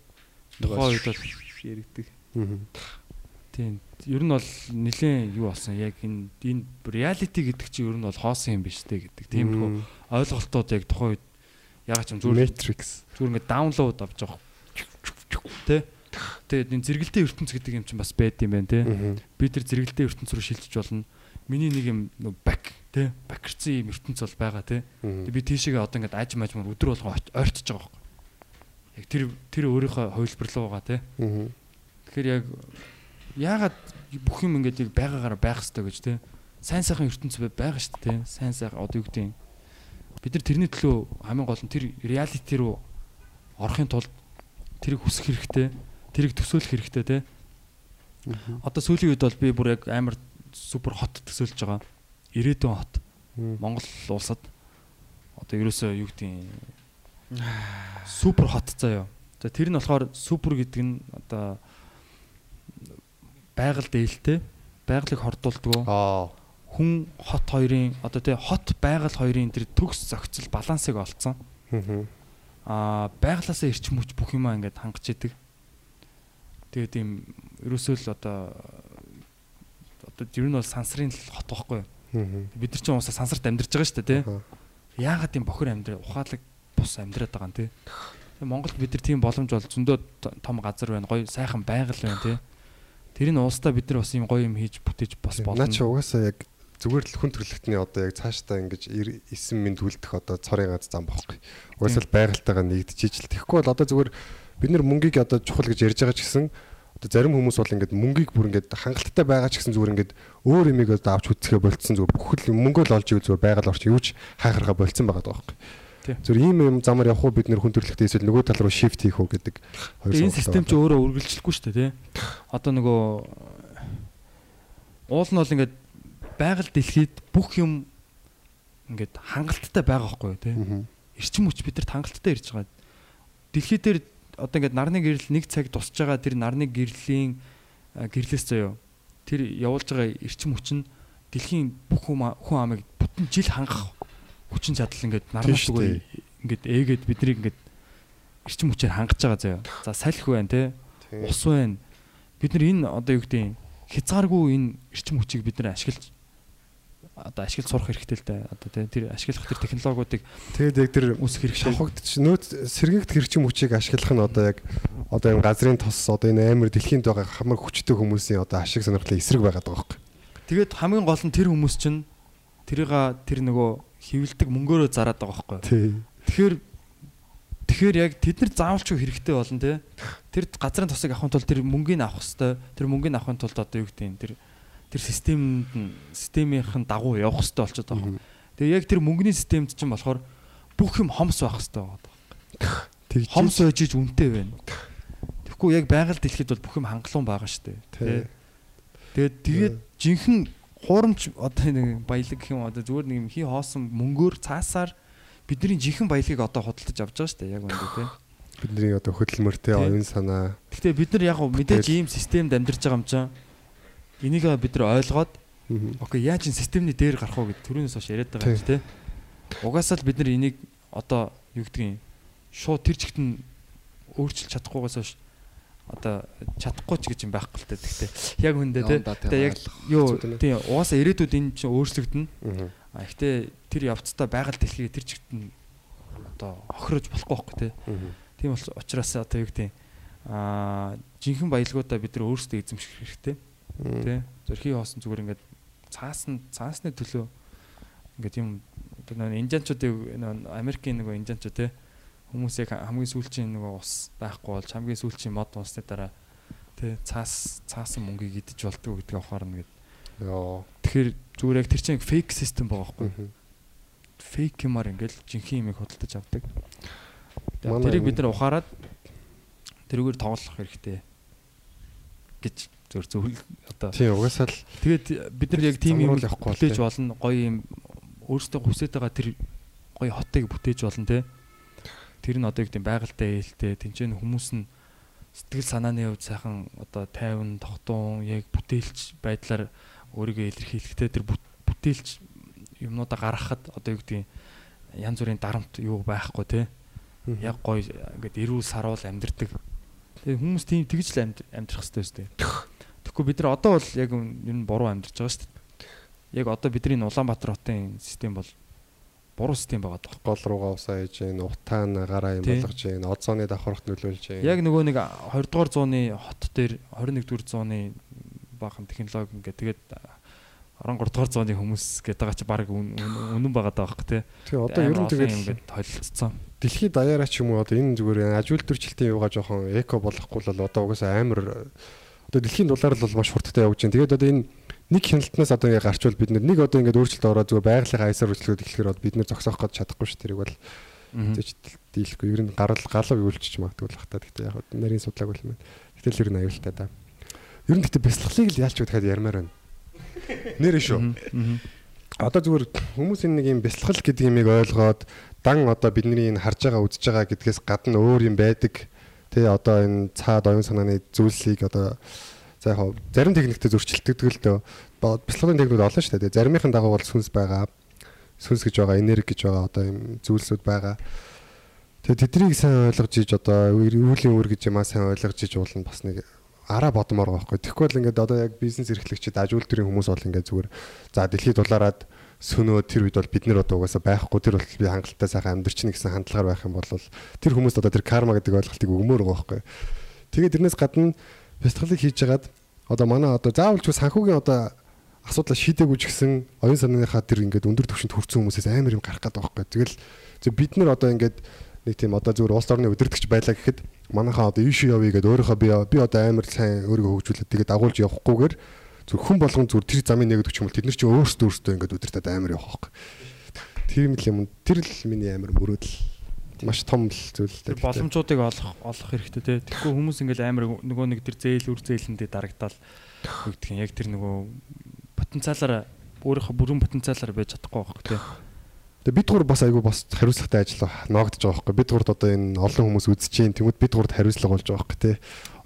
тухайн үед бол Яригдэг. Тийм ер нь бол нэлээд юу болсон яг энэ энэ reality гэдэг чинь ер нь бол хоосон юм биш үү гэдэг тийм Мгм. ойлголтууд яг тухайн үед яг ч юм зүгээр Matrix. зүгээр ингээд даунлоад авч байгаа тий Тэгээд энэ зэрэгэлдээ ертөнц гэдэг юм чинь бас байд юм байна Мгм. би тэр зэрэгэлдээ ертөнц рүү шилжиж болно миний нэг юм нөө бак тий бакерцсан юм ертөнц бол байгаа. Тэгээд би тийшээгээ одоо ингээд аж мажмар өдөр болгоо ойт- ойртож байгаа байхгүй яг тэр тэр өөрийнхөө хувилбарлуу байгаа тий Мгм. Тэгэхээр яг яагаад бүх юм ингээд яг байгаагаар байх хэрэгтэй гэж те? Сайн сайхан ертөнц бай- байгаа шүү дээ те. Сайн сайхан одоо юу гэдэг юм? Бид нар тэрний төлөө хамгийн гол нь тэр реалити руу орохын тулд тэрийг хүсэх хэрэгтэй тэрийг төсөөлөх хэрэгтэй те. Одоо сүүлийн үед бол би бүр яг амар супер хот төсөөлж байгаа. Ирээдүйн хот. Монгол улсад. Одоо ерөөсөө юу гэдэг юм? Супер хот заяа. За тэр нь болохоор супер гэдэг нь одоо байгаль дээлтэй байгалыг хордуулдаг Аа. хүн хот хоёрын одоо тий хот байгаль хоёрын тэр төгс зохицол балансыг олцсон. Аа байгалаасаа эрчим хүч бүх юмаа ингээд хангаж идэг. Тэгээд ийм ерөөсөө л одоо одоо ер нь бол сансрын л хот байхгүй. Бид нар чинь уусаа сансарт амьдарч байгаа шүү дээ тий. Аа. яагаад тийм бохир амьдрал ухаалаг бус амьдраад байгаа юм. Тэгээ Монголд бид нар тийм боломж бол зөндөө том газар байна, гоё сайхан байгаль байна те. Тэрийг уустаа бид нар бас юм гоё юм хийж бүтээж бас болно. Наа чи угаасаа яг зүгээр л хүн төрлөختний одоо яг цаашдаа ингэж ир- эсэм минь түлдэх одоо цорын гац зам бохгүй. Угаасаа л байгальтайгаа нэгдэж ижил. Тэгэхгүй бол одоо зүгээр бид нар мөнгийг одоо чухал гэж ярьж байгаа ч гэсэн одоо зарим хүмүүс бол ингээд мөнгийг бүр ингээд хангалттай байгаа ч гэсэн зүгээр ингээд өөр юмыг одоо авч үзэхэ болцсон зүгээр бүхэл мөнгөө л олж ивэл зүгээр байгаль орч юу ч хайхаргаа болцсон байгаа даа байхгүй. Тий. Зүгээр ийм юм замаар явах уу бид нэр хүн төрлөختөө эсвэл нөгөө тал руу shift хийх үү гэдэг хоёр Тэгээ энэ сонголт систем чи өөрөө үргэлжлэхгүй шүү дээ те. Одоо нөгөө уул нь бол ингээд байгаль дэлхийд бүх юм ингээд хангалттай байгаа байхгүй юу. Мгм. эрчим хүч бидэрт хангалттай ирж байгаа. Дэлхий дээр одоо ингээд нарны гэрэл нэг цаг тусч байгаа тэр нарны гэрлийн гэрлээс заяо. Тэр явуулж байгаа эрчим хүч нь дэлхийн бүх хүн амыг бүтэн жил хангах хүчин чадал ингээд зүгээр ингээд ээгээд биднийг ингээд эрчим хүчээр хангаж байгаа заяо. За салхи байна те. Ус байна. Бид нар энэ одоо юу гэдэг хязгааргүй энэ эрчим хүчийг бид нар ашиглаж одоо ашиглаж сурах хэрэгтэй л дээ. Одоо те тэр ашиглах тэр технологиудыг Тэгээд яг тэр үүсгэх хэрэгтэй. шавхагдчих нөөц сэргийгт хэрчим хүчийг ашиглах нь одоо яг одоо энэ газрын тос одоо энэ амар дэлхийд байгаа хамар хүчтэй хүмүүсийн одоо ашиг сонирхлын эсрэг байгаад байгаа байхгүй. Тэгээд хамгийн гол нь тэр хүмүүс чинь тэрийг тэр нөгөө хөвөлдөг мөнгөөрөө зараад байгаа байхгүй. Тэгэхээр Тэгэхээр яг тэд нар заавалчгүй хэрэгтэй болно те. Тэр газрын тосыг авахын тулд тэр мөнгөний авах хэвээр тэр мөнгөний авахын тулд одоо юу гэдэг юм тэр тэр системд нь системийнхэн дагуу явах хэвээр болчиход байгаа. Тэгээ яг тэр мөнгөний системд чинь болохоор бүх юм хомс байх хэвээр байгаа. Тэгж Хомс байж иж үнэтэй байна. Тэгэхгүй яг байгаль дэлхийд бол бүх юм хангалуун байгаа шүү дээ. Тий. Тэгээд тэгээд жинхэнэ хуурамч одоо нэг баялаг гэх юм одоо зүгээр нэг юм хий хоосон мөнгөөр цаасаар бидний жинхэнэ баялагийг одоо худалдаж авч байгаа шүү дээ яг үндэ тий. бидний одоо хөдөлмөртэй оюун санаа. Гэхдээ бид нар яг мэдээж ийм системд амьдарч байгаа юм чинь энийг бид нар ойлгоод окей яаж энэ системний дээр гарах вэ? гэд түрүүнээс хойш яриад байгаа юм чи тий. Угаасаа л бид нар энийг одоо юу гэдгийг шууд тэр чигт нь өөрчилж чадахгүйгаас хойш одоо чадахгүй ч гэж юм байхгүй л дээ. Гэхдээ яг үндэ. Явандаа Тэгээ яг юу хэцүү дээ. тий угаасаа ирээдүйд энэ чинь өөрчлөгдөнө. А гэхдээ тэр явцдаа байгаль дэлхийг тэр чигт нь одоо хохирож болохгүй байхгүй. Мгм. Тийм бол учраас одоо юу гэдэг аа жинхэнэ баялгуудаа бид нар өөрсдөө эзэмших хэрэгтэй Мгм. тий. Зөрхий хоосон зүгээр ингээд цаасна цаасны төлөө ингээд юм одоо нэг инженчуудыг нэг Америкийн нэг инженчууд тий хүмүүсийг хамгийн сүүлчийн нэг ус байхгүй болж хамгийн сүүлчийн мод унсны дараа тий цаас цаасан мөнгийг идэж болтгоо гэдгийг ухаарна гэдэг. Йоо. Тэгэхээр зүгээр яг тэр чинь фейк систем байгаа байхгүй. Фейк юмар ингээл жинхэнэ юмыг хөдөлж авдаг. Тэрийг бид нар ухаарад тэрүүгээр тоглох хэрэгтэй гэж зөв зөв одоо Тийм угаасаа л тэгээд бид нар яг тийм юм явахгүй бол бүтээж тий. болно гоё юм өөрсдөө хүсэж байгаа тэр гоё хотыг бүтээж болно те тэр нь одоо гэдэг байгальтай ээлтэй тэнцэн хүмүүс нь сэтгэл санааны хувьд сайхан одоо тайван тогтун яг бүтээлч байдлаар өөрийгөө илэрхийлэхдээ тэр бүт- бүтээлч юмнуудаа гаргахад одоо юу гэдэг янз бүрийн дарамт юу байхгүй те яг гоё ингээд эрүүл саруул амьдэрдэг. Тэгээ хүмүүс тийм тэгж л амьд амьдрах хэрэгтэй дээ. Тэгэхгүй бид нар одоо бол яг ер нь буруу амьдарч байгаа шүү дээ. Яг одоо бидний Улаанбаатар хотын систем бол буруу систем байгаа даа. гол руугаа усаа ээж гин утаан гараа юм болгож гин озоны давхарт нөлөөлж гин Яг нөгөө нэг 20 дугаар зууны хот дээр 21 дугаар зууны баахан технологи ингээд тэгээд 13 дугаар зууны хүмүүс гэдэг байгаа чи баг үн- үн- үнэн байгаа даа байхгүй тий. тий одоо ер нь тэгээд ингээд толилцсон. дэлхийд даяараа ч юм уу одоо энэ зүгээр аж үйлдвэрчлэлтийн юугаа жоохон эко болохгүй л одоо угаасаа амар одоо дэлхийн дулаар л бол маш хурдтай явж байна. Тэгээд одоо энэ нэг хяналтнаас одоо ингээ гарчвал бид нэг одоо ингээ өөрчлөлт ороод зүгээр байгалийн айсаар үйлчлүүд эхлэхээр бол бид нэр зогсоох гэж чадахгүй шүү тэрийг бол зэж дийлэхгүй ер нь гарал галав юулчих магадгүй л хата. Гэхдээ яг нарийн судлаагүй л юм байна. Гэтэл ер нь аюултай да. Ер нь гэхдээ бяцлаглыг л яалч гэдгээр ярмаар байна. Нэрэ шүү. Одоо зүгээр хүмүүс энэ нэг юм бяцлал гэдэг юмыг ойлгоод дан одоо бидний энэ харж байгаа үзэж байгаа гэдгээс гадна өөр юм байдаг. Тэ одоо энэ цаад оюун санааны зүйлсийг одоо за яг зарим техниктэй зөрчилдөгдөг л дөө. Бяцлагын техникүүд олон шүү дээ. Заримынхын дагуу бол сүнс байгаа. Сүнс гэж байгаа, энерги гэж байгаа одоо юм зүйлсүүд байгаа. Тэгээ тэднийг сайн ойлгож иж одоо үеийн үр гэж юмаа сайн ойлгож иж уулна бас нэг араа бодмоор байгаа байхгүй. Бол ингээд одоо яг бизнес эрхлэгчид аж үйлдвэрийн хүмүүс бол ингээд зүгээр за дэлхийд дулаараад сөнөө тэр үед бол бид нар одоо угаасаа байхгүй тэр бол би хангалттай сайхан амьдрчин гэсэн хандлагаар байх юм бол тэр хүмүүс одоо тэр карма гэдэг ойлголтыг өгмөр байгаа байхгүй. Тэгээд тэрнээс гадна бяцлаглыг хийж хагаад одоо манай одоо заавалчгүй санхүүгийн одоо асуудлаа шийдээгүй ч гэсэн оюун санааныхаа тэр ингээд өндөр түвшинд хүрсэн хүмүүсээс амар юм гарах гэдэг байхгүй. Тэгэл зөв бид нар одоо ингээд нэг тийм одоо зүгээр улс орны удирдахч байлаа гэхэд манайхаа одоо ийш явъя гэдээ өөрийнхөө би би одоо амар сайн өөрийгөө хөгжүүлээд тэгээд дагуулж явахгүйгээр зүр хүн болгон зүр тэр замын нэгдэг ч юм бол тэд нар чинь өөрсдөө өөрсдөө ингээд удирдаад амар явах байхгүй. Тэр юм л юм. Тэр л миний амар мөрөөдөл маш том зүйл л дээ. боломжуудыг олох олох хэрэгтэй те. Тэгэхгүй хүмүүс ингээл амар нөгөө нэг тэр зээл үр зээлэндээ дарагдаал өгдөг юм. Яг тэр нөгөө потенциалаараа өөрийнхөө бүрэн потенциалаар байж чадахгүй байхгүй те. Тэгээ бид гур бас айгүй бас хариуцлагатай ажил ногдож байгаа байхгүй. Бид гурд одоо энэ олон хүмүүс үзэж чинь тэмүүд бид гурд хариуцлага болж байгаа байхгүй тий.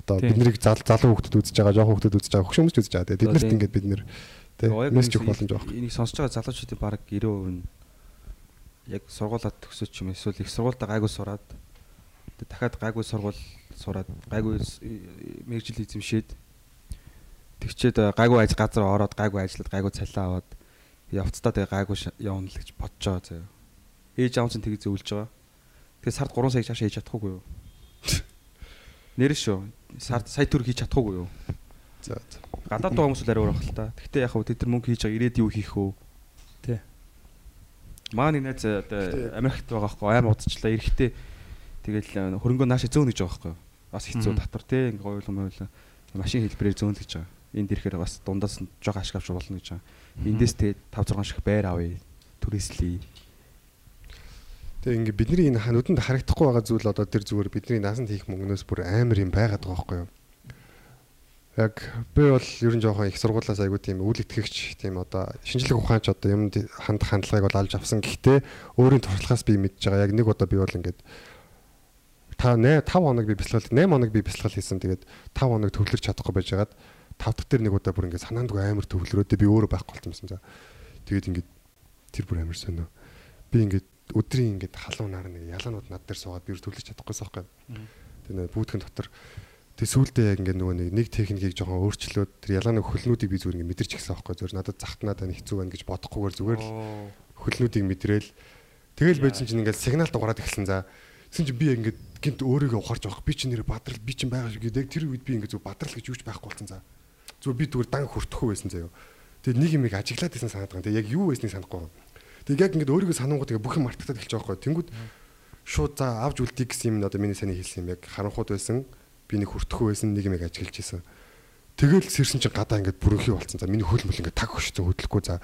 Одоо Тийм. бид нарыг зал залуу хүмүүс үзэж байгаа, жоохон хүмүүс үзэж байгаа, хөшөө хүмүүс үзэж байгаа. Нарт Тийм. ингээд бид нэр тий Яг мессеж өгөх боломж байгаа. Энийг сонсож байгаа залуучуудын баг 90% нь яг сургуулаад төгсөж ч юм эсвэл их сургуультай гайгүй сураад дахиад гайгүй сургууль сураад гайгүй мэрэгжил эзэмшээд тэгчээд э, гайгүй ажил газар ороод гайгүй ажиллаад гайгүй цалиа аваад явцдаа тэгээ гайгүй явна л гэж бодож байгаа заяа. Ээж аав чинь тэгээ зөвлөж байгаа. Тэгээ сард 3 сая цаашаа хийж чадахгүй юу? Нэр шүү. Сард сая төр хийж чадахгүй юу? За за. Гадаад байгаа хүмүүс л арай өөр байх л та. Гэхдээ яг хөө тэд нар мөнгө хийж байгаа ирээд юу хийх вэ? Тий. Маа нэг найз одоо Америкт байгаа хгүй амар удажчлаа. Эрэхтэй Тэгэл хөрөнгөө наашаа зөөнө гэж байгаа байхгүй? Бас хэцүү татвар те ингээ гойлон мойлон машин хэлбэрээр зөөнө гэж байгаа. Энд ирэхээр бас дундаас нь жоо ашиг авч болно гэж байгаа. Эндээс тэгээд 5 6 шиг байр авъя. Түрээслэе. Тэгээ ингээ бидний энэ ха- нүдэнд харагдахгүй байгаа зүйл одоо тэр зүгээр бидний наасанд хийх мөнгнөөс бүр амар юм байгаад байгаа байхгүй юу? Яг би бол ер нь жоохон их сургуулаас айгуу тийм үйл итгэгч тийм одоо шинжлэх ухаанч одоо юмд хандах хандлагыг бол алж авсан. Гэхдээ өөрийн туршлагаас би мэдж байгаа. Яг нэг удаа би бол ингээд та 5 хоног би бясалгал 8 хоног би бясалгал хийсэн. Тэгээд 5 хоног төвлөрч чадахгүй байжгаад 5 дахь дээр нэг удаа бүр ингээд санаандгүй амар төвлөрөөдөө би өөрөө байхгүй болсон юмсан. За. Тэгээд ингээд тэр бүр амар сонио. Би ингээд өдрийн ингээд халуун нар нэг ялаанууд над дээр суугаад би төвлөж чадахгүйсэн байхгүй. Тэр нэг бүүтгэн дотор тэг сүулдэ яг ингээд нөгөө нэг нэг техникийг жоохон өөрчлөөд тэр ялааны хөлнүүдийг би зүгээр ингээд мэдэрч гисэн байхгүй. Зүгээр надад захтнаад байна хэцүү байна гэж бодохгүйгээр зүгээр л хөлнүүдийг мэдрээл тэгэл байсан чинь ингээд сигнал дугаараад эхэлсэн за Тэгсэн чинь би ингээд гинт өөрийгөө ухаарч авах би чинь нэр бадрал би чинь байгаа шиг яг тэр үед би ингээд зөв бадрал гэж юуч байхгүй болсон за. Зүгээр би зүгээр дан хүртэхгүй байсан заяо. Тэгээд нэг юм их ажиглаад байсан санаад байгаа. Тэгээд яг юу байсныг санахгүй. Тэгээд яг ингээд өөрийгөө санангууд ингээд бүх юм мартагдаад эхэлж байгаа байхгүй. Тэнгүүд шууд за авч үлдээ гэсэн юм одоо миний саний хэлсэн юм яг харанхууд байсан. Би нэг хүртэхгүй байсан нэг юм яг ажиглаж исэн. Тэгэл сэрсэн чинь гадаа ингээд бүрөнхий болцсон. За миний хөл мөл ингээд таг хөшсөн хөдөлгөхгүй за.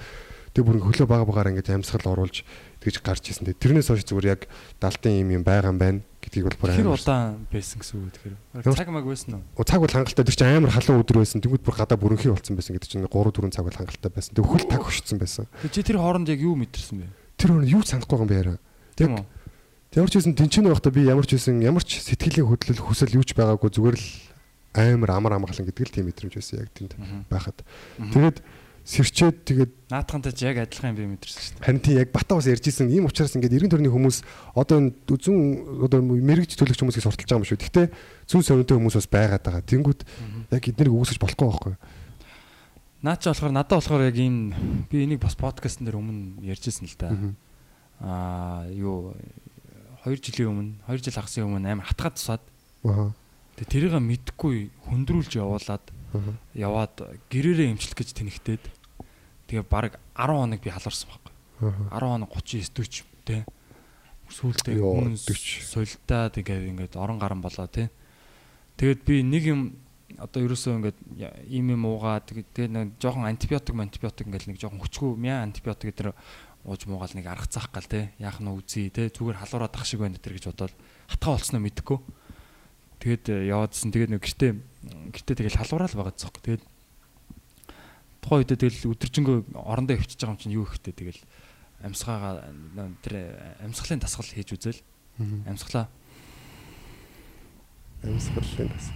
Тэг бүр хөлөө бага багаар ингээд амьсгал оруулж тэгж гарч исэн. Тэг тэрнээс хойш зүгээр яг далтын юм юм байгаа юм байна гэдгийг бол бүр Тэр амар. удаан байсан гэсэн үг тэгэхээр. Цаг маг байсан уу? Цаг бол хангалттай тэр чинь амар халуун өдөр байсан. Тэнгүүд бүр гадаа бүрөнхий болцсон байсан гэдэг чинь 3 4 цаг бол хангалттай байсан. Тэг хөл таг хөшсөн байсан. Тэгээ чи тэр хооронд яг юу мэдэрсэн бэ? Тэр хүн юу санахгүй юм бэ яараа. Тийм Яг үү? Ямар ч байсан тэнцэнэ байхдаа би ямар ч байсан ямар ч сэтгэлийн хөдлөл хүсэл юу ч байгаагүй зүгээр л амар амар амгалан гэдэг л тийм мэдрэмж байсан яг тэнд байхад. Тэгээд сэрчээд тэгээд Наатахантай ч яг адилхан юм би мэдэрсэн шүү дээ. харин тийм яг бата бас ярьжсэн ийм учраас ингээд 90 төрний хүмүүс одоо энэ зүүн одоо мэрэгч төлөгч хүмүүсийг сурталж байгаа юм шүү. Гэхдээ зүүн совинтой хүмүүс бас байгаад байгаа. Тэнгүүд яг эднийг үүсгэж болохгүй байхгүй. Наа чи болохоор надад болохоор яг энэ би энийг бас подкастн дээр өмнө ярьжсэн л да. Аа юу 2 жилийн өмнө 2 жил хагасын өмнө амар хатгаад тусаад Аа. тэгээ тэрийг мэдхгүй хөндрүүлж явуулаад Аа. яваад гэрээрээ эмчлэх гэж тэнэгтээд тэгээ баг 10 хоног би халуурсан байхгүй. Аа. 10 хоног 39 40 тий. Сүүлдээ Йоо, хүн 40. сулдаа тэгээд ингээд орон гарan болоо тий. Тэгээд би нэг юм одоо ерөөсөө ингээд ийм юм уугаад тэгээд тэгээд нэг жоохон антибиотик антибиотик ингээд нэг жоохон хүчгүй мяа антибиотик гэдэг ууж муугаал нэг арга цаах гал тий. Яах нь үзье тий. Зүгээр халуураад ах шиг байна тэр гэж бодоод хатгаа болсноо мэдгүй. Тэгээд э, яваадсэн тэгээд нэг гэртээ гэртээ тэгэл халуураад байгаа зөөх. Тэгээд тухайн үедээ тэгэл өдөржингөө орондоо өвчиж байгаа юм чинь юу ихтэй тэгэл амьсгаагаа нөө тэр амьсгалын дасгал хийж үзэл амьсгалаа Амьсгалын бас.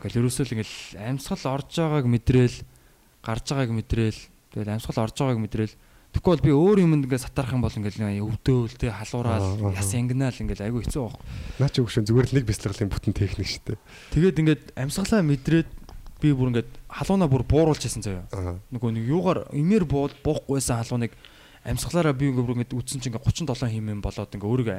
ингээл ерөөсөө л ингээл амьсгал орж байгааг мэдрээл гарч байгааг мэдрээл тэгэл амьсгал орж байгааг мэдрээл Тэгэхгүй бол би өөр юмд ингээд сатарах юм бол ингээд өвдөөл тэ Аа, халуураад аа. яс янгнаал ингээд айгүй хэцүү байхгүй. Наа чи өгшөн зүгээр л нэг бяцлаглалын бүтэн техник шүү дээ. Тэгээд ингээд амьсгалаа мэдрээд би бүр ингээд халуунаа бүр бууруулж ясан заяа. Нөгөө нэг юугаар имээр бууд буухгүйсэн халууныг амьсгалаараа би ингээд үтсэн чинь ингээд 37 хэмээн болоод ингээд өөрийгөө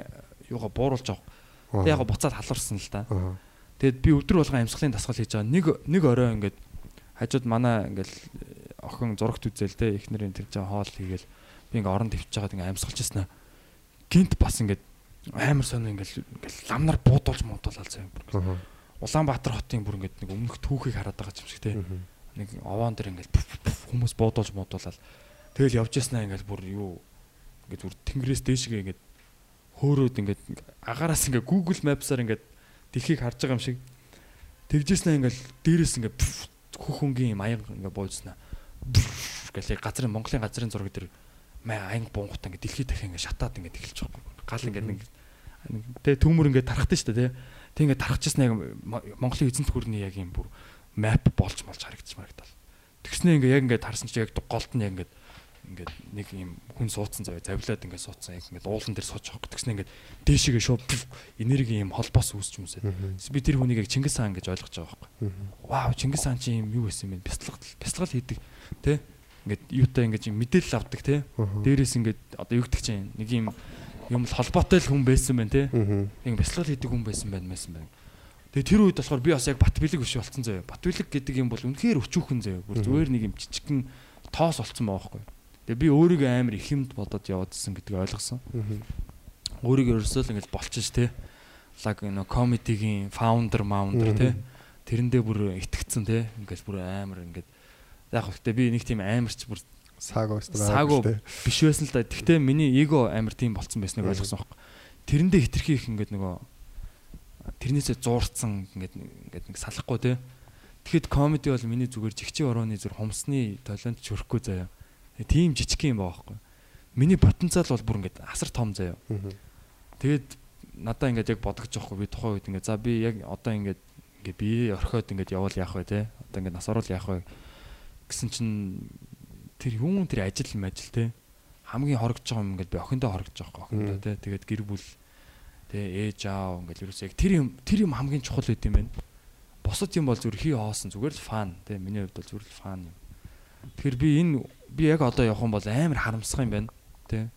юугаа бууруулж авах. Аа. Тэг яг буцаад халуурсан л та. Аа. Тэгэд би өдөр болгон амьсгалын дасгал хийж байгаа. Нэг нэг орой ингээд хажууд манай ингээд охин зурагт үзэл те эхнэрийн тэр жаа хоол хийгээл би ингээд орон төвчж байгаад ингээд амьсгалж яснаа. Гинт бас ингээд амар сонио ингээд ингээд ламнар буудуулж муудуулаад заяа. Аа. Улаанбаатар хотын бүр ингээд нэг өмнөх түүхийг хараад байгаа юм шиг те. Нэг овоон дээр пүф хүмүүс буудуулж муудуулаад тэгэл явж яснаа ингээд бүр юу ингээд бүр тэнгэрээс дээшгээ ингээд хөөрөөд ингээд агаараас ингээд Google Maps-аар ингээд дэлхийг харж байгаа юм шиг тэгжээснээ ингээд дээрээс ингээд пүф, хөх хөнгийн юм аян ингээд буулжснаа гэлээ газрын Монголын газрын зураг дээр аян бунгут ингээд дэлхий дахин ингээд шатаад ингээд эхэлж байгаа юм. Гал ингээд нэг тэгээ төмөр ингээд тарахтай шүү дээ тий. Тэг ингээд тарахчихсан яг Мо- Монголын эзэнт гүрний яг юм бүр map болж молж харагдчих марагдал. Тэгснээ ингээ яг ингээ тарсан чи яг голд нь яг ингээ ингээд нэг юм хүн суудсан зав завлаад ингээ суудсан яг ингээ уулан дээр сууж байгаа. Тэгснээ ингээ дээшигээ шууд энерги юм холбоос үүсч юмсаа. Би тэр хүнийг яг Чингис хаан гэж ойлгож байгаа байхгүй. Вау Чингис хаан чи юм юу байсан юм бэ? Бяцлал бяцлал хийдэг тэ ингээд юутай ингээ чи мэдээлэл авдаг тэ. Дээрээс ингээ одоо юу гэдэг чинь нэг юм юм холбоотой л хүн байсан байна. Мгм. Яг бяцлал хийдэг хүн байсан байна байсан байна. Тэгээ тэр үед болохоор би бас яг Батбилэг биш болцсон заяа. Батбилэг гэдэг юм бол үнэхээр өчүүхэн заяа. Бүр зүгээр нэг юм жижигхэн тоос болцсон байгаа байхгүй. Тэгээ би өөрийгөө амар их юмд бодоод яваадсэн гэдгийг ойлгосон. Өөрийгөө ерөөсөө л ингэж болчих ш тэ. лаг нөө комедигийн founder mounder те тэрэндээ бүр итгэцэн те ингээл бүр амар ингээд яг хөөхтэй би нэг тийм амарч бүр Саагаа саагүй биш байсан л да. Гэхдээ миний эго амар тийм болцсон байсныг ойлгосон байхгүй. Тэрэндээ хитрхи их ингээд нөгөө тэрнээсээ зуурцсан ингээд ингээд нэг салахгүй те. Тэгэхэд комеди бол миний зүгээр жигчийн орооны зүр хумсны талент чөрөхгүй заяа. Тийм жижиг юм байгаа байхгүй. Миний потенциал бол бүр ингээд асар том заяа. Тэгээд надаа ингээд яг бодогч жоохгүй би тухайн үед ингээд за би яг одоо ингээд ингээд би орхиод ингээд явал яах вэ те одоо ингээд нас орол яах вэ гэсэн чинь тэр юм тэр ажил мажил те. Хамгийн хорогдож байгаа юм ингээд би охиндоо хорогдож байгаа охиндоо те. Тэгээд гэр бүл те ээж аав ингээд ерөөсөө яг тэр юм тэр юм хамгийн чухал байт юм байна. Босод юм бол зүгээр хий хоосон зүгээр л фан те. Миний хувьд бол зүгээр л фан юм. Тэгэхээр би энэ би яг одоо явах юм бол амар харамсах юм байна те.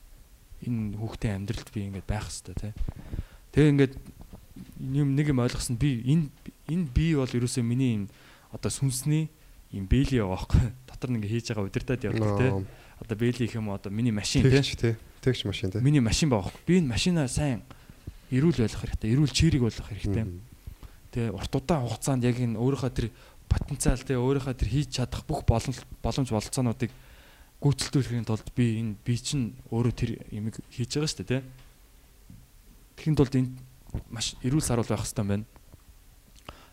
Энэ хүүхдийн амьдралд би ингээд байх хэвээр те. Тэгээ ингээд юм нэг юм ойлгосон би энэ энэ би бол ерөөсөө миний энэ одоо сүнсний юм бэли байгаа байхгүй. Дотор нэг хийж байгаа удирдаад явдаг те. Одоо бэли их юм одоо миний машин те. Тэгч тий. Тэгч машин тий. миний машин байгаа байхгүй. Би энэ машинаа сайн эрүүл байлгах хэрэгтэй. Эрүүл чирэг байлгах хэрэгтэй. Те урт удаан хугацаанд яг энэ өөрийнхөө тэр потенциал те өөрийнхөө тэр хийж чадах бүх боломж бололцоонуудыг гүйцэлдүүлэхийн тулд би энэ би чинь өөрөө тэр юмыг хийж байгаа шүү дээ те. Тэгэхэд бол энэ маш эрүүл саруул байх хэрэгтэй байна.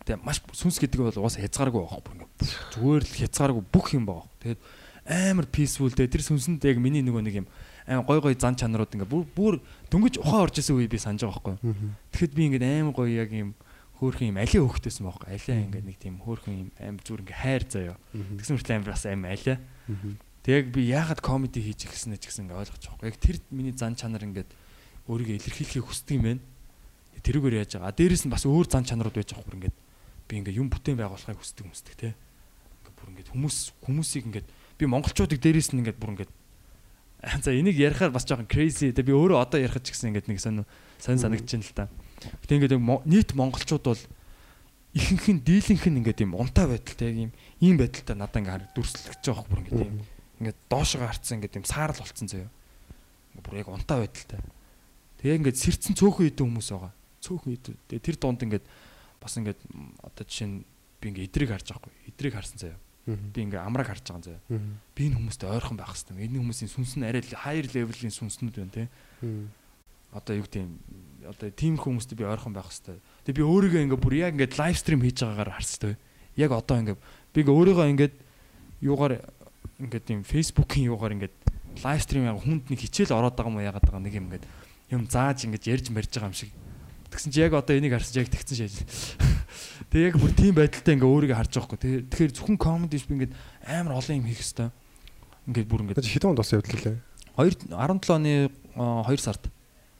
Тэгээ маш сүнс гэдэг бол угаасаа хязгааргүй бүр ингээд зүгээр л хязгааргүй бүх юм байгаа. Тэгээд амар peaceful дээ тэр сүнсэнд яг миний нөгөө нэг юм амар гой гой зан чанарууд ингээд бүр бүр дөнгөж ухаан орж исэн үе би санаж байгаа байхгүй. Тэгэхэд би ингээд амар гоё яг юм хөөхөн юм алиа хөөхтэйсэн байхгүй. Алиа ингээд нэг тийм хөөхөн юм амар зүр ингээд хайр заяа. Тэгсэн мөртлөө амар бас амар алиа. Тэг яг би яагаад комеди хийж ирсэн ч гэсэн ингээд ойлгож байгаа байхгүй. Яг тэр миний зан чанар ингээд өөрийгөө илэрхийлэхийг хүсдэг юм байна. Тэрүүгээр яаж байгаа. А дээрэс нь бас өөр зан чанарууд байж байгаа бүр ингээд би ингээд юм бүтээн байгуулахыг хүсдэг хүсдэг те. Ингээд бүр ингээд хүмүүс хүмүүсийг ингээд би монголчуудыг дээрэс нь ингээд бүр ингээд за энийг ярихаар бас жоохон crazy те би өөрөө одоо ярих ч гэсэн ингээд нэг сонь сонь санагдаж байна л та. Гэтэ ингээд нийт монголчууд бол ихэнх нь дийлэнх нь ингээд юм унтаа байдалтай юм ийм байдалтай надад ингээд дүрслэгдэж байгаа бүр ингээд юм ингээд доошоо харцсан ингээд юм саарл болцсон заяа. Бүр яг унтаа байдалтай. Тэгээ ингээд сэрцэн цөөхөн идэв хүмүүс байгаа. Цөөхөн идэв. Тэгээ тэр донд ингээд бас ингээд одоо жишээ нь би ингээд идрийг харж байгаа хгүй. Идрийг харсан заяа. Би ингээд амрааг харж байгаа заяа. Би энэ хүмүүстэй ойрхон байх хэрэгтэй. Энэ хүмүүсийн сүнс нь арай higher level-ийн сүнснүүд байна те. Одоо юу гэдэм одоо тийм хүмүүстэй би ойрхон байх хэрэгтэй. Тэгээ би өөрийгөө ингээд бүр яг ингээд лайв стрим хийж байгаагаар харстай. Яг одоо ингээд би ингээд өөрийгөө ингээд юугаар ингээд тийм фейсбુકийн юугаар ингээд лайв стрим яг хүнд нэг хичээл ороод байгаа юм яагаад байгаа нэг юм ингээд юм зааж ингэж ярьж марж байгаа юм шиг. Тэгсэн чи яг одоо энийг харсан чи яг тэгсэн шээж. Тэгээ яг бүр тийм байдалтай ингээ өөрийгөө харж байгаа хгүй. Тэгэхээр зөвхөн комеди биш би ингээ амар олон юм хийх хэвээр. Ингээ бүр ингээ Хэдэн онд бас явдлаа лээ. 2 17 оны 2 сард.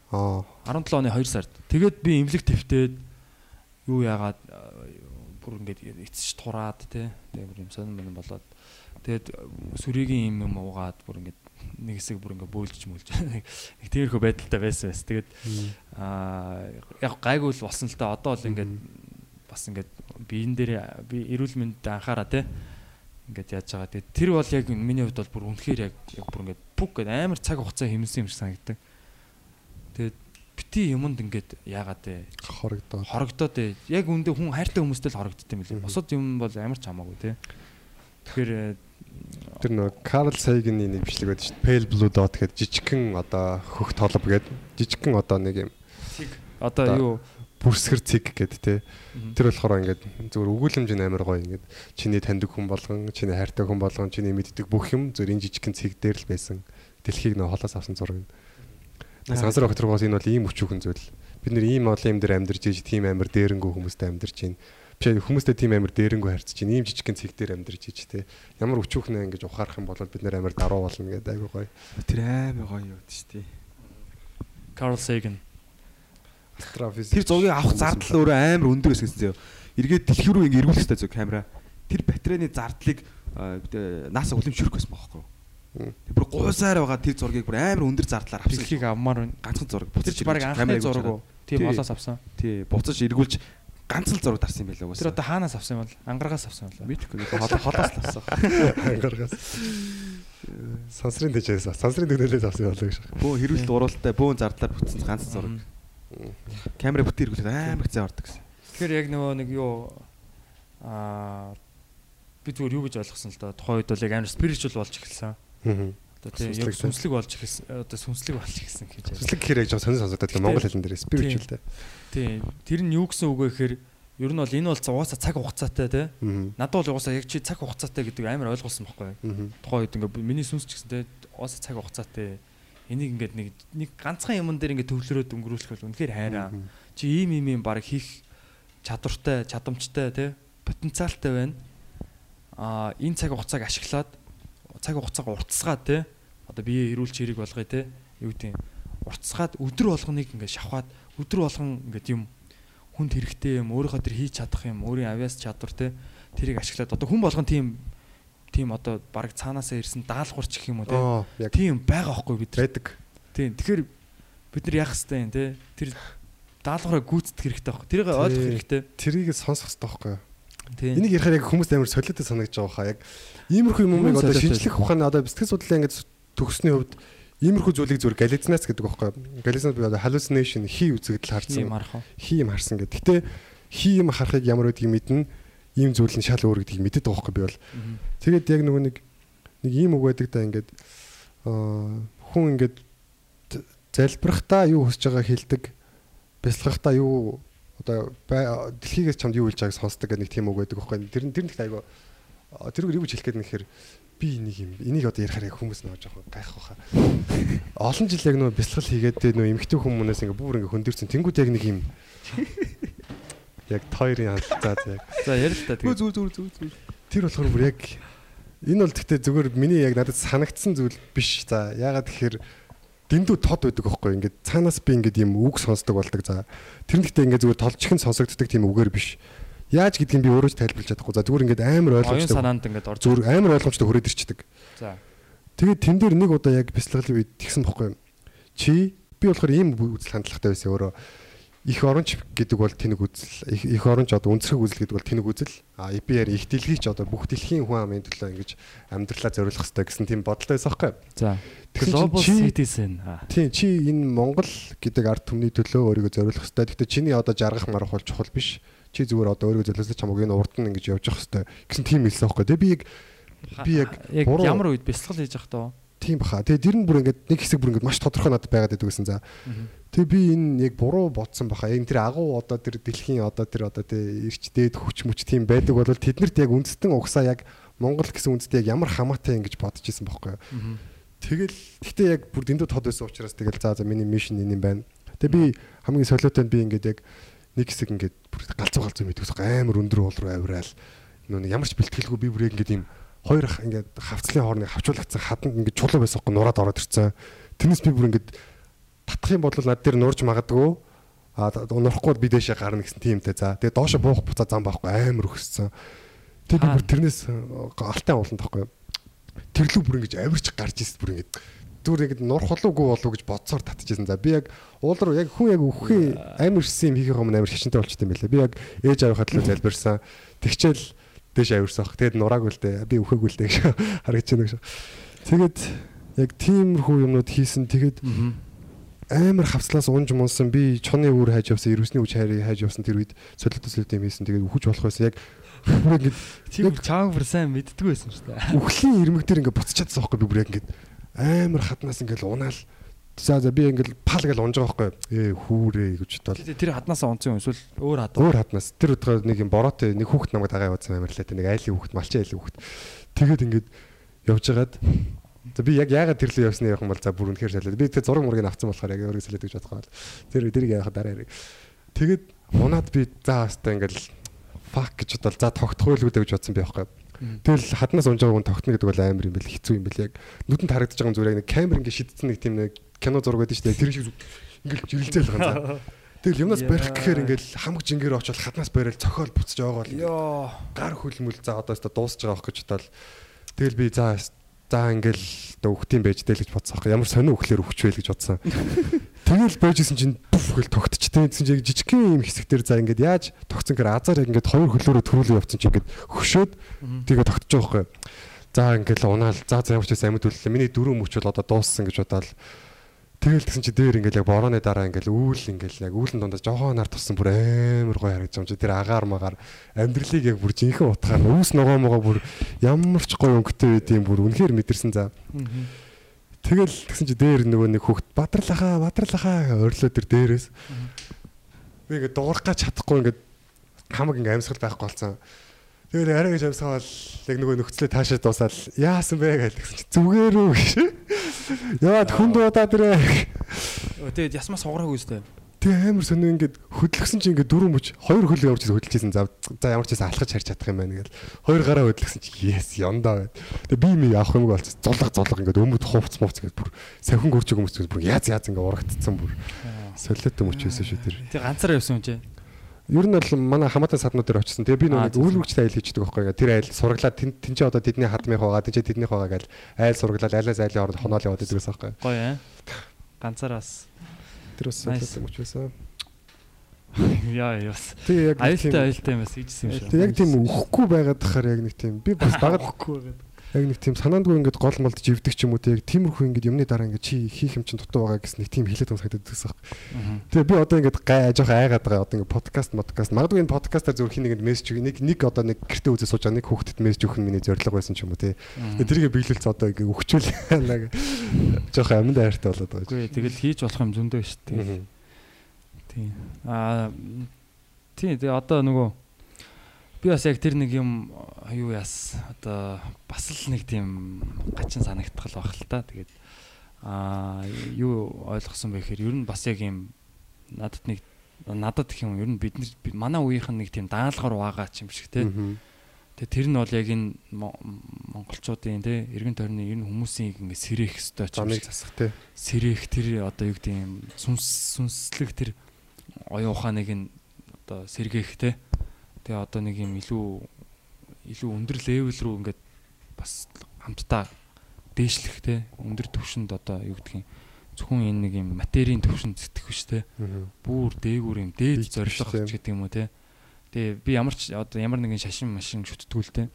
Аа. 17 оны 2 сард. Тэгээд би имлэг твтээд юу яагаад бүр ингээ эцэж тураад те. Тэгээ бүр юм сонирн болоод тэгээд сүрийн юм юм уугаад бүр ингээ нэг хэсэг бүр ингээ бөөлж мөлж нэг тиймэрхүү байдалтай байсан байс. Тэгээд аа яг гайгүй л болсон л та одоо бол ингээд бас ингээд биен дээр би эрүүл мэндэд анхаараа те ингээд яаж байгаа. Тэгээд тэр бол яг миний хувьд бол бүр үнэхээр яг яг бүр ингээд пүк гэдэг амар цаг хугацаа хэмнсэн юм шиг санагддаг. Тэгээд бити юмд ингээд яагаад те хорогдоод хорогдоод те яг үндэ хүн хайртай хүмүүстэй л хорогддог юм лээ. Босод юм бол амар ч хамаагүй те. Тэгэхээр Тэр нөө Карл Сайгны нэг бичлэг байдаг шүү дээ. Pale Blue Dot гэдэг жижигхэн одоо хөх толб гэдэг жижигхэн одоо нэг юм одоо юу бүрсгэр цэг гэдэг те. Тэр болохоор ингээд зөвхөн өгүүлэмж нь амар гоё ингээд чиний таньдаг хүн болгон, чиний хайртай хүн болгон, чиний мэддэг бүх юм зөв энэ жижигхэн цэг дээр л байсан. Дэлхийг нөө холоос авсан зураг. Сансар огторгоос энэ бол ийм өчүүхэн зүйл. Бид нэр ийм олон юм дээр амьдарч ийж тийм амар дээрэнгүү хүмүүстэй амьдарч байна биш хүмүүстэй тийм амар дээрэнгүү харьцаж чинь ийм жижигхэн цэг дээр амьдарч ич те ямар өчүүхнэ ингэж ухаарах юм бол бид нэр амар даруу болно гэдэг айгу гоё Тэр амар гоё юу дээ. Carl Sagan астрофизик Тэр зургийг авах зардал өөрөө амар өндөр байсан зөө. Эргээд дэлхий рүү ингэ эргүүлэх хэрэгтэй зөө камера. Тэр батарейны зардлыг э, NASA хүлэмжшүүлэх байсан байхгүй юу? Тэр бүр гуйсаар байгаа тэр зургийг бүр амар өндөр зардлаар авсан. дэлхийг авмаар байна. ганцхан зураг. Тэр чи баг анхны зураг уу? Тийм Тий. олоос авсан. Тий, буцаж эргүүлж ганц л зураг дарсан юм байлаа Тэр уусаа. одоо хаанаас авсан юм бол? Ангарагаас авсан юм бол. мэдхгүй хол холоос л авсан. ангаргаас сансрын дэжээс сансрын дүгнэлээс авсан болоо гэж Бөөн хэрүүлэлт уралтай бөөн зардлаар бүтсэн ганц зураг. Камера бүтээр хэрэглээд амар хэцүү ордог гэсэн. Тэгэхээр яг нөгөө нэг юу аа би зүгээр юу гэж ойлгосон л да. Тухайн үед бол яг амар spiritual болж эхэлсэн. Аа. Одоо тийм яг Сүнслэг, болж эхэлсэн. Одоо сүнслэг болж эхэлсэн гэж. Сүнслэг гэхээр яг сонир сонсогдоод байна. Монгол хэлэн дээр spiritual те. Тийм. Тэр нь юу гэсэн үг вэ гэхээр ер нь бол энэ бол угаасаа цаг хугацаатай. Аа. Надад бол угаасаа яг чи цаг хугацаатай гэдэг амар ойлгуулсан байхгүй. Аа. Тухайн үед ингээ миний сүнс ч гэсэн те угаасаа цаг хугацаатай. Энийг ингээд нэг нэг ганцхан юмн дээр ингээ төвлөрөөд өнгөрүүлэх бол үнэхээр хайраа. Чи ийм ийм ийм баг хийх чадвартай, чадамжтай те потенциалтай байна. Аа энэ цаг хугацааг ашиглаад цаг хугацааг уртасгаад те одоо бие эрүүл чирэг болгоё те юу гэдэг уртасгаад өдөр болгоныг ингээ шавхаад өдөр болгон ингээд юм хүнд хэрэгтэй юм өөрийнхөө тэр хийж чадах юм өөрийн авяас чадвар те тэрийг ашиглаад одоо хүн болгон тийм тийм одоо баг цаанаасаа ирсэн даалгавар ч гэх юм уу те. Тийм байгаа байхгүй бид байдаг. тийм тэгэхээр бид нар яах хэвтэй юм те? Тэр даалгавраа гүйцэтгэх хэрэгтэй байхгүй. Тэрийг ойлгох хэрэгтэй. Тэрийг сонсох хэрэгтэй байхгүй Энийг ярихаар яг хүмүүс амар солиотой санагдаж байгаа хаа. Яг иймэрхүү юмыг Юу одоо шинжлэх ухааны одоо бэлтгэл судлалаа ингэж төгссөний хувьд иймэрхүү зүйлийг зүгээр галлюцинац гэдэг байхгүй? Галлюцинац би одоо hallucination хий үзэгдэл харсан. Хий юм харсан гэдэг. Гэтэ хий юм харахыг ямар гэдгийг мэднэ. Ийм зүйл нь шал өөр гэдгийг мэддэг байхгүй би бол. Тэгээд яг нөгөө нэг нэг ийм үг байдаг да ингээд хүн ингээд залбирахтаа юу хүсэж байгаа хэлдэг. Бясалгахтаа юу одоо дэлхийгээс чамд юу хэлж байгааг сонсдог гэдэг нэг тийм үг байдаг байхгүй. Тэр нь тэр нь айгаа тэрүүгээр юу хэлэх гээд нэхэр би энийг юм энийг одоо ярихаар яг хүмүүс нөө жоохон гайх баха. Олон жил яг нөө бясалгал хийгээд нөө эмгтэй хүмүүнээс ингээ бүр ингээ хөндөрсөн. Тэнгүүд яг нэг юм яг тойрын хандлаа яг за ярил л та Зүгээр тэгээд зүгээр зүгээр зүгээр. Тэр болохоор бүр яг энэ бол гэхдээ зүгээр миний яг надад санагдсан зүйл биш. За яагаад тэгэхээр дэндүү тод байдаг байхгүй ингээд цаанаас би ингээд юм үг сонсдог болдог. За тэр нь гэхдээ ингээд зүгээр толчхон сонсогддог тийм үгээр биш. Яаж гэдгийг би өөрөө ч тайлбарлаж чадахгүй. За зүгээр ингээд амар оюун ойлгомжтой. санаанд ингээд орж Зүгээр амар ойлгомжтой хүрээд ирчдэг. за Тэгээд тэн дээр нэг удаа яг бяцлаглын үед тэгсэн бохгүй. Чи би болохоор ийм үзэл хандлагатай байсан өөрөө. Их оронч гэдэг бол тэнэг үзэл. Их оронч одоо үнцрэг үзэл гэдэг бол тэнэг үзэл. А EPR их дэлхий ч одоо бүх дэлхийн хүн амын төлөө ингэж амьдралаа зориулах хэрэгтэй гэсэн тийм бодолтой байсан байхгүй. за global citizen тийм чи энэ Монгол гэдэг ард түмний төлөө өөрийгөө зориулах хэрэгтэй. Гэхдээ чиний одоо жаргах марах бол чухал биш. Чи зүгээр одоо өөрийгөө зориулсан чамаг энэ урд нь ингэж явж явах хэрэгтэй гэсэн тийм хэлсэн байхгүй. Тэгээ би яг би яг ямар үед бясалгал хийж явах таа тийм баха. Тэгээ дэр нь бүр ингээд нэг хэсэг бүр ингээд маш тодорхой надад байгаад байдаг гэсэн. За. Тэгээ би энэ яг буруу бодсон баха. Яг тэр агуу одоо тэр дэлхийн одоо тэр одоо тэр ирч дээд хүч мүч тийм байдаг бол тэднэрт яг үндэстэн угсаа яг Монгол гэсэн үндэстэн яг ямар хамаатай ингэж бодож исэн юу. Тэгэл гэхдээ яг бүр дэндүү тод байсан учраас тэгэл за за миний мишн энэ юм байна. Тэгээ би хамгийн солиотой нь би ингээд яг нэг хэсэг ингээд бүр галзуу галзуу мэдвэс амар өндөр уул руу авираал нөө ямар ч бэлтгэлгүй би бүр ингээд юм хоёр ах ингээд хавцлын хоорныг хавчуулагдсан хаданд ингээд чулуу байсан байхгүй нураад ороод ирсэн. Тэрнээс би бүр ингээд татах юм бол над дээр нурж магадгүй а нурахгүй би дээшээ гарна гэсэн тиймтэй за. Тэгээ доошо буух буцаа зам байхгүй амар өгссөн. Тэгээ би бүр тэрнээс алтай уулан тахгүй. Тэрлүү бүр ингэж авирч гарч ирсэн бүр ингэж зүгээр ингэж нурх холоогүй болов гэж бодсоор татчихсан. За би яг уул руу яг хүн яг өвхөө амар ирсэн юм хийх юм амар хичнээн болчтой юм байлаа. Би яг ээж авийнхаа төлөө залбирсан. Тэгчээл дэш авирсан. Тэгээд нураагүй л дээ. Би өвхөөгүй л дээ гэж харагч байна гэж. Тэгээд яг тиймэрхүү юмнууд хийсэн. Тэгээд амар хавцлаас унж мунсан би чоны үүр хайж явсан, ирвсний үж хайрыг хайж явсан тэр үед солиотой солиотой юм хийсэн. Тэгээд үхэж болох байсан. Яг бүр ингэж тийм чааг бүр сайн мэддгүй байсан шүү дээ үхлийн ирмэг дээр ингээд буцчихсан байхгүй би бүр яг ингээд амар хатнаас ингээд унаал. За за би ингээд пал гэж унж байгаа байхгүй. Ээ хүүрээ гэж бодвол Тэр- тэр хаднаасаа унцсан юм эсвэл өөр хадуу өөр хатнаас тэр удаа нэг юм бороотой нэг хүүхэд намайг дагаа явуулсан амар лээ нэг айлын хүүхэд малчин айлын хүүхэд. Тэгээд ингээд явж байгаад за би яг яагаад тэрлээ явсны явах юм бол за бүр үнэхээр солиод би тэр зураг мургийг авсан болохоор яг өөрийг солиод гэж бодохоо тэр тэрийг явах дараа яриг. Тэгээд унаад би за хастаа ингээд фак гэж бодвол за тогтох байлгүй дээ гэж бодсон би байхгүй Тэгэл хаднаас унж байгаа хүн тогтно гэдэг бол амар юм бэл хэцүү юм бэл яг нүдэнд харагдаж байгаа зүгээр нэг камер ингээ шидсэн нэг тийм нэг кино зураг байдаг шүү дээ. Тэр шиг ингээл жирэлзэл байгаа. Тэгэл юмнаас барих гэхээр ингээл хамаг жингээр очоод хаднаас барил цохол буцаж байгаа бол гар хөлмөл. За одоо өстө дуусж байгаа байх гэж бодвол тэгэл би за за ингээл үхтийн байж дээ л гэж бодсон аахгүй ямар сонио өглөөр өгчвэ л гэж бодсон. Тэгэл байжсэн чинь бүф гэл тогтчтой гэсэн чинь жижигхэн юм хэсэгтэр за ингээд яаж тогтсон гэхээр азар ингээд хоёр хөлөөрөө төрүүлээ явцсан чинь ингээд хөшөөд тэгээ байгаа байхгүй. За ингээл унаал за за ямар ч байсан амьд үлээ. Миний дөрөв мөч бол одоо дууссан гэж бодоод Тэгэл тэгсэн чи дээр ингээл яг борооны дараа ингээл үүл ингээл яг үүлэн дундаа жоохон нар туссан бүр амар гоё харагдаж юм чи тэр агаар магаар амьдралыг яг бүр жинхэнэ утгаар үүс ногоо могоо бүр ямар ч гоё өнгөтэй байдığım бүр үнэхээр мэдэрсэн за. Тэгэл тэгсэн чи дээр нөгөө нэг хүүхд бадралахаа бадралахаа өрлөө тэр дээрээс би ингээд дуурах гэж чадахгүй ингээд хамаг ингээд амьсгал байхгүй болсон. Тэгэл арай гэж амьсгаал яг нөгөө нөхцөлөө таашаа дуусаад яасан бэ гэж тэгсэн чи зүгээр үү гэж. Яад хүнд удаа дэрэ. Тэгээд ясмаас сугараагүй үстэй. Тэгээ амар сонио ингээд хөдлөсөн чи ингээд дөрөв мөч хоёр хөл явж хөдөлжсэн за за ямар ч байсан алхаж харж чадах юм байна гэл хоёр гараа хөдлөсөн чи yes яндаа байд. Тэгээ би ми авах юм болц зулга зулга ингээд өмд хувц мувц ингээд бүр сахин гүрч өгмөс бүр яз яз ингээд урагдцсан бүр солиотой мөч байсан шүү тэр. Тэг ганцаараа явсан юм чи. Ер нь бол манай хамаатан саднууд дээр очсон. Тэгээ би нэг тийм. үйлмэгчтэй айл хийчихдэг байхгүй. Тэр айл сурглаад тэн тэн чи одоо тэдний хадмих байгаа, тэн чи тэднийх байгаа гэл айл сурглаад айлаас айлын хооронд хоноол яваад идэгээс байхгүй. Гоё аа. Ганцаараас. Тэр бас мөч байсан. Яа яас. Аюултай аюултай юм бас ийжсэн юм шиг. Тэг яг тийм өгөхгүй байгаад тахаар яг нэг тийм би бас багад өгөхгүй байгаад. Яг нэг тийм санаандгүй ингээд гол молд живдэг ч юм уу яг тиймэрхүү ингээд юмны дараа ингээд чи хийх юм чин дутуу байгаа гэсэн нэг тийм хэлээд байгаа санагдаад байсан. Тэгээ би одоо ингээд гай жоох айгаад байгаа одоо ингээд подкаст подкаст магадгүй энэ подкастаар зөв хин нэгэнд мессеж нэг нэг одоо нэг гэртээ үзээ сууж байгаа нэг хүүхдэд мессеж өгөх нь миний зорилго байсан ч юм уу тий. Тэгээ тэрийг биелүүлц одоо ингээд өгчүүл яг жоох амьд айртай болоод байгаа. Үгүй тэгэл хийж болох юм зөндөө шүү дээ. Тийм. Аа тийм тэгээ одоо нөгөө би бас яг тэр нэг юм юу яас одоо бас л нэг тийм гачин санагдтал байх л та. Тэгээд аа юу ойлгосон бэ гэхээр ер нь бас яг юм надад нэг надад гэх юм ер нь бид нар манай үеийнхэн нэг тийм даалгавар байгаа ч юм шиг те. Тэгээ тэр нь бол яг энэ Мон- монголчуудын те эргэн тойрны ер нь хүмүүсийн ингэ сэрэх өстой ч юм шиг засах тий. сэрэх тэр одоо юу гэдэг юм сүнс сүнслэг тэр оюун ухааныг нь одоо сэргээх те тэгээ одоо нэг юм илүү илүү өндөр левел рүү ингээд бас хамтдаа дээшлэх те өндөр түвшинд одоо юу юм зөвхөн энэ нэг юм материйн түвшинд сэтгэх биш те бүр дээгүүр юм дээд Бич биш зорилго те. ч гэдэг юм уу те тэгээ би ямар ч одоо ямар нэгэн шашин машин шүтдгүүл те.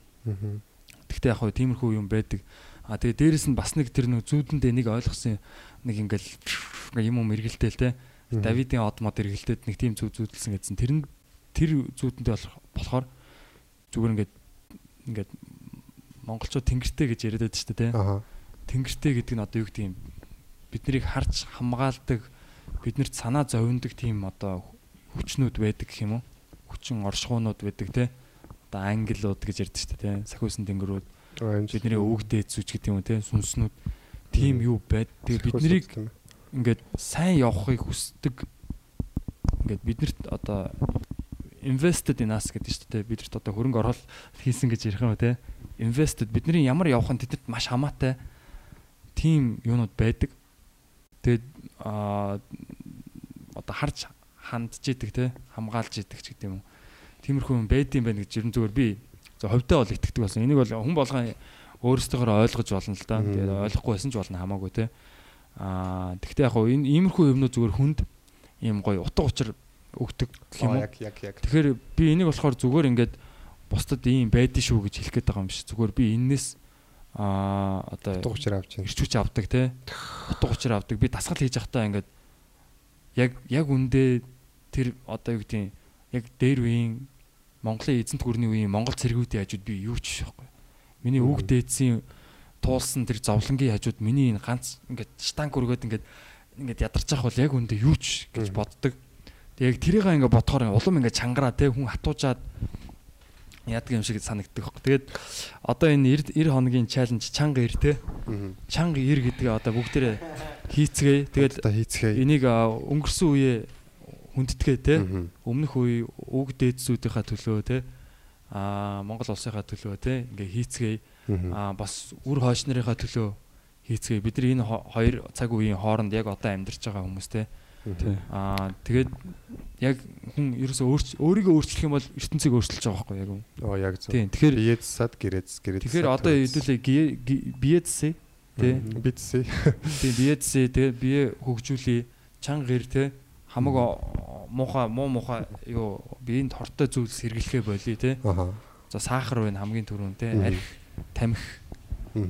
Гэхдээ яг хөө тиймэрхүү юм байдаг. А тэгээ дээрэс нь бас нэг тэр нэг зүүдэндээ нэг ойлгосон нэг ингээл юм юм эргэлдээл те. Давидын од мод эргэлдээд нэг тийм зүг зүүдэлсэн гэсэн. Тэр нь тэр зүүдэндээ болох- болохоор зүгээр ингээд ингээд монголчууд тэнгэртэй гэж яриад байдаг шүү дээ. Аха. Тэнгэртэй гэдэг нь одоо юу гэдэг юм биднийг харж хамгаалдаг биднэрт санаа зовиндаг тийм одоо хүчнүүд байдаг гэх юм уу? Хүчин оршихуунууд байдаг те. Одоо ангиллууд гэж ярьдаг шүү дээ те. Сахиусан тэнгэрүүд бидний өвгдээ зүж гэдэг юм уу те сүнснүүд тийм юу байд. Тэгээ биднийг тийм. ингээд сайн явахыг хүсдэг ингээд биднэрт одоо invested in us гэдэг шүү дээ. Биднэрт одоо хөрөнгө оруулалт хийсэн гэж ярих юм уу те. Invested бидний ямар явах нь тэдэд маш хамаатай тийм юунууд байдаг. Тэгээд аа одоо харж хандж идэг те хамгаалж идэг ч гэдэг юм. Тиймэрхүү юм байдсан байх гэж ерэн зүгээр би за ховдоо бол итгэдэг болсон. Энийг бол хүн болгон өөрсдөө ойлгож болно л да. Тэгээд ойлгохгүй байсан ч болно хамаагүй те. Аа тэгтээ яг хоо энэ иймэрхүү юмнууд зүгээр хүнд ийм гоё утга учир өгдөг гэх юм уу. Тэгэхээр би энийг болохоор зүгээр ингээд бусдад ийм байдэн шүү гэж хэлэх гээд байгаа юм биш. Зүгээр би энээс аа одоо Утга учир авч байна. ирч хүч авдаг те. Утга учир авдаг. Би дасгал хийж явахдаа ингээд яг яг үндэ тэр одоо юу гэдэг яг дээр үеийн Монголын эзэнт гүрний үеийн Монгол цэргүүдийн хажууд би юу ч байхгүй. Миний үг дээдсийн туулсан тэр зовлонгийн хажууд миний энэ ганц ингээд штанг өргөд ингээд ингээд ядарч явах бол яг үндэ юу ч гэж боддог. Тэг яг тэрийг ингээд бодохоор улам ингээд чангараа те хүн хатуужаад яадаг юм шиг санагддаг хөөх. Тэгээд одоо энэ 90 хоногийн чаленж чанга ир те чанга ир гэдгээ одоо бүгдээрээ хийцгээе. Тэгээд Одоо хийцгээе. энийг өнгөрсөн үеэ хүндэтгээ те өмнөх үе үг дээдсүүдийнхаа төлөө те а Монгол улсынхаа төлөө те ингээ хийцгээе. Мгм. а бас үр хойш нарынхаа төлөө хийцгээе. Бид нар энэ хо- хоёр цаг үеийн хооронд яг одоо амьдарч байгаа хүмүүс те Мгм. А тэгээд яг хүн ерөөсөө өөрийгөө өөрчлөх юм бол ертөнцийг өөрчилж байгаа байхгүй яг юм. Оо яг зөв. Тийм. Тэгэхээр Биед сад гэрэц гэрэц. тэгэхээр одоо хэдүүлээ биедсэ те бидсээ. тийм биедсэ те бие хөгжүүлээ чанга гэр те хамаг муухай муу муухай юу биеинд хортой зүйл сэргэлэхэ болий те Аха. за сахар байна хамгийн түрүүн те Мгм. арх тамхи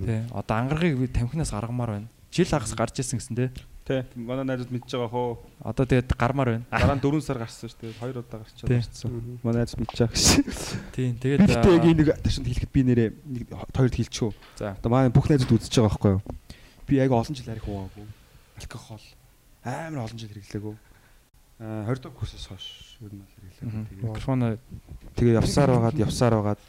те одоо ангаргийг би тамхинаас гаргамаар байна жил хагас гарч ирсэн гэсэн те Тий. Манай найзууд мэдж байгаа хөө. Одоо тэгээд гармаар байна. Дараа нь 4 сар гарсан шүү дээ. 2 удаа гарчаад ирсэн. Манай найзууд мэдж байгаа гэсэн. Тийм. Би Тэгээд гэтээ яг энэ нэг ташинд хэлэхэд би нэрээ нэг хоёрт хэлчихв. За. Одоо манай бүх найзууд үзэж байгаа байхгүй юу? Би яг олон жил арих уугаагүй. Алкогол амар олон жил хэрэглээгүй. Аа 20 дахь курсээс хойш ер нь хэрэглээгүй. Тэгээд микрофон Тэгээ явсаар байгаад явсаар байгаад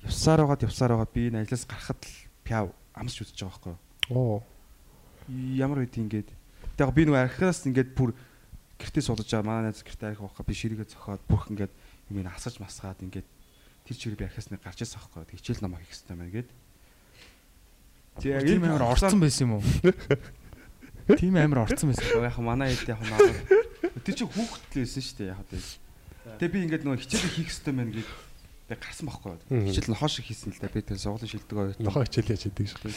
явсаар байгаад явсаар байгаад би энэ ажлаас гарахад л пяв амсч үзэж байгаа байхгүй юу? Оо. Ямар үед ингээд тэгээ би нөгөө архиас ингээд бүр гэртээ суудаж байгаа манай найз гэртээ арих байхаа би ширээгээ зохиод бүх ингээд юм ин асаж масгаад ингээд тэр чигээр би архиас нэг гарч ирсэн? Тэг хичээл намаа хийх хэрэгтэй байна гээд. Тийм амар орцсон байсан юм уу? Тийм амар орцсон байсан. яг манай хэд яг наа. Тэр чинь хүүхдтэй байсан шүү дээ яг одоо. Тэгээ би ингээд нөгөө хичээлээ хийх хэрэгтэй байна гээд би гарсан байхгүй юу? Хичээл нь хоош хийсэн л да би тэр сургуулийн шилдэг оёо. Нохоо хичээл яаж хийдэг шүү.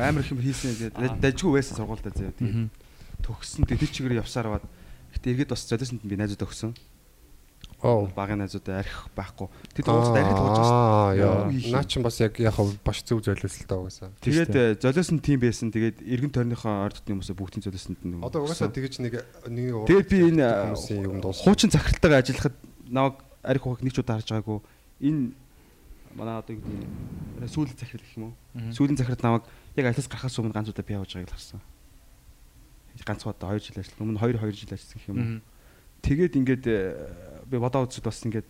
амар их юм хийсэн тэгээд дажгүй байсан сургуультай заяа тэгээд төгссөн тэгээд чигээр явсаар аваад гэтээ эргээд бас золиосонд би найзууд өгсөн Оо. багын найзуудаа арих байхгүй тэд ууцад арих туулж байгаа Аа, Яа. яа. Наа чин бас яг яг баш зөв золиослолтой угаасаа. тэгээд золиосонд тийм байсан тэгээд эргэн тойрныхоо орд хотны хүмүүсээ бүгдийн золиосонд нэг Одоо угаасаа тэгэж нэг нэг тэгээд би энэ дуусах. хуучин захиралтайгаа ажиллахад намайг арих ухаг нэг ч удаа харж байгаагүй энэ манай одоо юу гэдэг нь сүүлийн захирал гэх юм уу сүүлийн захирал намайг яг ажлаас гарахаас өмнө ганц удаа би явж байгааг л харсан ганц удаа 2 жил ажилласан өмнө 2 2 жил ажилласан гэх юм уу. Тэгээд ингээд э, би бодоо үзэхэд бас ингээд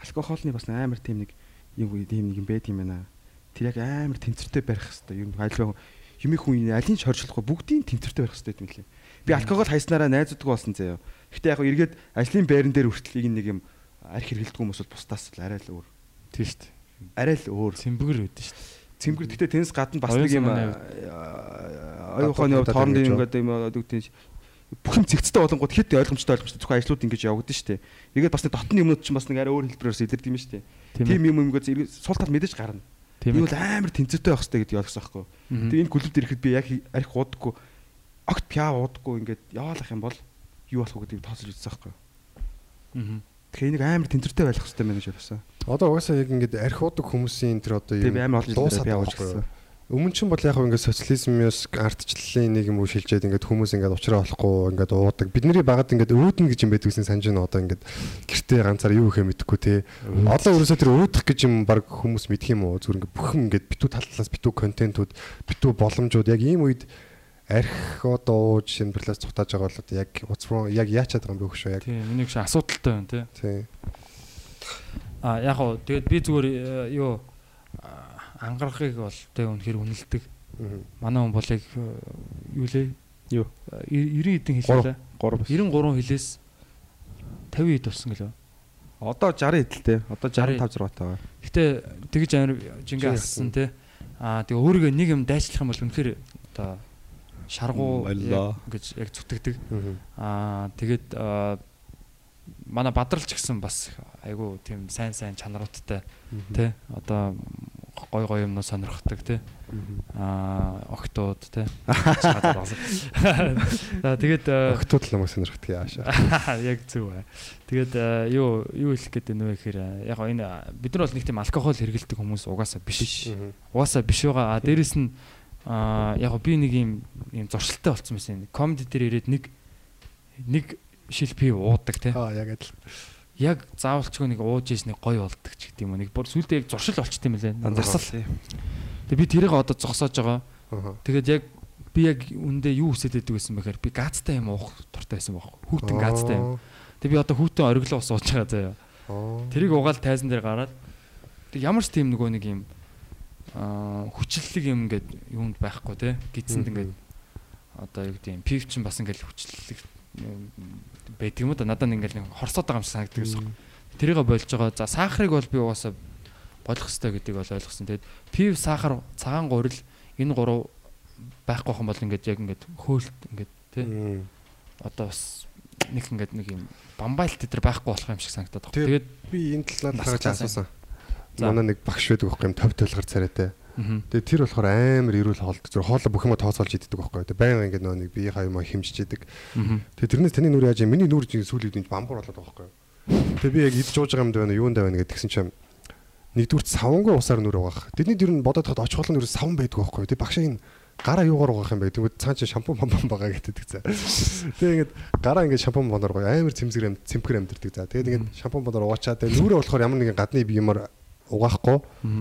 алкоголны бас амар тийм нэг юм уу тийм нэг юм байт юм байна. Тэр яг амар тэнцвэртэй барих хэрэгтэй. Юм альва юмих хүн алийг ч хоржлохгүй бүгдийн тэнцвэртэй барих хэрэгтэй юм лээ. Би алкогол хайснараа найзуудгүй болсон заяа. Гэтэ яг эргээд ажлын байран дээр хүртэл нэг юм арх хэргэлдэг хүмүүс бол бусдаас л арай л өөр. Тийм шүү дээ. Арай л өөр. Цэмбгэр үүдэн шүү дээ. Цэмгэр гэтээ тэнс гадна бас нэг юм оюуханы тоорны ингээд юм гэдэг бүх юм зэгцтэй болонгууд хит ойлгомжтой ойлгомжтой зөвхөн ажлууд ингэж явагдаж штэ. Тэгээд бас нэг дотны юмнууд ч бас нэг арай өөр хэлбэрээр илэрдэг юм штэ. Тийм юм юмгоос сул тал мэдээж гарна. Тийм Энэ бол амар тэнцвэртэй байх хэрэгтэй гэдгийг ойлгосон байхгүй. Мгм. Тэгээд энэ клубд ирэхэд би яг арих уудаггүй огт пиа уудаггүй ингээд яваалах юм бол юу болох вэ гэдгийг тооцож үзсэн байхгүй. Мгм. Тэгэхээр энийг амар тэнцвэртэй байх хэрэгтэй мэн гэж бодсон. Одоо угаасаа яг ингэж архиудаг хүмүүсийн тэр одоо жил дуусаад явж гисэн. Өмнө чинь бол яг ингээд социализмээс ардчлалын нэг юм уу шилжээд ингээд хүмүүс ингээд уучраа болохгүй ингээд уудаг. Бидний багад ингээд үүднэ гэж юм байдаг гэсэн санаж байна одоо ингээд гэртээ ганцаар юу ихэ мэдэхгүй те. Одоо ерөөсөө тэр үүдэх гэж юм баг хүмүүс мэдх юм уу? Зүгээр ингээд бүх юм ингээд битүү тал талаас битүү контентууд, битүү боломжууд яг ийм үед арх одоо ууж шинбэрлээс цухтааж байгаа бол яг what's wrong яг яачаад байгаа юм бэ хөшөө яг. Тийм энийг шиг асуудалтай байна тий. Тий. А яг гоо тэгээд би зүгээр э, юу а, ангарахыг бол тэг үнэхээр үнэлдэг. Манай хүн болыг э, юу лээ? Юу? Э, 90 хэдэн хэлээ. 3 бас. 93 хэлээс 50 хэд туссан гэлөө. Одоо 60 эдэлтэй. Одоо 65 6 таа. Гэтэ тэгж амар жингээ ассан тий. Аа тэгээ өөрийгөө нэг юм дайчлах юм бол үнэхээр одоо шаргуу гэж яг зүтгэдэг. Аа тэгээд манай бадралч гэсэн бас айгу тийм сайн сайн чанаруудтай тий. Одоо гой гой юмнууд сонирхдаг тий. Аа октод тий. Тэгээд Охтууд л намайг сонирхдаг яашаа. яг зөв бай. Тэгээд юу юу хэлэх гээд байна вэ гэхээр яг энэ бид нар бол нэг тийм алкогол хэргэлдэг хүмүүс угаасаа биш. Угаасаа биш байгаа. Дээрэс нь аа яг би нэг юм юм зуршилтай болцсон байсан. Комеди дээр ирээд нэг нэг шил пи уудаг тий. Аа яг адил. Яг заавалчгүй нэг ууж ийс нэг гой болдог ч гэдэг юм. Нэг бүр сүултээ яг зуршил болчт юм лээ. Засал. Тэгээ би тэрийг одоо зогсоож байгаа. Аа. Тэгээд яг би яг үндэ юу хүсэж байдаг байсан бэхээр би газтай юм уух туртай байсан байхгүй. Хүүтэн газтай юм. Тэгээ би одоо хүүтэн ориглоо ус ууж байгаа заяа. Тэрийг угаал тайзан дээр гараад тэг ямар ч тийм нөгөө нэг юм хүчлэлэг юм ингээд юунд байхгүй те гидсэнд ингээд одоо юу гэдэг юм пив чин бас ингээд хүчлэлэг юм байдаг юм да надад ингээд хорсоод байгаа юм шиг санагддаг гэсэн. Тэрийг болж байгаа. За сахарыг бол би угаасаа болох хэрэгтэй гэдгийг бол ойлгосон. Тэгээд пив сахар цагаан гурил энэ гурав байхгүй юм бол ингээд яг ингээд хөөлт ингээд Мм. одоо бас нэг ингээд нэг юм бамбайлт дээр байхгүй болох юм шиг санагдаад байна. Тэгээд би энэ талаар цаасан. асуусан. Манай нэг багш байдаг байхгүй юм тав төлгөр царайтай. Тэгээ тэр болохоор амар эрүүл хоолд зүр хоолоо бүх юма тооцоолж иддэг байхгүй. Тэгээ байнга ингээд нөө нэг бие юм хэмжиж идэг. Тэгээ тэрнээс таны нүр яаж юм? Миний нүр чинь сүүлийн үед бамбар болоод байгаа байхгүй. Тэгээ би яг идж ууж байгаа юм даа юунд байна гэдгсэн чинь нэгдүгээр савангүй усаар нүр угаах. Тэдний дэр нь бодоод хад очихол нүр саван байдаг байхгүй. Тэгээ багшаа энэ гараа юугаар угаах юм бэ? Тэгвэл цаан чи шампун помпон байгаа гэдэг за. Тэгээ ингээд гараа ингээд шампун боноор гоё амар цэмзгэр амт цэмхэр амтэрдэг за. Тэгээд ингээд шампун боноор тэгээ нүрээ болохоор ямар нэгэн гадны бие юмар угаахгүй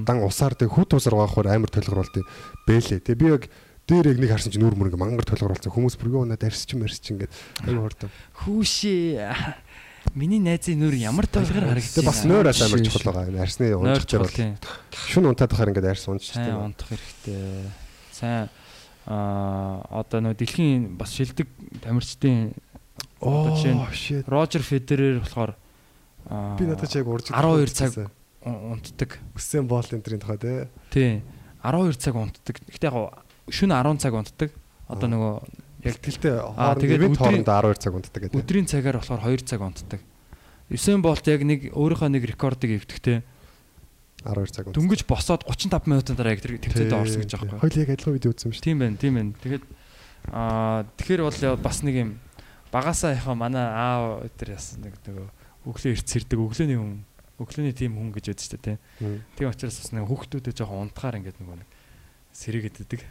дан усаар тэг хүүт усаар угаахаар амар толгоруулт бэлээ. Тэгээ би яг дээр яг нэг харсан чинь нүүр мөр ингээ мангар толгоруулсан хүмүүс бүргөө унаад арсч мэрсч ингээд аюу хурдан. Хүүшээ. Миний найзын нүр ямар толгор Тэгээ бас нойр ас амар чухал байгаа. Арсны унжчихаар бол шүн унтаад байхаар ингээд арс унжчихдаг. сайн унтах хэрэгтэй. Сайн аа одоо нөө дэлхийн бас шилдэг тамирчдын одоо жишээ нь Оо. Рожер Федерер болохоор Би надад ч яг урж 12 цаг унтдаг. Үсэн боол энэ төрийн тухай тий. Тий. 12 цаг унтдаг. Гэтэ яг шөнө 10 цаг унтдаг. Одоо нөгөө яг Тэлтэй Аа, хооронд тэгээд ивент өдрийн- хоорондоо 12 цаг унтдаг гэдэг. өдрийн цагаар болохоор 2 цаг унтдаг. Юсен болт яг нэг өөрийнхөө нэг рекордыг эвдэхтэй 12 цаг унтдаг. дөнгөж босоод 35 минутын дараа яг тэр тэмцээдээ орсон гэж байгаа байхгүй. Хоёул яг адилхан видео үзсэн шүү Тийм байна, тийм байна. Тэгээд аа тэгэхээр бол бас нэг юм багасаа яхаа манай аав өтер ясан нэг нөгөө өглөө ирцэрдэг өглөөний хүн өглөөний тим хүн гэж яддаг шүү дээ. дээ. Тийм учраас бас нэг хүүхдүүдэд жоохон унтахаар ингээд нөгөө нэг сэрэгдэдэг.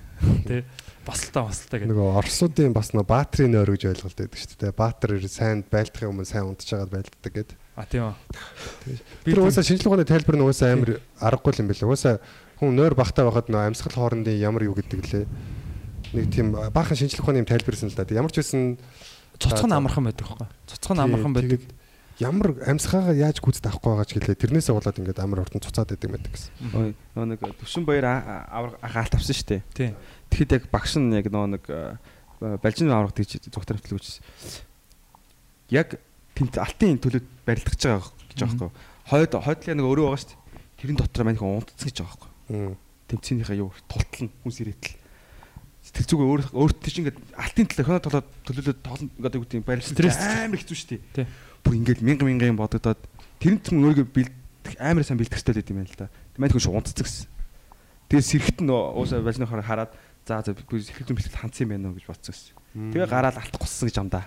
Тэ басалтаа басалтаа гэдэг. Нөгөө орсуудын бас нөгөө баатрийн нойр гэж ойлголт байдаг шүү дээ. Баатар сайн байлдахын өмнө сайн унтчихагаад байлддаг гэдэг. А тийм үү. Тэр угаасаа шинжлэх ухааны тайлбар нь угаасаа амар аргагүй юм билээ. Угаасаа хүн нойр багтаа байхад нөгөө амьсгал хоорондын ямар юу гэдэг лээ. Нэг тийм баахан шинжлэх ухааны юм тайлбарсан л да. Ямар ч байсан цоцгон амархан байдаг байхгүй. Цоцгон амархан байдаг. Ямар амьсгаагаа яаж гүйцэд авахгүй байгаа ч гэлээ. Тэрнээсээ болоод ингээд амар хурдан цуцаад байдаг байдаг гэсэн. Нөгөө нэг төвшин баяр авраг гаалт авсан шүү дээ. Тийм. Тэгэхэд яг багш нь яг нөгөө нэг балжин авраг гэж зүгтэр хөвтлөг үзсэн. Яг тэнт алтын төлөд барилдах гэж байгаа гэж байгаа байхгүй. Хойд хойдлын нэг өөрөө байгаа шүү дээ. Тэрэн дотор маань их унтцсан гэж байгаа байхгүй. Мм. Тэмцээнийхээ юу тултал нь хүн сэрэтэл. Сэтгэл зүгээ өөр өөрт тийч ингээд алтын төлөө хоноо толоод төлөөлөд тоолно гэдэг үг тийм барилдах амар хэцүү шүү дээ. Бүр ингээд мянга мянга юм бодогдоод тэрэн ч өөрийгөө бэлдэх амар сайн бэлдэх хэрэгтэй байт юм байна л да. Тэгмээд хүн унтцсан гэсэн. Тэгээ сэрхт нь уусаа бажнахаар хараад за за би сэрхтэн бэлтгэл хандсан юм байна уу гэж бодсон гэсэн. Тэгээ гараад алтгахсан гэж амдаа.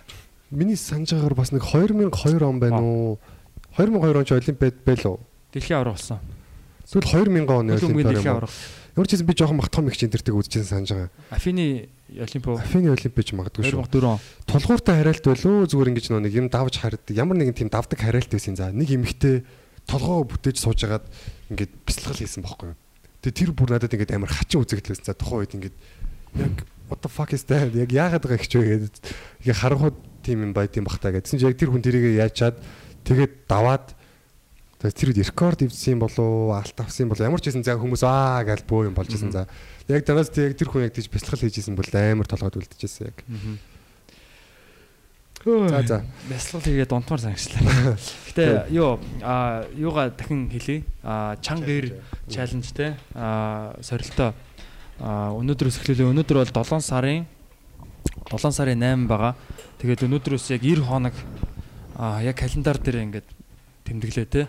Миний санаж байгаагаар бас нэг 2002 он байна уу? 2002 он ч олимпиад байлуу. Дэлхийн авраг болсон. Эсвэл 2000 оны олимпиад юм. Ямар ч гэсэн би жоохон мах том их чинтердэг үзчихсэн санаж байгаа. Афины Олимпио Афины олимпиад ч магадгүй шүү. 2004 он. Толгууртай хараалт байлуу зүгээр ингэж нэг юм давж хардаг. Ямар нэгэн тийм давдаг хараалт байсан за. Нэг эмхтэй толгоо бүтээж сууж агаад ингээд бяцлал хийсэн бохоггүй. Тэгээ тэр бүр надад ингээд амар хачин үзэгдэлсэн. За тухайн үед ингээд яг what the fuck is that? Яг яагаад байгаа вэ гэдэг. Яг харанхууд тийм юм байт юм бах та гэдсэн чи яг тэр хүн тэрийг яачаад тэгээд даваад тэр үед рекорд ивсэн болоо алт авсан болоо ямар ч байсан за хүмүүс аа гэж бөө юм болж исэн за. Яг дараас тэг яг тэр хүн яг тийж бяцлал хийжсэн бол амар толгойд үлдэжсэн яг. За за. Бясалгал хийгээд унтмаар санагчлаа. Гэтэ юу а юугаа дахин хэлье. А чанга ир чаленж те а сорилтоо а өнөөдрөөс эхлүүлээ. Өнөөдөр бол 7 сарын 7 сарын 8 байгаа. Тэгээд өнөөдрөөс яг 90 хоног а яг календар дээр ингээд тэмдэглээ те.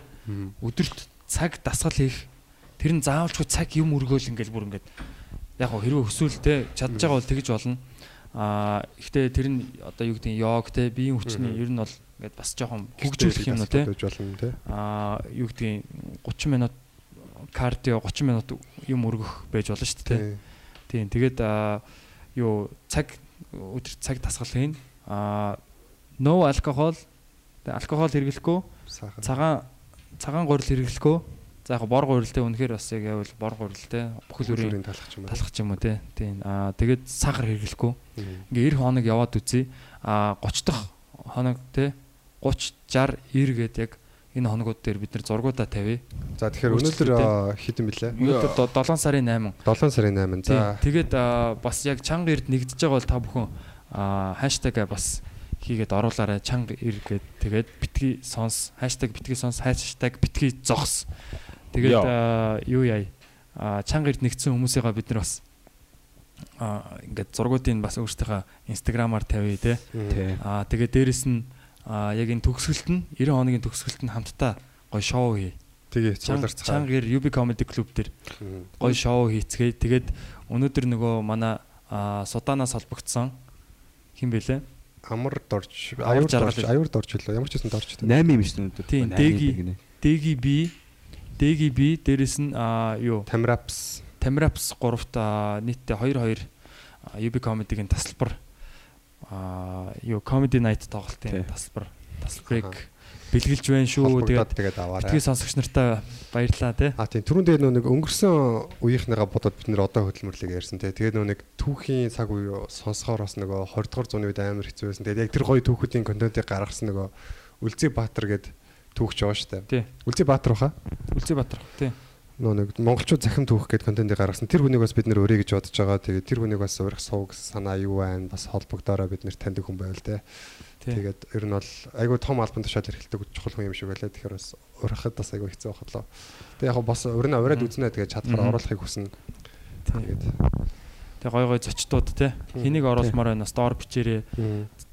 Өдөрт цаг дасгал хийх тэр нь заавалчгүй цаг юм өргөөл ингээд бүр ингээд яг хөө хэрвээ өсвөл те чадж байгаа бол тэгж болно. Аа ихтэй тэр нь одоо юу гэдэг нь йог те биеийн хүчний ер нь бол ингээд бас жоохон хөгжүүлэх юм уу те. Те. Аа юу гэдэг нь 30 минут кардио 30 минут юм өргөх байж болно шүү дээ. Тийм тэгээд аа юу цаг өдөр цаг дасгал хийн. Аа no alcohol алкогол хэрэглэхгүй цагаан цагаан гурил хэрэглэхгүй за яг бор гурилтэй үнэхээр бас яг явал бор гурилтэй бүхэл Бүрийн талах юм байна. талах юм уу те. Тийм аа тэгээд сахар хэрэглэхгүй ингээ 90 хоног яваад үзье. А 30 дахь хоног те 30 60 90 гээд яг энэ хоногуд дээр бид нар зургуудаа тавья. За тэгэхээр өнөөдөр аа, хэдэн билээ? Өнөөдөр 7 сарын 8. 7 сарын 8. Тийм. За. Тэгээд бас яг чанга эрд нэгдэж байгаа бол та бүхэн а, хаштаг бас хийгээд оруулаарай. Чанга эр гээд тэгээд битгий сонс хаштаг битгий сонс хаштаг битгий зогс. Тэгээд юу яа а, чанга эрд нэгдсэн хүмүүсийгаа бид нар бас а ингээд зургуудыг бас өөрсдийнхөө инстаграмаар тавья те. Аа тэгээд дээрэс нь яг энэ төгсгөлт нь 90 хоногийн төгсгөлт нь хамтдаа гой шоу хий. Тэгээ Чанга цууларцгаа. Чангэр UB Comedy Club дээр гой шоу хийцгээе. Тэгээд өнөөдөр нөгөө манай аа судаанаас холбогдсон хин бэлээ? Амар дорж, аюур дорж, аюур дорж хэлээ. Ямар ч байсан дорж таа. 8 юм шүү дээ. Тийм, Дэги. Дэги би Дэги би дээрэс нь аа юу Тамрапс. Тамрапс 3-т аа, нийтдээ 2 2 а, UB comedy-гийн тасалбар а юу comedy night тоглолтын тасалбар тасалбарыг бэлгэлж байна шүү. Тэгээд тэгээд аваарай. битгий сонсогч нартай баярлалаа тий. А тийм түрүүн дээр нэг өнгөрсөн үеийнхнийгаа бодоод бид нэр одоо хөдөлмөрлөгийг ярьсан те. Тэгээд нэг түүхийн цаг үе сонсохоор бас нөгөө 20 дугаар зууны үед амар хэцүү байсан. Тэгээд яг тэр гоё түүхүүдийн контентыг гаргасан нөгөө Үлзий Баатар гээд түүхч байгаа шүү Тий. дээ. Үлзий Баатар баха. Үлзий Батар. Тий. Нөө нэг монголчууд захин түүх гээд контентыг гаргасан. Тэр хүнийг бас бид нэр өрөө гэж бодож байгаа. Тэгээд тэр хүнийг бас урих суу гэсэн санаа юу байна? Бас холбогдоороо бид нэр таньдаг хүн байвал. Тий. Тэгээд ер нь бол айгүй том албан тушаал эрхэлдэг чухал хүн юм шиг байлаа. Тэгэхээр бас урахад бас айгүй хэцүү байхлаа. Тэгээд яг бас өрнө ураад үзнэ тэгээд чадхаар Мгм. оруулахыг хүснэ. Тэгээд Тэгээ гой гой зочдууд те. Хэнийг оруулмаар байна? Стор бичээрээ.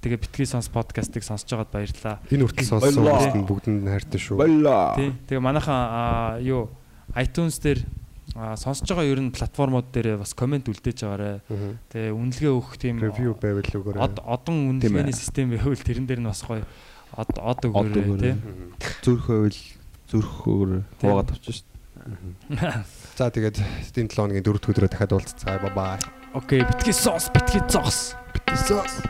Тэгээ битгий сонс подкастыг сонсож байгаад баярлалаа. энэ хүртэл сонссон хүмүүст нь бүгдэнд нь хайртай шүү. Баярлаа. Тий. Тэгээ манайхан юу iTunes дээр аа, сонсож байгаа ер нь платформуд дээр бас комент үлдээж байгаарэ. Тэгээ үнэлгээ өгөх тийм Ревью байвал өгөөрэй. од одон үнэлгээний ээ. систем байвал тэрэн дээр нь бас гоё од од өгөөрэй өгөөрэй. тий. Мгм. зүрхөөл зүрхөөр Тийм. хуугаад авчих шүү За тэгээд энэ 7 хоногийн 4 өдрөө дахиад уулзцаа. Бай бай. Окей, битгий сос, битгий зогс. Битгий сос.